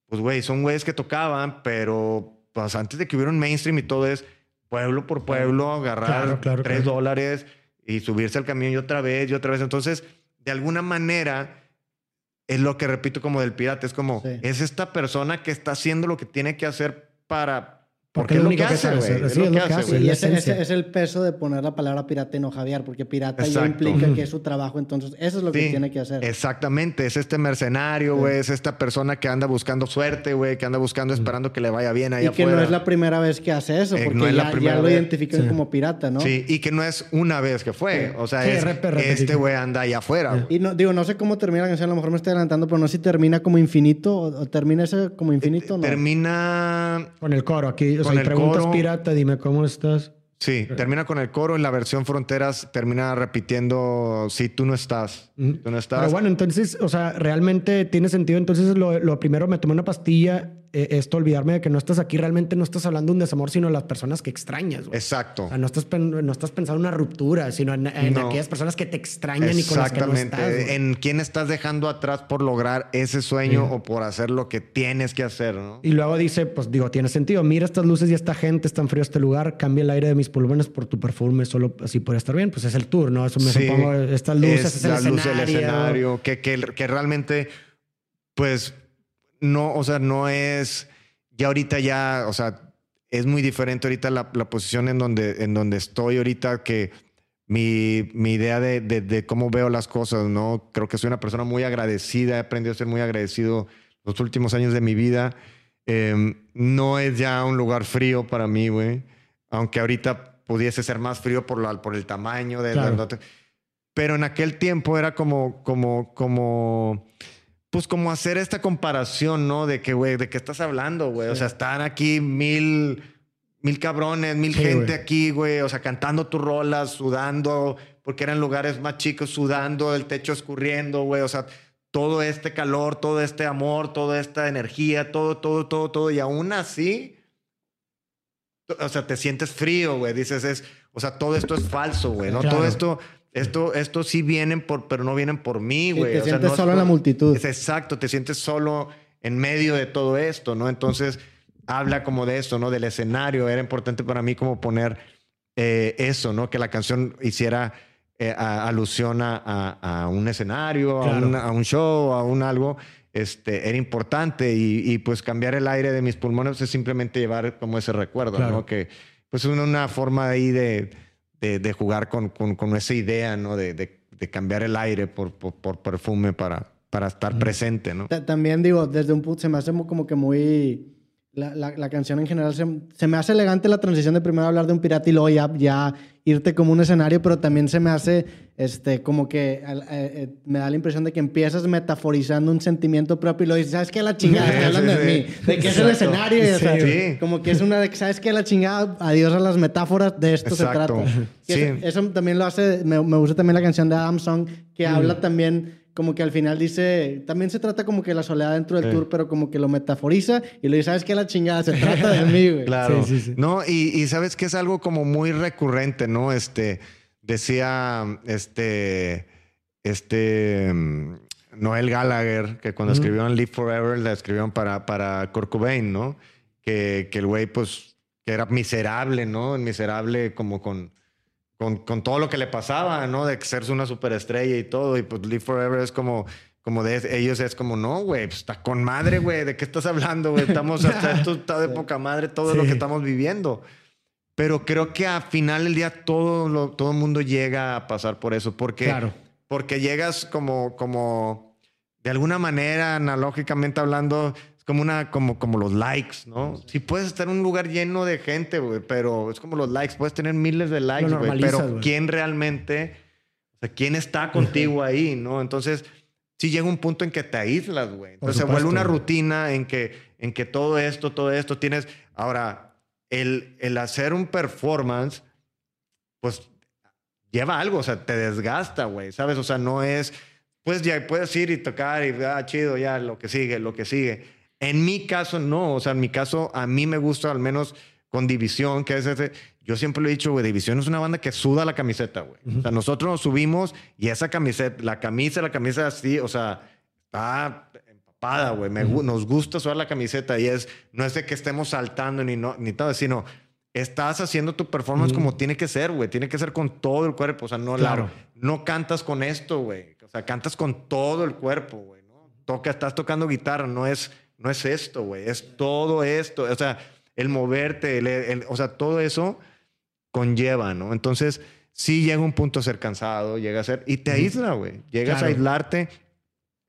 pues güey, son güeyes que tocaban, pero pues antes de que hubiera un mainstream y todo es pueblo por pueblo, agarrar Claro, claro, tres claro. dólares y subirse al camión y otra vez y otra vez. Entonces, de alguna manera, es lo que repito como del pirata. Es como, Sí. es esta persona que está haciendo lo que tiene que hacer para... Porque Porque es lo lo que hace, güey. Es Sí, lo es que lo que hace. Y ese, ese es el peso de poner la palabra pirata y no Javier, porque pirata ya implica que es su trabajo, entonces eso es lo que tiene que hacer. Exactamente, es este mercenario, güey, es esta persona que anda buscando suerte, güey, que anda buscando, esperando que le vaya bien ahí y que afuera. no es la primera vez que hace eso, Eh, porque no es la ya, primera ya lo vez. identifican Sí. como pirata, ¿no? Sí, y que no es una vez que fue, o sea, Sí, es, este güey anda allá afuera. Y no, digo, no sé cómo termina la canción, a lo mejor me estoy adelantando, pero no sé si termina como infinito o, o termina ese como infinito, ¿no? Termina, Con el coro aquí. O Con sea, preguntas coro. pirata, dime cómo estás. sí, termina con el coro, en la versión Fronteras termina repitiendo, si tú no estás, Ujú. tú no estás. Pero bueno, entonces, o sea, realmente tiene sentido. Entonces, lo, lo primero me tomé una pastilla esto, olvidarme de que no estás aquí, realmente no estás hablando de un desamor, sino de las personas que extrañas. Exacto. O sea, no estás, no estás pensando en una ruptura, sino en, en No. aquellas personas que te extrañan y con las que no Exactamente. estás. güey. en quién estás dejando atrás por lograr ese sueño o por hacer lo que tienes que hacer, ¿no? Y luego dice, pues digo, tiene sentido. Mira estas luces y esta gente, es tan frío este lugar. Cambia el aire de mis pulmones por tu perfume, solo así podría estar bien. Pues es el tour, ¿no? Eso me Sí. supongo. Estas luces es, el la escenario. luz del escenario, que, que, que realmente, pues, no, o sea, no es, ya ahorita ya, o sea, es muy diferente ahorita la, la posición en donde, en donde estoy ahorita que mi, mi idea de, de, de cómo veo las cosas, ¿no? Creo que soy una persona muy agradecida, he aprendido a ser muy agradecido los últimos años de mi vida. Eh, no es ya un lugar frío para mí, güey. Aunque ahorita pudiese ser más frío por, la, por el tamaño de... Claro. de- pero en aquel tiempo era como, como, como, pues como hacer esta comparación, ¿no? De que, güey, ¿de qué estás hablando, güey? O sea, están aquí mil, mil cabrones, mil Sí, gente aquí, güey, o sea, cantando tus rolas, sudando, porque eran lugares más chicos, sudando, el techo escurriendo, güey, o sea, todo este calor, todo este amor, toda esta energía, todo, todo, todo, todo, y aún así, o sea, te sientes frío, güey, dices, es, o sea, todo esto es falso, güey, ¿no? Claro. Todo esto, esto, esto sí vienen por, pero no vienen por mí, Sí, güey. te o sea, sientes no es solo en la multitud. es exacto, te sientes solo en medio de todo esto, ¿no? Entonces, habla como de esto, ¿no? Del escenario. Era importante para mí como poner eh, eso, ¿no? Que la canción hiciera eh, a- alusión a, a- a un escenario, a, Claro. un, a un show, a un algo. Este, era importante y, y, pues cambiar el aire de mis pulmones es simplemente llevar como ese recuerdo, Claro. ¿no? Que pues una, una forma ahí de, de, de jugar con, con, con esa idea, ¿no? De, de- de cambiar el aire por, por, por perfume para, para estar presente, ¿no? Ta- También digo, desde un punto se me hace como que muy... La, la- la canción en general se, se me hace elegante la transición de primero hablar de un pirata y luego ya, ya irte como un escenario, pero también se me hace este, como que eh, eh, me da la impresión de que empiezas metaforizando un sentimiento propio y lo dices, ¿sabes qué? La chingada, Sí, hablando sí, de sí. mí, de que es el Exacto. escenario, o sea, como que es una de que, ¿sabes qué? La chingada, adiós a las metáforas, de esto Exacto. se trata. Eso- eso también lo hace, me, me gusta también la canción de Adam Song, que Mm. habla también, como que al final dice, también se trata como que la soledad dentro del Sí. tour, pero como que lo metaforiza y le dice, ¿sabes qué? La chingada, se trata de mí, güey. [LAUGHS] Claro. Sí, sí, sí. No, y, y sabes que es algo como muy recurrente, ¿no? Este, decía, este, este, mm, Noel Gallagher, que cuando escribieron Live Forever, la escribieron para, para Kurt Cobain, ¿no? Que, que el güey, pues, que era miserable, ¿no? Miserable como con, con, con todo lo que le pasaba, ¿no? De ser una superestrella y todo. Y pues Live Forever es como, como de ellos, es como, no, güey, pues está con madre, güey. ¿De qué estás hablando, güey? Estamos hasta [LAUGHS] esto está de poca madre, todo lo que estamos viviendo. Pero creo que al final del día todo, lo- todo el mundo llega a pasar por eso. Porque, Claro. porque llegas como, como, de alguna manera, analógicamente hablando, como una, como, como los likes, ¿no? Si puedes estar en un lugar lleno de gente, güey, pero es como los likes, puedes tener miles de likes, güey, pero güey. ¿quién realmente, o sea, quién está contigo ahí, no? Entonces, sí llega un punto en que te aíslas, güey. Entonces se vuelve supuesto, una güey. rutina en que, en que todo esto, todo esto tienes. Ahora, el, el hacer un performance, pues lleva algo, o sea, te desgasta, güey, ¿sabes? O sea, no es, pues ya puedes ir y tocar y, ah, chido, ya, lo que sigue, lo que sigue. En mi caso, no, o sea, en mi caso, a mí me gusta al menos con División, que es ese, yo siempre lo he dicho, güey, División es una banda que suda la camiseta, güey. O sea, nosotros nos subimos y esa camiseta, la camisa, la camisa así, o sea, está empapada, güey. Me gu- Nos gusta sudar la camiseta y es, no es de que estemos saltando ni, no, ni todo, sino estás haciendo tu performance como tiene que ser, güey. Tiene que ser con todo el cuerpo. O sea, no, la- Claro. no cantas con esto, güey. O sea, cantas con todo el cuerpo, güey. ¿no? Toca, estás tocando guitarra, no es, no es esto, güey. Es todo esto. O sea, el moverte, el- el- o sea, todo eso conlleva, ¿no? Entonces, sí llega un punto a ser cansado, llega a ser... Y te aísla, güey. Llegas Claro. a aislarte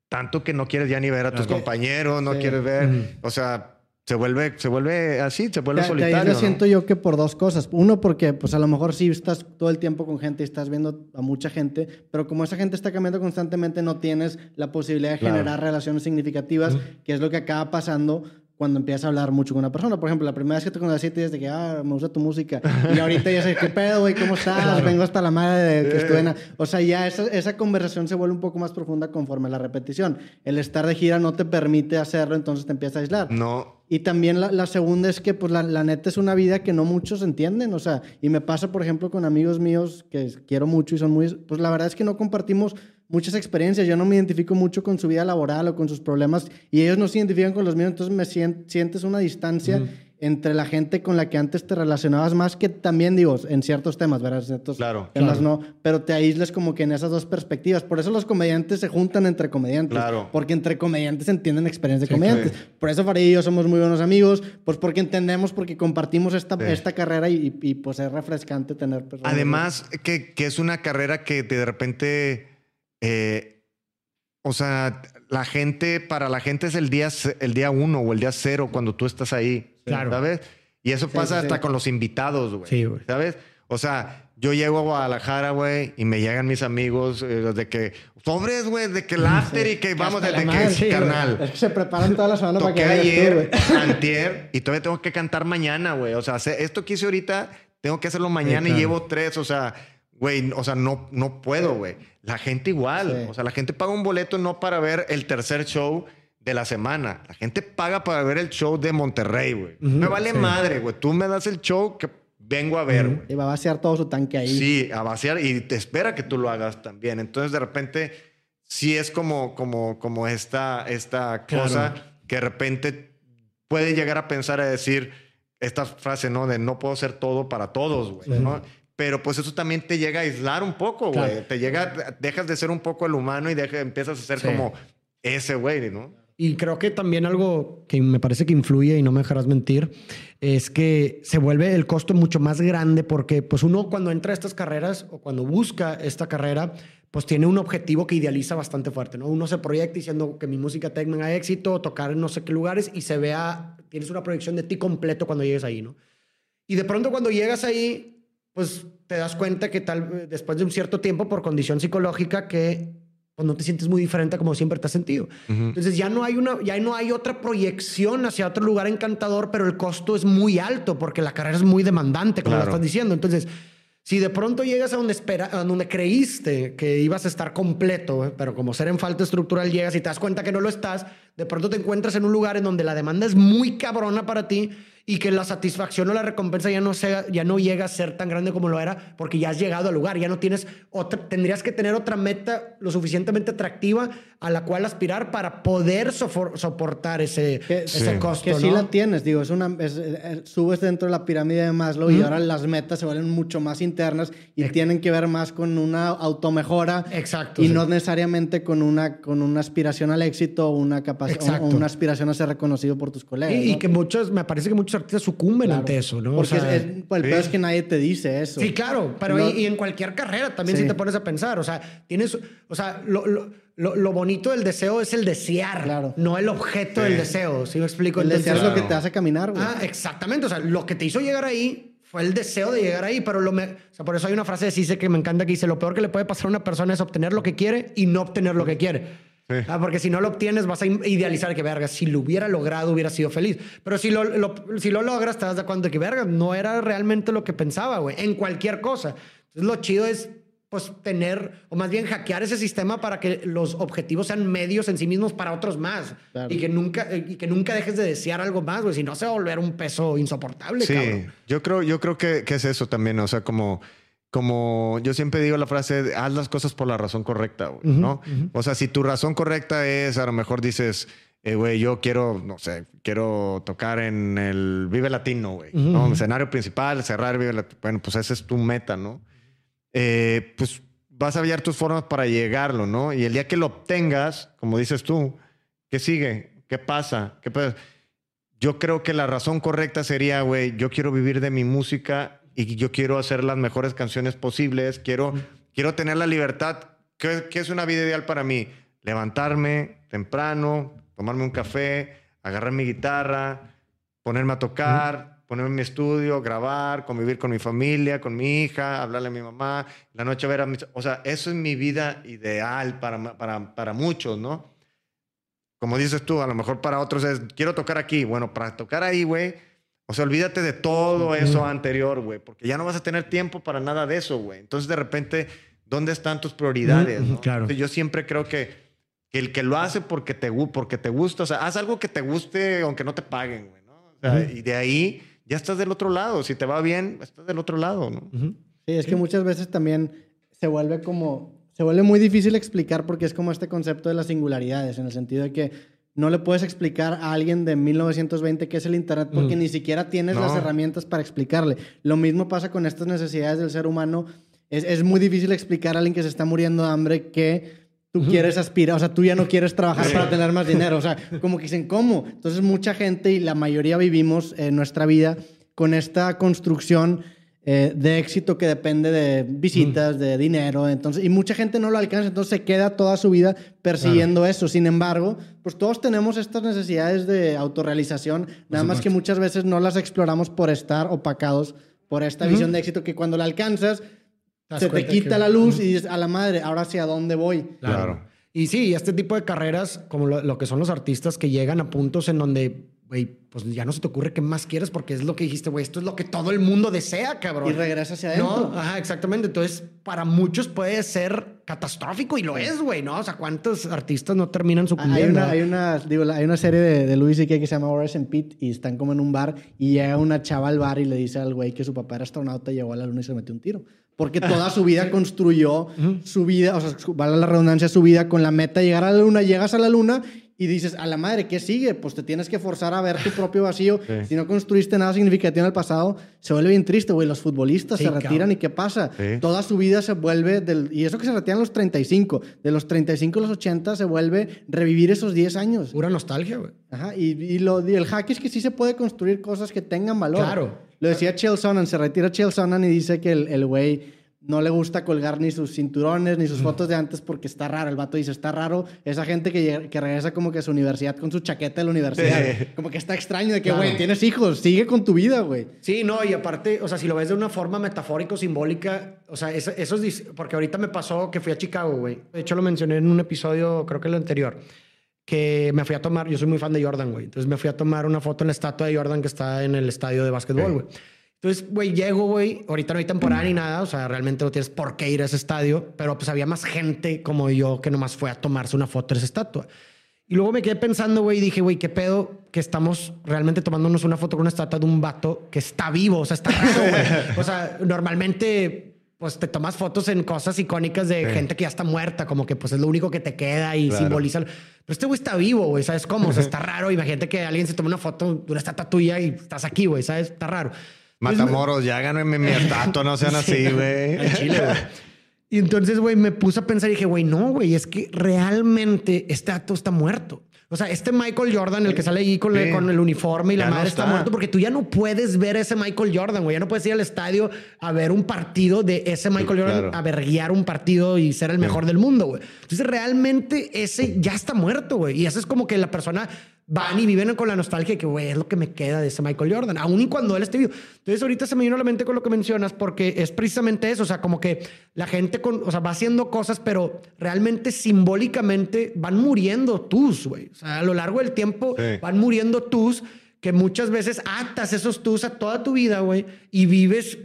tanto que no quieres ya ni ver a tus compañeros, no Sí. quieres ver... Ujú. O sea, se vuelve, se vuelve así, se vuelve solitario, ¿no? siento yo que por dos cosas. Uno, porque pues a lo mejor sí estás todo el tiempo con gente y estás viendo a mucha gente, pero como esa gente está cambiando constantemente, no tienes la posibilidad de Claro. generar relaciones significativas, que es lo que acaba pasando cuando empiezas a hablar mucho con una persona. Por ejemplo, la primera vez que te conocí te dices de que, ah, me gusta tu música. Y ahorita ya sé, ¿qué pedo, güey? ¿Cómo estás? Vengo hasta la madre de que estuve en... [LAUGHS] O sea, ya esa, esa conversación se vuelve un poco más profunda conforme a la repetición. El estar de gira no te permite hacerlo, entonces te empiezas a aislar. No. Y también la, la segunda es que, pues, la, la, neta es una vida que no muchos entienden. O sea, y me pasa, por ejemplo, con amigos míos que quiero mucho y son muy... Pues la verdad es que no compartimos muchas experiencias. Yo no me identifico mucho con su vida laboral o con sus problemas y ellos no se identifican con los míos. Entonces me sientes una distancia entre la gente con la que antes te relacionabas más que también, digo, en ciertos temas, ¿verdad? En ciertos claro, temas claro. no, pero te aísles como que en esas dos perspectivas. Por eso los comediantes se juntan entre comediantes. Claro. Porque entre comediantes entienden experiencias de comediantes. Sí. Por eso Farid y yo somos muy buenos amigos, pues porque entendemos, porque compartimos esta, sí. esta carrera y, y, pues es refrescante tener personas. Además, que, que, es una carrera que de repente, eh, o sea, la gente, para la gente es el día, el día uno o el día cero cuando tú estás ahí. Claro. ¿Sabes? Y eso pasa sí, sí, hasta con los invitados, güey. Sí, güey. ¿Sabes? O sea, yo llego a Guadalajara, güey, y me llegan mis amigos eh, de que sobres, güey, de que el after y que vamos, de, de que carnal. Es que se preparan toda la semana Toqué para que ayer, [LAUGHS] antier, y todavía tengo que cantar mañana, güey. O sea, esto que hice ahorita, tengo que hacerlo mañana claro. y llevo tres, o sea, güey, o sea, no, no puedo, güey. La gente igual, o sea, la gente paga un boleto no para ver el tercer show de la semana. La gente paga para ver el show de Monterrey, güey. Uh -huh, me vale sí. madre, güey. Tú me das el show que vengo a ver, güey. Uh -huh. Y va a vaciar todo su tanque ahí. Sí, a vaciar y te espera que tú lo hagas también. Entonces, de repente, sí es como, como, como esta, esta cosa Claro. que de repente puede llegar a pensar a decir esta frase, ¿no? De no puedo ser todo para todos, güey, Sí. ¿no? Pero pues eso también te llega a aislar un poco, güey. Claro. Te llega, dejas de ser un poco el humano y deja- empiezas a ser Sí. como ese güey, ¿no? Y creo que también algo que me parece que influye y no me dejarás mentir es que se vuelve el costo mucho más grande porque pues uno cuando entra a estas carreras o cuando busca esta carrera pues tiene un objetivo que idealiza bastante fuerte, ¿no? Uno se proyecta diciendo que mi música tenga éxito, tocar en no sé qué lugares y se vea, tienes una proyección de ti completo cuando llegues ahí, ¿no? Y de pronto cuando llegas ahí, pues te das cuenta que tal después de un cierto tiempo por condición psicológica que pues no te sientes muy diferente a como siempre te has sentido. Entonces ya no hay una ya no hay otra proyección hacia otro lugar encantador, pero el costo es muy alto porque la carrera es muy demandante, como lo Claro. estás diciendo. Entonces, si de pronto llegas a donde espera a donde creíste que ibas a estar completo, ¿eh? pero como ser en falta estructural llegas y te das cuenta que no lo estás, de pronto te encuentras en un lugar en donde la demanda es muy cabrona para ti y que la satisfacción o la recompensa ya no, sea, ya no llega a ser tan grande como lo era porque ya has llegado al lugar, ya no tienes otra, tendrías que tener otra meta lo suficientemente atractiva a la cual aspirar para poder sofor- soportar ese, Que, ese costo. que sí ¿no? la tienes, digo, es una, es- es- subes dentro de la pirámide de Maslow y ahora las metas se vuelven mucho más internas y tienen que ver más con una automejora Exacto, y sí. no necesariamente con una, con una aspiración al éxito o una, capac- Exacto. o una aspiración a ser reconocido por tus colegas. Y, y ¿no? que muchos, me parece que muchos artistas sucumben Claro. ante eso, ¿no? O Porque sea, es- es- el sí. peor es que nadie te dice eso. Sí, claro, pero No- y, y en cualquier carrera también Sí. si te pones a pensar, o sea, tienes, o sea, lo, lo, lo, lo bonito del deseo es el desear, Claro. no el objeto Sí. del deseo, ¿sí me explico? El desear es lo que te hace caminar, güey. Ah, exactamente, o sea, lo que te hizo llegar ahí fue el deseo de llegar ahí, pero lo me, o sea, por eso hay una frase de Cise que me encanta que dice, lo peor que le puede pasar a una persona es obtener lo que quiere y no obtener lo que quiere. Sí. Ah, porque si no lo obtienes, vas a idealizar que, verga, si lo hubiera logrado, hubiera sido feliz. Pero si lo, lo- si lo logras, te das de cuenta que, verga, no era realmente lo que pensaba, güey, en cualquier cosa. Entonces, lo chido es, pues, tener, o más bien hackear ese sistema para que los objetivos sean medios en sí mismos para otros más. Claro. Y, que nunca, y que nunca dejes de desear algo más, güey, si no se va a volver un peso insoportable, Sí, cabrón. yo creo, yo creo que, que es eso también, o sea, como, como yo siempre digo la frase, haz las cosas por la razón correcta, güey, ¿no? O sea, si tu razón correcta es, a lo mejor dices, eh, güey, yo quiero, no sé, quiero tocar en el Vive Latino, güey, ¿no? Escenario principal, cerrar Vive Latino. Bueno, pues esa es tu meta, ¿no? Eh, pues vas a hallar tus formas para llegarlo, ¿no? Y el día que lo obtengas, como dices tú, ¿qué sigue? ¿Qué pasa? ¿Qué pasa? Yo creo que la razón correcta sería, güey, yo quiero vivir de mi música y yo quiero hacer las mejores canciones posibles, quiero, quiero tener la libertad. ¿Qué, qué es una vida ideal para mí? Levantarme temprano, tomarme un café, agarrar mi guitarra, ponerme a tocar, ponerme en mi estudio, grabar, convivir con mi familia, con mi hija, hablarle a mi mamá, la noche ver a mis... O sea, eso es mi vida ideal para, para, para muchos, ¿no? como dices tú, a lo mejor para otros es, quiero tocar aquí. Bueno, para tocar ahí, güey, o sea, olvídate de todo eso anterior, güey, porque ya no vas a tener tiempo para nada de eso, güey. Entonces, de repente, ¿dónde están tus prioridades? No? claro. Entonces, yo siempre creo que, que el que lo hace porque te, gu- porque te gusta, o sea, haz algo que te guste aunque no te paguen, güey, ¿no? O sea, Ujú. y de ahí ya estás del otro lado. Si te va bien, estás del otro lado, ¿no? Ujú. Sí, es que muchas veces también se vuelve como, se vuelve muy difícil explicar porque es como este concepto de las singularidades, en el sentido de que no le puedes explicar a alguien de 1920 qué es el Internet porque Mm. ni siquiera tienes No. las herramientas para explicarle. Lo mismo pasa con estas necesidades del ser humano. Es, es muy difícil explicar a alguien que se está muriendo de hambre que tú quieres aspirar, o sea, tú ya no quieres trabajar para tener más dinero, o sea, como que dicen, ¿cómo? Entonces mucha gente y la mayoría vivimos en nuestra vida con esta construcción eh, de éxito que depende de visitas, de dinero, entonces, y mucha gente no lo alcanza, entonces se queda toda su vida persiguiendo eso. Sin embargo, pues todos tenemos estas necesidades de autorrealización, nada más que muchas veces no las exploramos por estar opacados por esta visión de éxito que cuando la alcanzas se te quita que- la luz y dices, a la madre, ahora hacia dónde voy. Claro. Y sí, este tipo de carreras, como lo, lo que son los artistas que llegan a puntos en donde, güey, pues ya no se te ocurre qué más quieres porque es lo que dijiste, güey, esto es lo que todo el mundo desea, cabrón. Y regresa hacia adentro. No, ajá, exactamente. Entonces, para muchos puede ser catastrófico y lo es, güey, ¿no? O sea, ¿cuántos artistas no terminan Hay sucumbiendo? una, hay una, digo, la- hay una serie de, de Louis C.K. que se llama Horace and Pete y están como en un bar y llega una chava al bar y le dice al güey que su papá era astronauta, llegó a la luna y se metió un tiro. Porque [LAUGHS] toda su vida construyó su vida, o sea, su- vale la redundancia, su vida con la meta de llegar a la luna. Llegas a la luna y dices, a la madre, ¿qué sigue? Pues te tienes que forzar a ver tu propio vacío. [LAUGHS] Sí. Si no construiste nada significativo en el pasado, se vuelve bien triste, güey. Los futbolistas Sí, se retiran cabrón. y ¿qué pasa? Sí. Toda su vida se vuelve, del, y eso que se retiran los 35, de los 35 a los 80 se vuelve revivir esos 10 años. Pura nostalgia, güey. Ajá, y, y lo, y el hack es que sí se puede construir cosas que tengan valor. Claro. Lo decía Chael Sonnen, se retira Chael Sonnen y dice que el güey no le gusta colgar ni sus cinturones ni sus fotos de antes porque está raro. El vato dice, está raro esa gente que, llega- que regresa como que a su universidad con su chaqueta de la universidad. Sí. Como que está extraño de que, Claro. güey, tienes hijos, sigue con tu vida, güey. Sí, no, y aparte, o sea, si lo ves de una forma metafórica o simbólica, o sea, eso, eso es. Porque ahorita me pasó que fui a Chicago, güey. De hecho, lo mencioné en un episodio, creo que el anterior, que me fui a tomar. Yo soy muy fan de Jordan, güey. Entonces me fui a tomar una foto en la estatua de Jordan que está en el estadio de básquetbol, güey. Entonces, güey, llego, güey. Ahorita no hay temporada ni nada, o sea, realmente no tienes por qué ir a ese estadio, pero pues había más gente como yo que nomás fue a tomarse una foto de esa estatua. Y luego me quedé pensando, güey, y dije, güey, qué pedo que estamos realmente tomándonos una foto con una estatua de un vato que está vivo. O sea, está raro, güey. [LAUGHS] O sea, normalmente, pues te tomas fotos en cosas icónicas de Sí. gente que ya está muerta, como que pues es lo único que te queda y Claro. simboliza. Pero este güey está vivo, güey, ¿sabes cómo? O sea, [LAUGHS] está raro. Imagínate que alguien se toma una foto de una estatua tuya y estás aquí, güey, ¿sabes? Está raro. Entonces, Matamoros, ya gánenme mi [LAUGHS] estatua, no sean así, güey. al chile, güey. Y entonces, güey, me puse a pensar y dije, güey, no, güey, es que realmente este acto está muerto. O sea, este Michael Jordan, el que sale ahí con, el, Sí. con el uniforme y la no madre está. está. muerto porque tú ya no puedes ver ese Michael Jordan, güey. Ya no puedes ir al estadio a ver un partido de ese Michael Jordan, claro. a verguiar un partido y ser el mejor del mundo, güey. Entonces, realmente ese ya está muerto, güey. Y eso es como que la persona van y viven con la nostalgia que, güey, es lo que me queda de ese Michael Jordan, aún y cuando él esté vivo. Entonces, ahorita se me vino a la mente con lo que mencionas, porque es precisamente eso, o sea, como que la gente con, o sea, va haciendo cosas, pero realmente simbólicamente van muriendo tus, güey. O sea, a lo largo del tiempo Sí. van muriendo tus, que muchas veces atas esos tus a toda tu vida, güey, y vives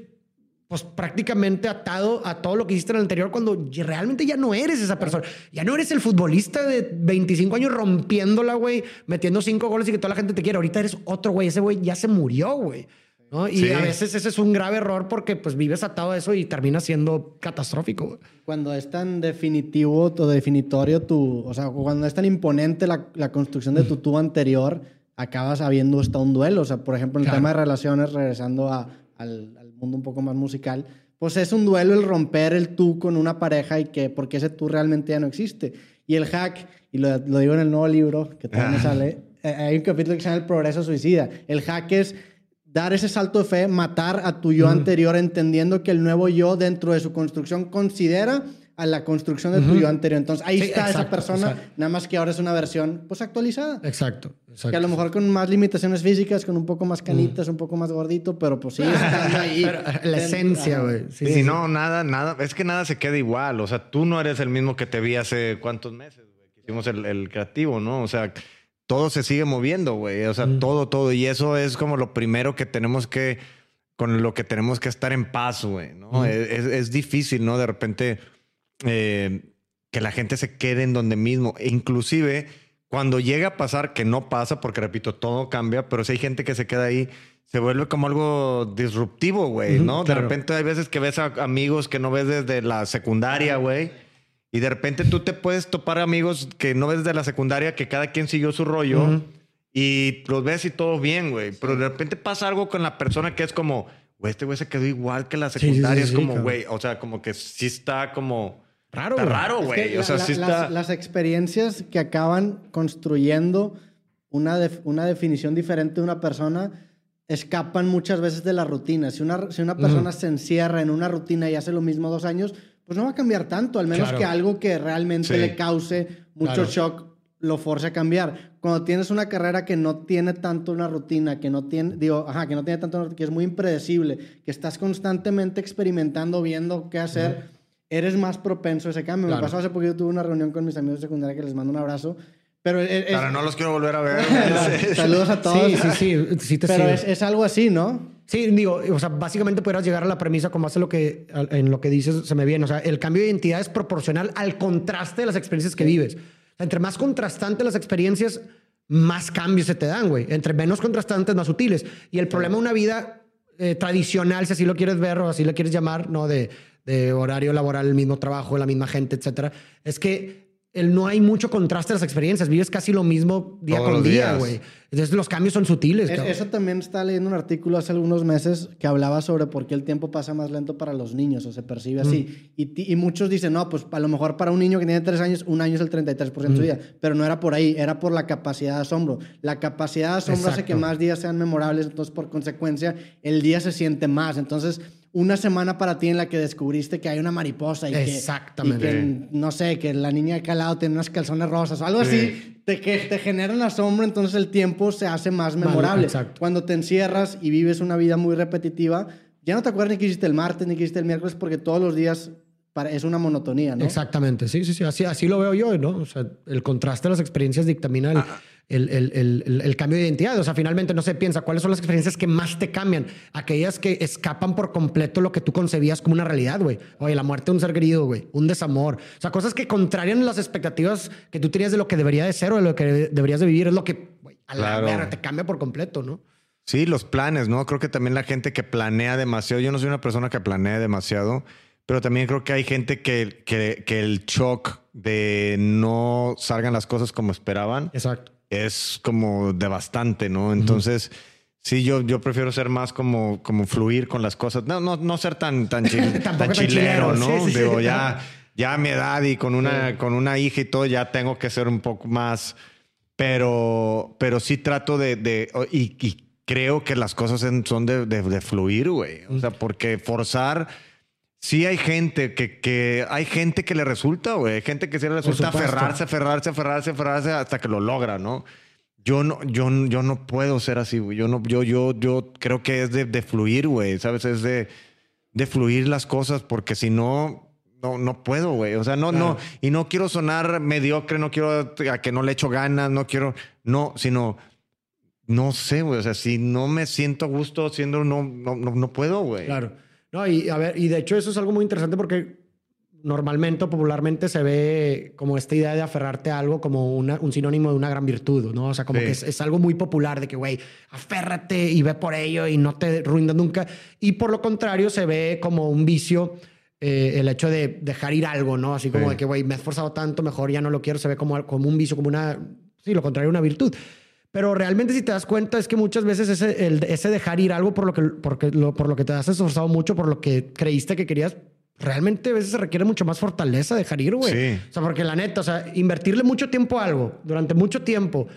pues prácticamente atado a todo lo que hiciste en el anterior cuando realmente ya no eres esa persona. Ya no eres el futbolista de 25 años rompiéndola, güey, metiendo cinco goles y que toda la gente te quiere. Ahorita eres otro güey. Ese güey ya se murió, güey. ¿no? Y Sí. a veces ese es un grave error porque pues vives atado a eso y termina siendo catastrófico. güey. Cuando es tan definitivo o definitorio tu, o sea, cuando es tan imponente la, la construcción de tu tú anterior, acabas habiendo hasta un duelo. O sea, por ejemplo, en el Claro. tema de relaciones, regresando a- al, al mundo un poco más musical, pues es un duelo el romper el tú con una pareja y que, porque ese tú realmente ya no existe. Y el hack, y lo, lo digo en el nuevo libro, que también me sale, eh, hay un capítulo que se llama El progreso suicida. El hack es dar ese salto de fe, matar a tu yo anterior, entendiendo que el nuevo yo dentro de su construcción considera a la construcción de tu yo anterior. Entonces ahí Sí, está esa persona, exacto. nada más que ahora es una versión pues actualizada. Exacto. exacto. Que a lo mejor con más limitaciones físicas, con un poco más canitas, un poco más gordito, pero pues sigue [LAUGHS] estando ahí. Pero, la esencia, güey. Sí, Sí, sí, no, nada, nada. Es que nada se queda igual. O sea, tú no eres el mismo que te vi hace cuántos meses, güey. hicimos el, el creativo, ¿no? O sea, todo se sigue moviendo, güey. O sea, todo, todo. Y eso es como lo primero que tenemos que, con lo que tenemos que estar en paz, güey, ¿no? es, es, difícil, ¿no? De repente, eh, que la gente se quede en donde mismo. E inclusive, cuando llega a pasar, que no pasa, porque repito, todo cambia, pero si hay gente que se queda ahí, se vuelve como algo disruptivo, güey, ¿no? De repente hay veces que ves a amigos que no ves desde la secundaria, güey y de repente tú te puedes topar amigos que no ves de la secundaria, que cada quien siguió su rollo y los ves y todo bien, güey. Pero de repente pasa algo con la persona que es como, güey, este güey se quedó igual que la secundaria. es como, güey, o sea, como que sí está como... Raro, está raro, güey. o sea, sí está... Las, experiencias que acaban construyendo una, una definición diferente de una persona escapan muchas veces de la rutina. Si una, si una persona se encierra en una rutina y hace lo mismo dos años, pues no va a cambiar tanto, al menos que algo que realmente le cause mucho shock lo force a cambiar. Cuando tienes una carrera que no tiene tanto una rutina, que no tiene, digo, ajá, que no tiene tanto, que es muy impredecible, que estás constantemente experimentando, viendo qué hacer, eres más propenso a ese cambio. Me pasó hace poquito, tuve una reunión con mis amigos de secundaria que les mando un abrazo. Pero es, no los quiero volver a ver. [LAUGHS] Saludos a todos. Sí, sí, sí. sí te Pero es, es, algo así, ¿no? Sí, digo, o sea, básicamente pudieras llegar a la premisa como hace lo que, en lo que dices, se me viene. O sea, el cambio de identidad es proporcional al contraste de las experiencias que vives. entre más contrastantes las experiencias, más cambios se te dan, güey. Entre menos contrastantes, más sutiles. Y el problema de una vida eh, tradicional, si así lo quieres ver o así lo quieres llamar, ¿no? De, de horario laboral, el mismo trabajo, la misma gente, etcétera, es que el, no hay mucho contraste en las experiencias. Vives casi lo mismo día con día, güey. Entonces los cambios son sutiles. eso también está leyendo un artículo hace algunos meses que hablaba sobre por qué el tiempo pasa más lento para los niños o se percibe así. Y, y, muchos dicen, no, pues a lo mejor para un niño que tiene tres años, un año es el 33% de su vida. Pero no era por ahí, era por la capacidad de asombro. La capacidad de asombro hace que más días sean memorables, entonces por consecuencia el día se siente más. Entonces una semana para ti en la que descubriste que hay una mariposa y Exactamente. que, no sé, que la niña de al lado tiene unas calzones rosas o algo así, te, que te generan asombro, entonces el tiempo se hace más memorable. Cuando te encierras y vives una vida muy repetitiva, ya no te acuerdas ni que hiciste el martes ni que hiciste el miércoles porque todos los días es una monotonía, ¿no? Exactamente, sí, sí, sí, así, así lo veo yo, ¿no? O sea, el contraste de las experiencias dictamina el... Ah, el, el, el, cambio de identidad. O sea, finalmente no se piensa cuáles son las experiencias que más te cambian. Aquellas que escapan por completo lo que tú concebías como una realidad, güey. Oye, la muerte de un ser querido, güey. Un desamor. O sea, cosas que contrarian las expectativas que tú tenías de lo que debería de ser o de lo que deberías de vivir. Es lo que, güey, a la verga te cambia por completo, ¿no? Sí, los planes, ¿no? Creo que también la gente que planea demasiado. Yo no soy una persona que planea demasiado. Pero también creo que hay gente que, que, que el shock de no salgan las cosas como esperaban. Exacto es como devastante, ¿no? Entonces, sí, yo, yo prefiero ser más como, como fluir con las cosas. No, no, no ser tan, tan, [LAUGHS] chilero, ¿no? Digo, ya, ya a mi edad y con una, con una hija y todo, ya tengo que ser un poco más. Pero, pero sí trato de. de y, y, creo que las cosas son de, de, de fluir, güey. O sea, porque forzar Sí hay gente que, que hay gente que le resulta, güey. Hay gente que sí le resulta aferrarse, aferrarse, aferrarse, aferrarse hasta que lo logra, ¿no? Yo no, yo, yo no puedo ser así, güey. Yo no, yo, yo, yo creo que es de, de fluir, güey. ¿Sabes? Es de, de fluir las cosas, porque si no, no, no puedo, güey. O sea, no, no. Y no quiero sonar mediocre, no quiero a que no le echo ganas, no quiero. No, sino. No sé, güey. O sea, si no me siento a gusto siendo, no, no, no, no puedo, güey. Claro. No, y a ver, y de hecho eso es algo muy interesante porque normalmente o popularmente se ve como esta idea de aferrarte a algo como una, un sinónimo de una gran virtud, ¿no? O sea, como que es, algo muy popular de que, güey, aférrate y ve por ello y no te ruindas nunca. Y por lo contrario, se ve como un vicio eh, el hecho de dejar ir algo, ¿no? Así como de que, güey, me he esforzado tanto, mejor ya no lo quiero. Se ve como, como un vicio, como una, sí, lo contrario, una virtud. Pero realmente si te das cuenta es que muchas veces ese, el, ese dejar ir algo por lo, que, porque lo, por lo que te has esforzado mucho, por lo que creíste que querías, realmente a veces se requiere mucho más fortaleza dejar ir, güey. Sí. O sea, porque la neta, o sea, invertirle mucho tiempo a algo, durante mucho tiempo,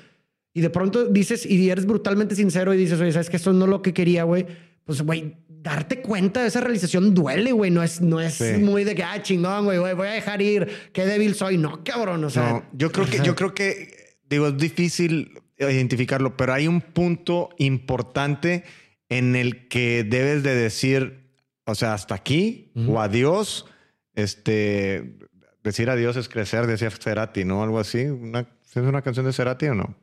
y de pronto dices, y eres brutalmente sincero y dices, oye, ¿sabes que esto no es lo que quería, güey? Pues, güey, darte cuenta de esa realización duele, güey. No es, no es muy de que, ah, chingón, güey, voy a dejar ir, qué débil soy. No, cabrón, o sea. No, yo creo que, yo creo que, digo, es difícil identificarlo, pero hay un punto importante en el que debes de decir, o sea, hasta aquí o adiós, este, decir adiós es crecer, decía Cerati, ¿no? Algo así. Una, ¿Es una canción de Cerati o no?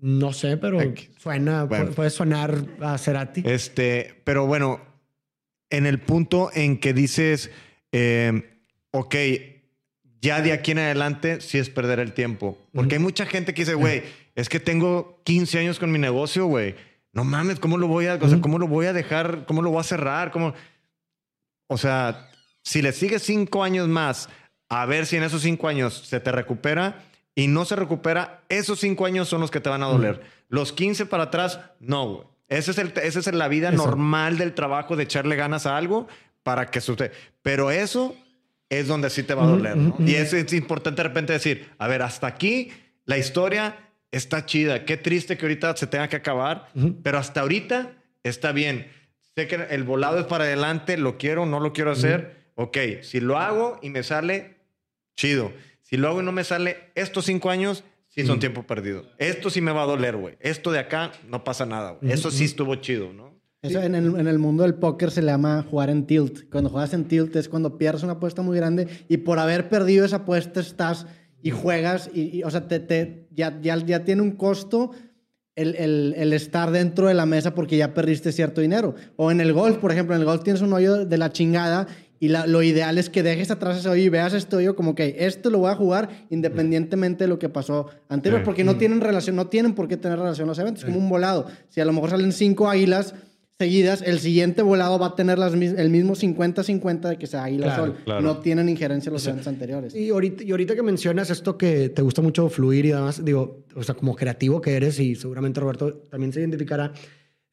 No sé, pero suena, Bueno. pu- puede sonar a Cerati. Este, pero bueno, en el punto en que dices, eh, ok, ya de aquí en adelante sí es perder el tiempo. Porque hay mucha gente que dice, güey, es que tengo 15 años con mi negocio, güey. No mames, ¿cómo lo voy a, o sea, cómo lo voy a dejar? ¿Cómo lo voy a cerrar? ¿Cómo? O sea, si le sigues cinco años más, a ver si en esos cinco años se te recupera y no se recupera, esos cinco años son los que te van a doler. Los 15 para atrás, no, güey. Esa es, el, esa es la vida Eso. normal del trabajo, de echarle ganas a algo para que suceda. Pero eso es donde sí te va a doler, Y es importante de repente decir, a ver, hasta aquí la historia está chida. Qué triste que ahorita se tenga que acabar, pero hasta ahorita está bien. Sé que el volado es para adelante, lo quiero, no lo quiero hacer. Ok, si lo hago y me sale, chido. Si lo hago y no me sale, estos cinco años sí son tiempo perdido. Esto sí me va a doler, güey. Esto de acá no pasa nada, güey. Eso sí estuvo chido, ¿no? Eso en el, en el mundo del póker se le llama jugar en tilt. Cuando juegas en tilt es cuando pierdes una apuesta muy grande y por haber perdido esa apuesta estás y juegas y, y, o sea, te, te- ya, ya, ya tiene un costo el, el- el estar dentro de la mesa porque ya perdiste cierto dinero. O en el golf, por ejemplo, en el golf tienes un hoyo de la chingada y la- lo ideal es que dejes atrás ese hoyo y veas este hoyo como que esto lo voy a jugar independientemente de lo que pasó anterior, porque no tienen relación, no tienen por qué tener relación los eventos, es como un volado. Si a lo mejor salen cinco águilas seguidas, el siguiente volado va a tener las, el mismo 50-50 de que sea águila Claro, sol. claro. No tienen injerencia los eventos anteriores. Y ahorita, y ahorita que mencionas esto que te gusta mucho fluir y demás, digo, o sea, como creativo que eres y seguramente Roberto también se identificará.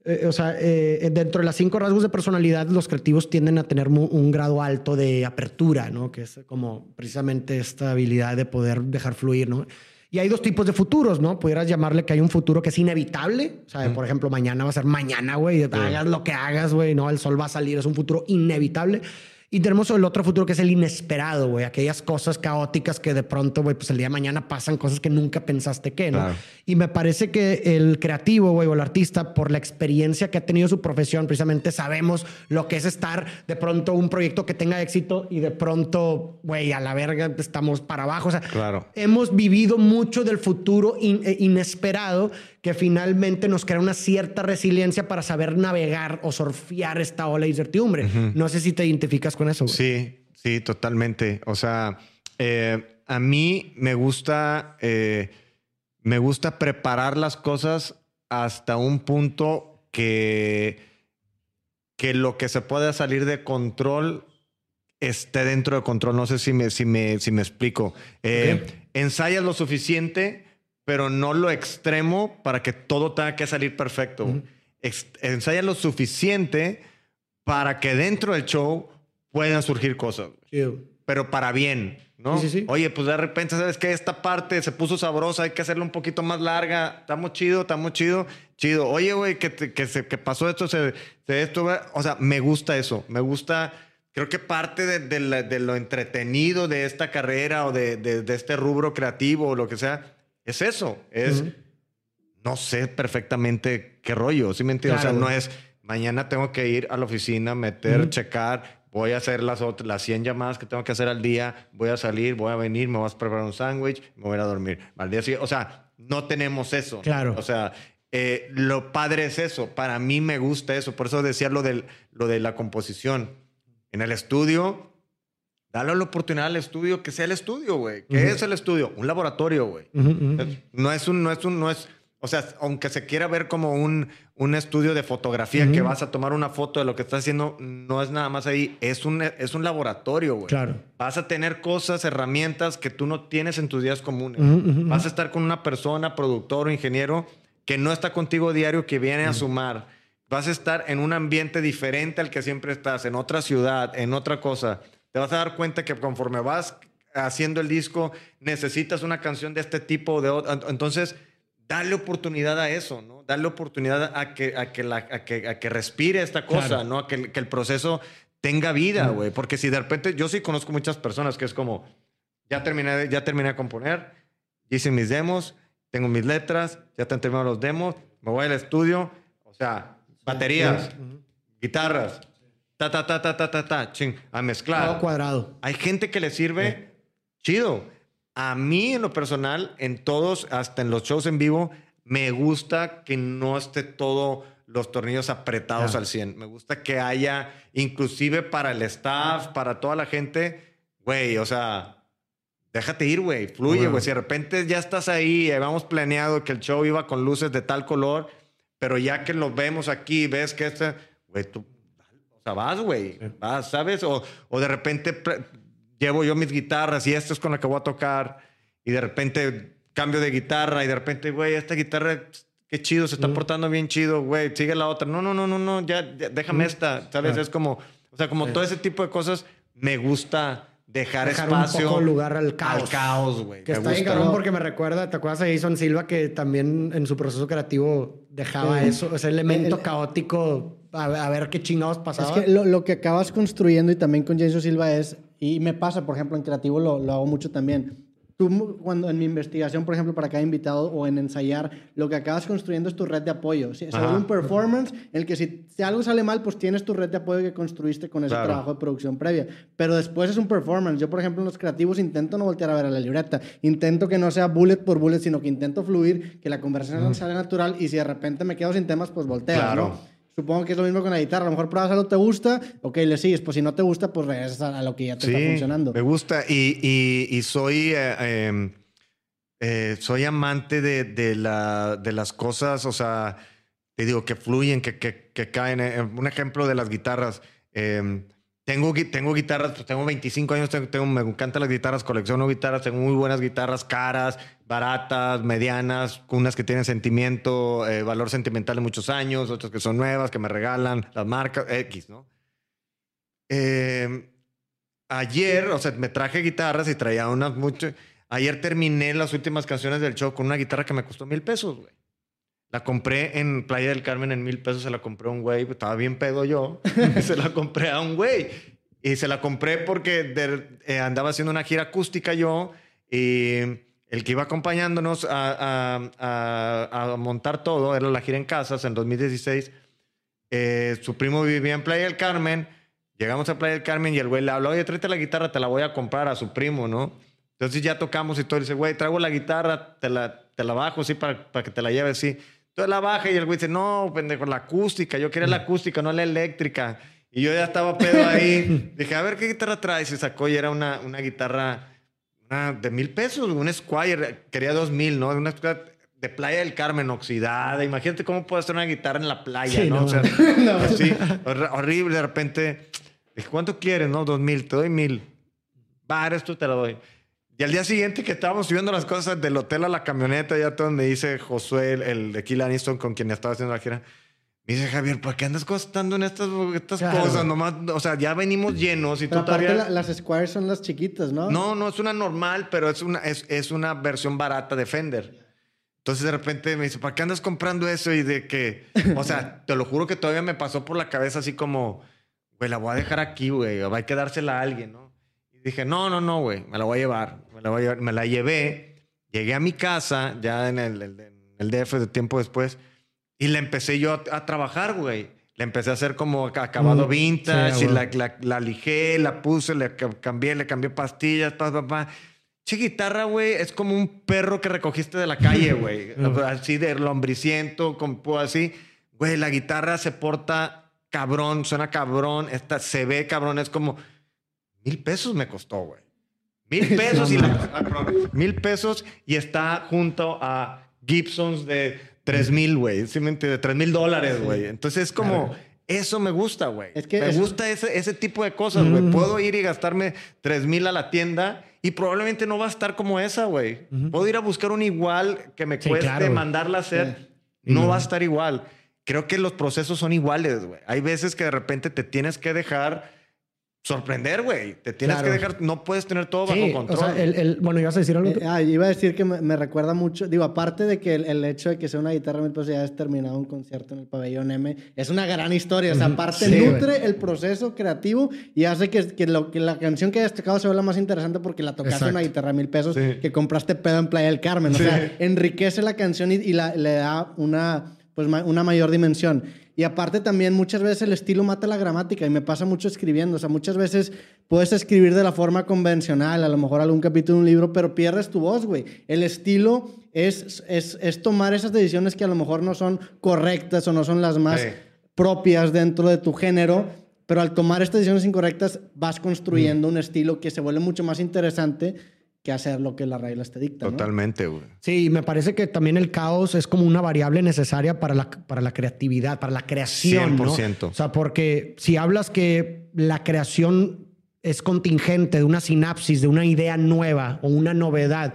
eh, o sea, eh, dentro de las cinco rasgos de personalidad, los creativos tienden a tener un grado alto de apertura, ¿no? Que es como precisamente esta habilidad de poder dejar fluir, ¿no? Y hay dos tipos de futuros, ¿no? Pudieras llamarle que hay un futuro que es inevitable. O sea, por ejemplo, mañana va a ser mañana, güey. Hagas lo que hagas, güey, ¿no? El sol va a salir. Es un futuro inevitable. Y tenemos el otro futuro que es el inesperado, güey. Aquellas cosas caóticas que de pronto, güey, pues el día de mañana pasan cosas que nunca pensaste que, ¿no? Claro. Y me parece que el creativo, güey, o el artista, por la experiencia que ha tenido su profesión, precisamente sabemos lo que es estar de pronto un proyecto que tenga éxito y de pronto, güey, a la verga estamos para abajo. O sea, Claro. hemos vivido mucho del futuro in- eh, inesperado que finalmente nos crea una cierta resiliencia para saber navegar o surfear esta ola de incertidumbre. No sé si te identificas con eso. güey. Sí, sí, totalmente. O sea, eh, a mí me gusta, eh, me gusta preparar las cosas hasta un punto que, que lo que se pueda salir de control esté dentro de control. No sé si me, si me, si me explico. Eh. Ensayas lo suficiente, pero no lo extremo para que todo tenga que salir perfecto. Ujú. Ex- ensayas lo suficiente para que dentro del show puedan surgir cosas, pero para bien, ¿no? Sí, sí. Oye, pues de repente, ¿sabes qué? Esta parte se puso sabrosa, hay que hacerla un poquito más larga. Estamos chido, estamos chido, chido. Oye, güey, que, que, se- que pasó esto, se, se esto, güey. o sea, me gusta eso, me gusta. Creo que parte de, de la- de lo entretenido de esta carrera o de- de este rubro creativo o lo que sea, es eso, es no sé perfectamente qué rollo, ¿sí me entiendes? Claro, o sea, no es mañana tengo que ir a la oficina, meter, Ujú. checar, voy a hacer las otras, las 100 llamadas que tengo que hacer al día, voy a salir, voy a venir, me vas a preparar un sándwich, me voy a ir a dormir. Al día siguiente, o sea, no tenemos eso. Claro. O sea, eh, lo padre es eso. Para mí me gusta eso. Por eso decía lo, del, lo de la composición. En el estudio, dale la oportunidad al estudio que sea el estudio, güey. ¿Qué Ujú. es el estudio? Un laboratorio, güey. Ujú, ujú. No es un, no es un, no es, o sea, aunque se quiera ver como un, un estudio de fotografía Ujú. que vas a tomar una foto de lo que estás haciendo, no es nada más ahí, es un, es un laboratorio, güey. Claro. Vas a tener cosas, herramientas que tú no tienes en tus días comunes. Ujú, ujú, Vas a estar con una persona, productor o ingeniero, que no está contigo diario, que viene a sumar. Vas a estar en un ambiente diferente al que siempre estás, en otra ciudad, en otra cosa. Te vas a dar cuenta que conforme vas haciendo el disco, necesitas una canción de este tipo o de otro. Entonces, dale oportunidad a eso, ¿no? Dale oportunidad a que, a que, la- a que, a que respire esta cosa, Claro. ¿no? A que, el- que el proceso tenga vida, güey. Porque si de repente, yo sí conozco muchas personas que es como, ya terminé, ya terminé de componer, hice mis demos, tengo mis letras, ya te han terminado los demos, me voy al estudio, o sea, baterías, guitarras, ta, ta, ta, ta, ta, ta, ta, ching, a Todo mezclar. cuadrado. Hay gente que le sirve chido. A mí, en lo personal, en todos, hasta en los shows en vivo, me gusta que no esté todo los tornillos apretados al 100. Me gusta que haya, inclusive para el staff, para toda la gente, güey, o sea, déjate ir, güey, fluye, güey. Si de repente ya estás ahí, habíamos planeado que el show iba con luces de tal color, pero ya que lo vemos aquí, ves que este, güey, tú, sea, vas, güey, vas, ¿sabes? O, o de repente llevo yo mis guitarras y esto es con la que voy a tocar y de repente cambio de guitarra y de repente, güey, esta guitarra qué chido, se está portando bien chido, güey, sigue la otra. No, no, no, no, no, ya, déjame esta, ¿sabes? Es como, o sea, como todo ese tipo de cosas me gusta dejar, espacio. Un poco lugar al caos. Al caos, güey. Que está bien cabrón porque me recuerda, ¿te acuerdas de Jason Silva que también en su proceso creativo dejaba eso, ese elemento caótico a, ver qué chingados pasaba? Es que lo, que acabas construyendo y también con Jason Silva es, y me pasa, por ejemplo, en creativo lo, lo hago mucho también tú cuando en mi investigación, por ejemplo, para cada invitado o en ensayar, lo que acabas construyendo es tu red de apoyo. Se vuelve un performance en el que si, si, algo sale mal, pues tienes tu red de apoyo que construiste con ese trabajo de producción previa. Pero después es un performance. Yo, por ejemplo, en los creativos intento no voltear a ver a la libreta. Intento que no sea bullet por bullet, sino que intento fluir, que la conversación salga natural y si de repente me quedo sin temas, pues volteo. Claro. Supongo que es lo mismo con la guitarra. A lo mejor pruebas algo, te gusta, ok, le sigues. Pues si no te gusta, pues regresas a, lo que ya te está funcionando. Me gusta y, y, soy, eh, em, eh, soy amante de, de, la, de las cosas, o sea, te digo, que fluyen, que, que, que caen. Eh, un ejemplo de las guitarras. Em, tengo, tengo guitarras, pues tengo 25 años, tengo, me encantan las guitarras, colecciono guitarras, tengo muy buenas guitarras, caras, baratas, medianas, unas que tienen sentimiento, eh, valor sentimental de muchos años, otras que son nuevas, que me regalan, las marcas, X, ¿no? Em, ayer, o sea, me traje guitarras y traía unas mucho. Ayer terminé las últimas canciones del show con una guitarra que me costó mil pesos, güey. La compré en Playa del Carmen en mil pesos, se la compré a un güey, estaba bien pedo yo, [LAUGHS] y se la compré a un güey. Y se la compré porque eh, andaba haciendo una gira acústica yo y el que iba acompañándonos a, a, a, montar todo era la gira en casas en 2016. Eh, su primo vivía en Playa del Carmen. Llegamos a Playa del Carmen y el güey le habló, oye, tráete la guitarra, te la voy a comprar a su primo, ¿no? Entonces ya tocamos y todo. dice, güey, traigo la guitarra, te la, te la bajo, sí, para, para que te la lleves, sí. Entonces la baja y el güey dice, no, pendejo, la acústica. Yo quería la acústica, no la eléctrica. Y yo ya estaba pedo ahí. [LAUGHS] Dije, a ver, ¿qué guitarra traes? Y sacó y era una, una guitarra una de mil pesos, un Squire. Quería dos mil, ¿no? Una de Playa del Carmen, oxidada. Imagínate cómo puede estar una guitarra en la playa, ¿no? O sea, [LAUGHS] sí, horrible. De repente, dije, ¿cuánto quieres? No, dos mil, te doy mil. Va, esto te lo doy. Y al día siguiente que estábamos subiendo las cosas del hotel a la camioneta, ya todo donde dice Josué, el, de Kill Aniston, con quien estaba haciendo la gira, me dice Javier, ¿por qué andas costando en estas, estas cosas? Nomás, o sea, ya venimos llenos y tú todavía... las Squires son las chiquitas, ¿no? No, no, es una normal, pero es una, es, es una versión barata de Fender. Entonces de repente me dice, ¿para qué andas comprando eso? Y de que, o sea, [LAUGHS] te lo juro que todavía me pasó por la cabeza así como, güey, la voy a dejar aquí, güey, va a quedársela a alguien, ¿no? dije, no, no, no, güey, me la voy a llevar. Me la, voy a llevar. me la llevé, llegué a mi casa, ya en el, el, DF de tiempo después, y le empecé yo a, trabajar, güey. Le empecé a hacer como acabado mm, vintage, y la, la, la, lijé, la puse, le cambié, le cambié pastillas, pa, pa, pa. Che, guitarra, güey, es como un perro que recogiste de la calle, [LAUGHS] güey. así de lombriciento, como así. Güey, la guitarra se porta cabrón, suena cabrón, esta, se ve cabrón, es como Mil pesos me costó, güey. Mil [LAUGHS] pesos y mil pesos y está junto a Gibsons de tres mil, güey. de tres mil dólares, güey. Entonces es como, eso me gusta, güey. Es que me gusta ese, ese tipo de cosas, güey. Puedo ir y gastarme tres mil a la tienda y probablemente no va a estar como esa, güey. Puedo ir a buscar un igual que me cueste mandarla a hacer. No va a estar igual. Creo que los procesos son iguales, güey. Hay veces que de repente te tienes que dejar sorprender, güey. Te tienes que dejar, no puedes tener todo bajo control. O sea, el, bueno, ibas a decir algo. Eh, ah, iba a decir que me, recuerda mucho, digo, aparte de que el, hecho de que sea una guitarra mil pesos ya has terminado un concierto en el pabellón M, es una gran historia. O sea, aparte nutre el proceso creativo y hace que, que, lo, que la canción que hayas tocado se vuelva más interesante porque la tocaste en una guitarra mil pesos que compraste pedo en Playa del Carmen. O sea, enriquece la canción y, la, le da una pues una mayor dimensión. Y aparte también muchas veces el estilo mata la gramática y me pasa mucho escribiendo. O sea, muchas veces puedes escribir de la forma convencional, a lo mejor algún capítulo de un libro, pero pierdes tu voz, güey. El estilo es, es, es, tomar esas decisiones que a lo mejor no son correctas o no son las más propias dentro de tu género, pero al tomar estas decisiones incorrectas vas construyendo un estilo que se vuelve mucho más interesante que hacer lo que las reglas te dictan. Totalmente, güey. Sí, me parece que también el caos es como una variable necesaria para la, para la creatividad, para la creación. 100%. ¿no? O sea, porque si hablas que la creación es contingente de una sinapsis, de una idea nueva o una novedad,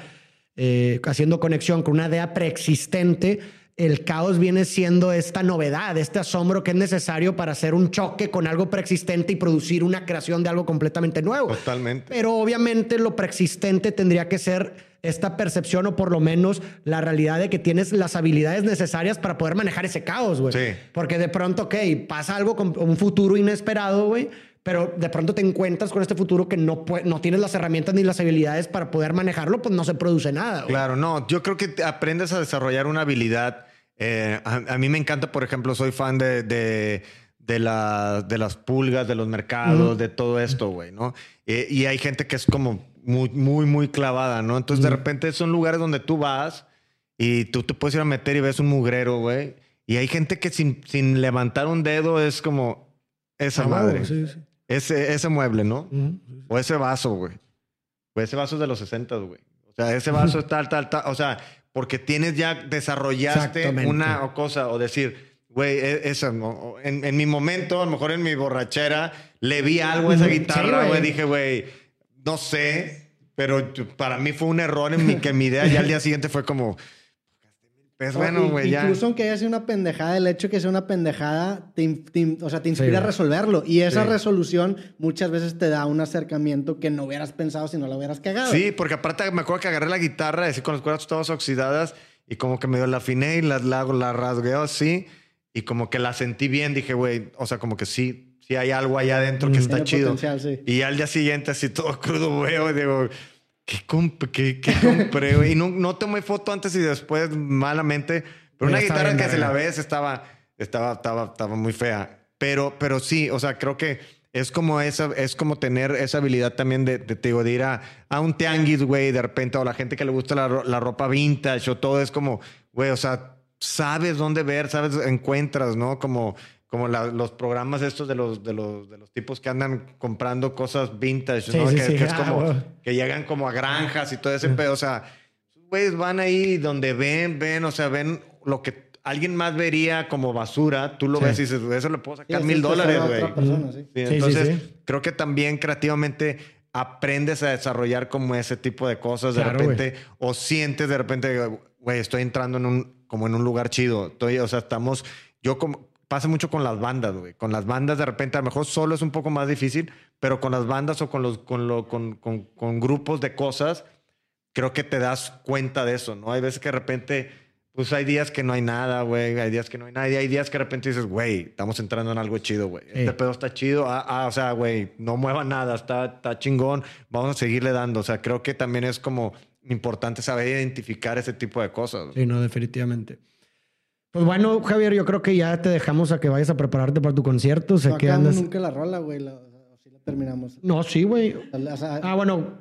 eh, haciendo conexión con una idea preexistente, el caos viene siendo esta novedad, este asombro que es necesario para hacer un choque con algo preexistente y producir una creación de algo completamente nuevo. Totalmente. Pero obviamente lo preexistente tendría que ser esta percepción o por lo menos la realidad de que tienes las habilidades necesarias para poder manejar ese caos, güey. Sí. Porque de pronto, ok, pasa algo con un futuro inesperado, güey pero de pronto te encuentras con este futuro que no, no tienes las herramientas ni las habilidades para poder manejarlo, pues no se produce nada. Claro, no, yo creo que aprendes a desarrollar una habilidad. Eh, a, mí me encanta, por ejemplo, soy fan de, de, de, la, de las pulgas, de los mercados, de todo esto, güey, ¿no? Eh, y hay gente que es como muy, muy, muy clavada, ¿no? Entonces, de repente son lugares donde tú vas y tú te puedes ir a meter y ves un mugrero, güey. Y hay gente que sin, sin levantar un dedo es como esa ah, madre. Sí, sí. Ese, ese mueble, ¿no? O ese vaso, güey. O ese vaso es de los 60, güey. O sea, ese vaso es tal, tal, tal. O sea, porque tienes ya, desarrollaste una cosa o decir, güey, e, eso, en, en, mi momento, a lo mejor en mi borrachera, le vi algo a esa guitarra, güey. dije, güey, no sé, pero para mí fue un error en mi, que mi idea ya al día siguiente fue como, pues bueno, güey, ya. Incluso aunque haya sido una pendejada, el hecho de que sea una pendejada, te, o sea, te inspira a resolverlo. Y esa resolución muchas veces te da un acercamiento que no hubieras pensado si no la hubieras cagado. Sí, porque aparte me acuerdo que agarré la guitarra, así con las cuerdas todas oxidadas, y como que medio la afiné y la, la, la rasgué así, y como que la sentí bien. Dije, güey, o sea, como que sí, sí hay algo allá adentro que está chido. Y al día siguiente, así todo [LAUGHS] crudo, güey, digo ¿Qué, compré, Y no, no tomé foto antes y después malamente. Pero una guitarra que se la ves estaba, estaba, estaba, estaba muy fea. Pero, pero sí, o sea, creo que es como esa, es como tener esa habilidad también de, de, de ir a, a, un tianguis, güey, de repente, o la gente que le gusta la, la ropa vintage o todo es como, güey, o sea, sabes dónde ver, sabes, encuentras, ¿no? Como como los programas estos de los, de, los, de los tipos que andan comprando cosas vintage, ¿no? que, es ah, como, que llegan como a granjas y todo ese pedo. O sea, güeyes van ahí donde ven, ven, o sea, ven lo que alguien más vería como basura. Tú lo ves y dices, eso le puedo sacar mil dólares, güey. entonces, creo que también creativamente aprendes a desarrollar como ese tipo de cosas de repente o sientes de repente, güey, estoy entrando en un, como en un lugar chido. Estoy, o sea, estamos, yo como pasa mucho con las bandas, güey. Con las bandas de repente a lo mejor solo es un poco más difícil, pero con las bandas o con, los, con, lo, con, con, grupos de cosas, creo que te das cuenta de eso, ¿no? Hay veces que de repente, pues hay días que no hay nada, güey. Hay días que no hay nada. Y hay días que de repente dices, güey, estamos entrando en algo chido, güey. Este pedo está chido. Ah, ah, o sea, güey, no mueva nada, está, está chingón. Vamos a seguirle dando. O sea, creo que también es como importante saber identificar ese tipo de cosas. Sí, no, definitivamente. Pues bueno, Javier, yo creo que ya te dejamos a que vayas a prepararte para tu concierto. Sé no que andas... nunca la rola, güey. La, la terminamos. No, sí, güey. ah, bueno.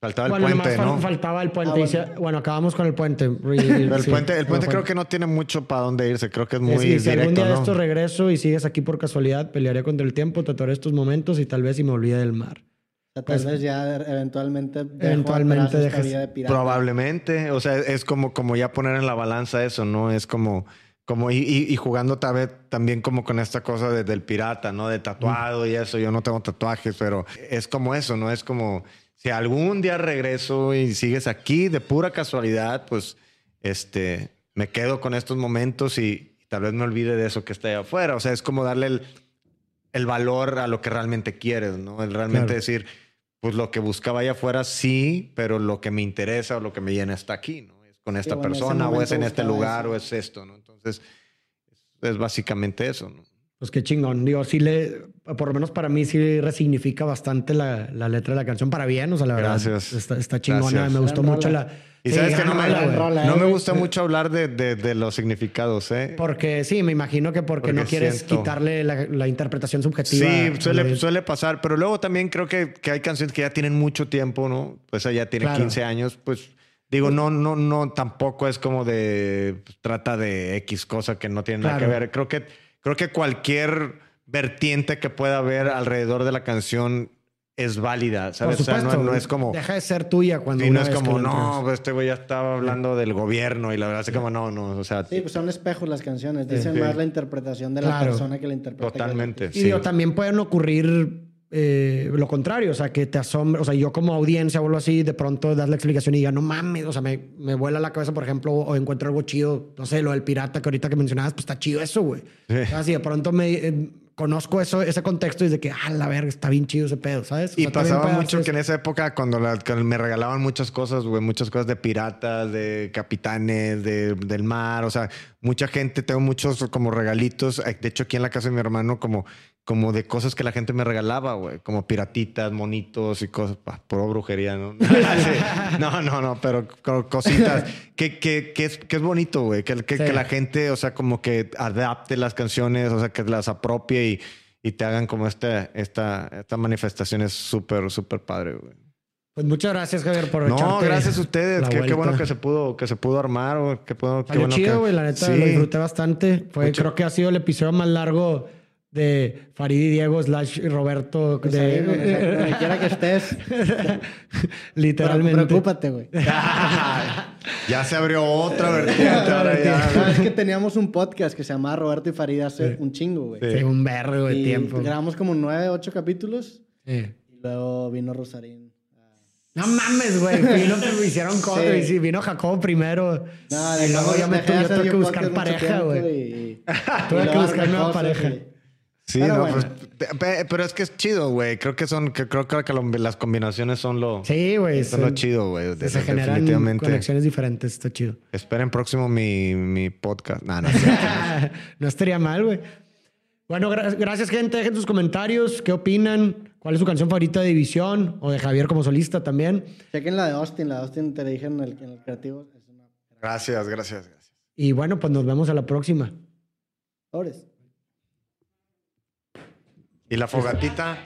Faltaba el puente, ¿no? faltaba el puente. Ah, bueno. acabamos con el puente. [LAUGHS] el puente, el puente creo que no tiene mucho para dónde irse. Creo que es muy sí, Si algún día de esto regreso y sigues aquí por casualidad, pelearé contra el tiempo, trataré estos momentos y tal vez si me olvide del mar. Tal pues, vez ya eventualmente eventualmente dejas de probablemente o sea es como como ya poner en la balanza eso no es como como y, y, jugando también como con esta cosa del pirata no de tatuado y eso yo no tengo tatuajes pero es como eso no es como si algún día regreso y sigues aquí de pura casualidad pues este me quedo con estos momentos y, tal vez me olvide de eso que está allá afuera. O sea es como darle el el valor a lo que realmente quieres, ¿no? El realmente decir, pues lo que buscaba allá afuera sí, pero lo que me interesa o lo que me llena está aquí, ¿no? Es con esta persona o es en este lugar o es esto, ¿no? Entonces, es básicamente eso, ¿no? Pues qué chingón. Digo, sí le, por lo menos para mí sí resignifica bastante la, la letra de la canción para bien. O sea, la verdad. Gracias. Está, está chingona. Gracias. Me gustó mucho la. Y Sí, sabes que gran no me, rola, güey. rola, no eh, me güey. gusta mucho hablar de, de- de los significados, ¿eh? Porque sí, me imagino que porque, Porque no quieres siento- quitarle la, la interpretación subjetiva. Sí, suele, suele pasar, pero luego también creo que, que hay canciones que ya tienen mucho tiempo, ¿no? Pues ella tiene Claro. 15 años, pues digo, no, no, no, tampoco es como de pues, trata de X cosa que no tiene nada que ver. Creo que, creo que cualquier vertiente que pueda haber alrededor de la canción es válida, Por ¿sabes? O sea, no, no es como... Deja de ser tuya cuando. Sí, no es como, no, pues este güey ya estaba hablando del gobierno y la verdad es como, no, no, o sea, Sí, pues son espejos las canciones. Dicen Sí. más la interpretación de la Claro. persona que la interpreta. la Totalmente. Y Sí. digo, también pueden ocurrir eh, lo contrario, o sea, que te asombra, o sea, yo como audiencia o algo así, de pronto das la explicación y diga, no mames, o sea, me, me vuela la cabeza, por ejemplo, o encuentro algo chido, no sé, lo del pirata que ahorita que mencionabas, pues está chido eso, güey. Sí. O sea, si de pronto me eh, conozco eso, ese contexto y de que, ah, la verga, está bien chido ese pedo, ¿sabes? O Y sea, pasaba mucho hacer que en esa época, cuando, la- cuando me regalaban muchas cosas, güey, muchas cosas de piratas, de capitanes, de, del mar, o sea, mucha gente, tengo muchos como regalitos. Eh, De hecho, aquí en la casa de mi hermano, como, como de cosas que la gente me regalaba, güey, como piratitas, monitos y cosas, pa, puro brujería, ¿no? [LAUGHS] No, no, no, pero co- cositas [LAUGHS] que, que, que es, que es bonito, güey, que, que, Sí. que la gente, o sea, como que adapte las canciones, o sea, que las apropie y, y te hagan como este, esta, esta manifestación es súper, súper padre, güey. Pues muchas gracias, Javier, por No, gracias a ustedes. Qué, qué bueno que se pudo, que se pudo armar, güey. Qué, qué bueno chido, que- güey, la neta, Sí. lo disfruté bastante. Fue, Mucho. creo que ha sido el episodio más largo de Farid y Diego slash Roberto. Pues ahí, donde, sea- de, donde quiera que estés. [LAUGHS] literalmente. Pero preocúpate, güey. [LAUGHS] Ya se abrió otra vertiente. ahora ya. No, es que teníamos un podcast que se llamaba Roberto y Farida hace un chingo, güey. Sí, un vergo de Y tiempo. grabamos como nueve, ocho capítulos Sí. y luego vino Rosarín. No mames, güey. [LAUGHS] Vino, hicieron cosas. Sí. Sí, Vino Jacobo primero. No, y luego yo me tuve, que buscar pareja, güey. Tuve que buscar nueva pareja. Sí, Pero no, bueno. pues, pe- pe- pero es que es chido, güey. Creo que son, que creo que lo- las combinaciones son lo, Sí, güey. son lo chido, güey. De- Se generan definitivamente. conexiones diferentes. Está chido. Esperen próximo mi, mi podcast. No, no. [LAUGHS] no estaría mal, güey. Bueno, gra- gracias, gente. Dejen sus comentarios. ¿Qué opinan? ¿Cuál es su canción favorita de División? O de Javier como solista también. Chequen la de Austin. La de Austin te dije en el, en el creativo. Es una... gracias, gracias, gracias. Y bueno, pues nos vemos a la próxima. Sobres. Y la fogatita.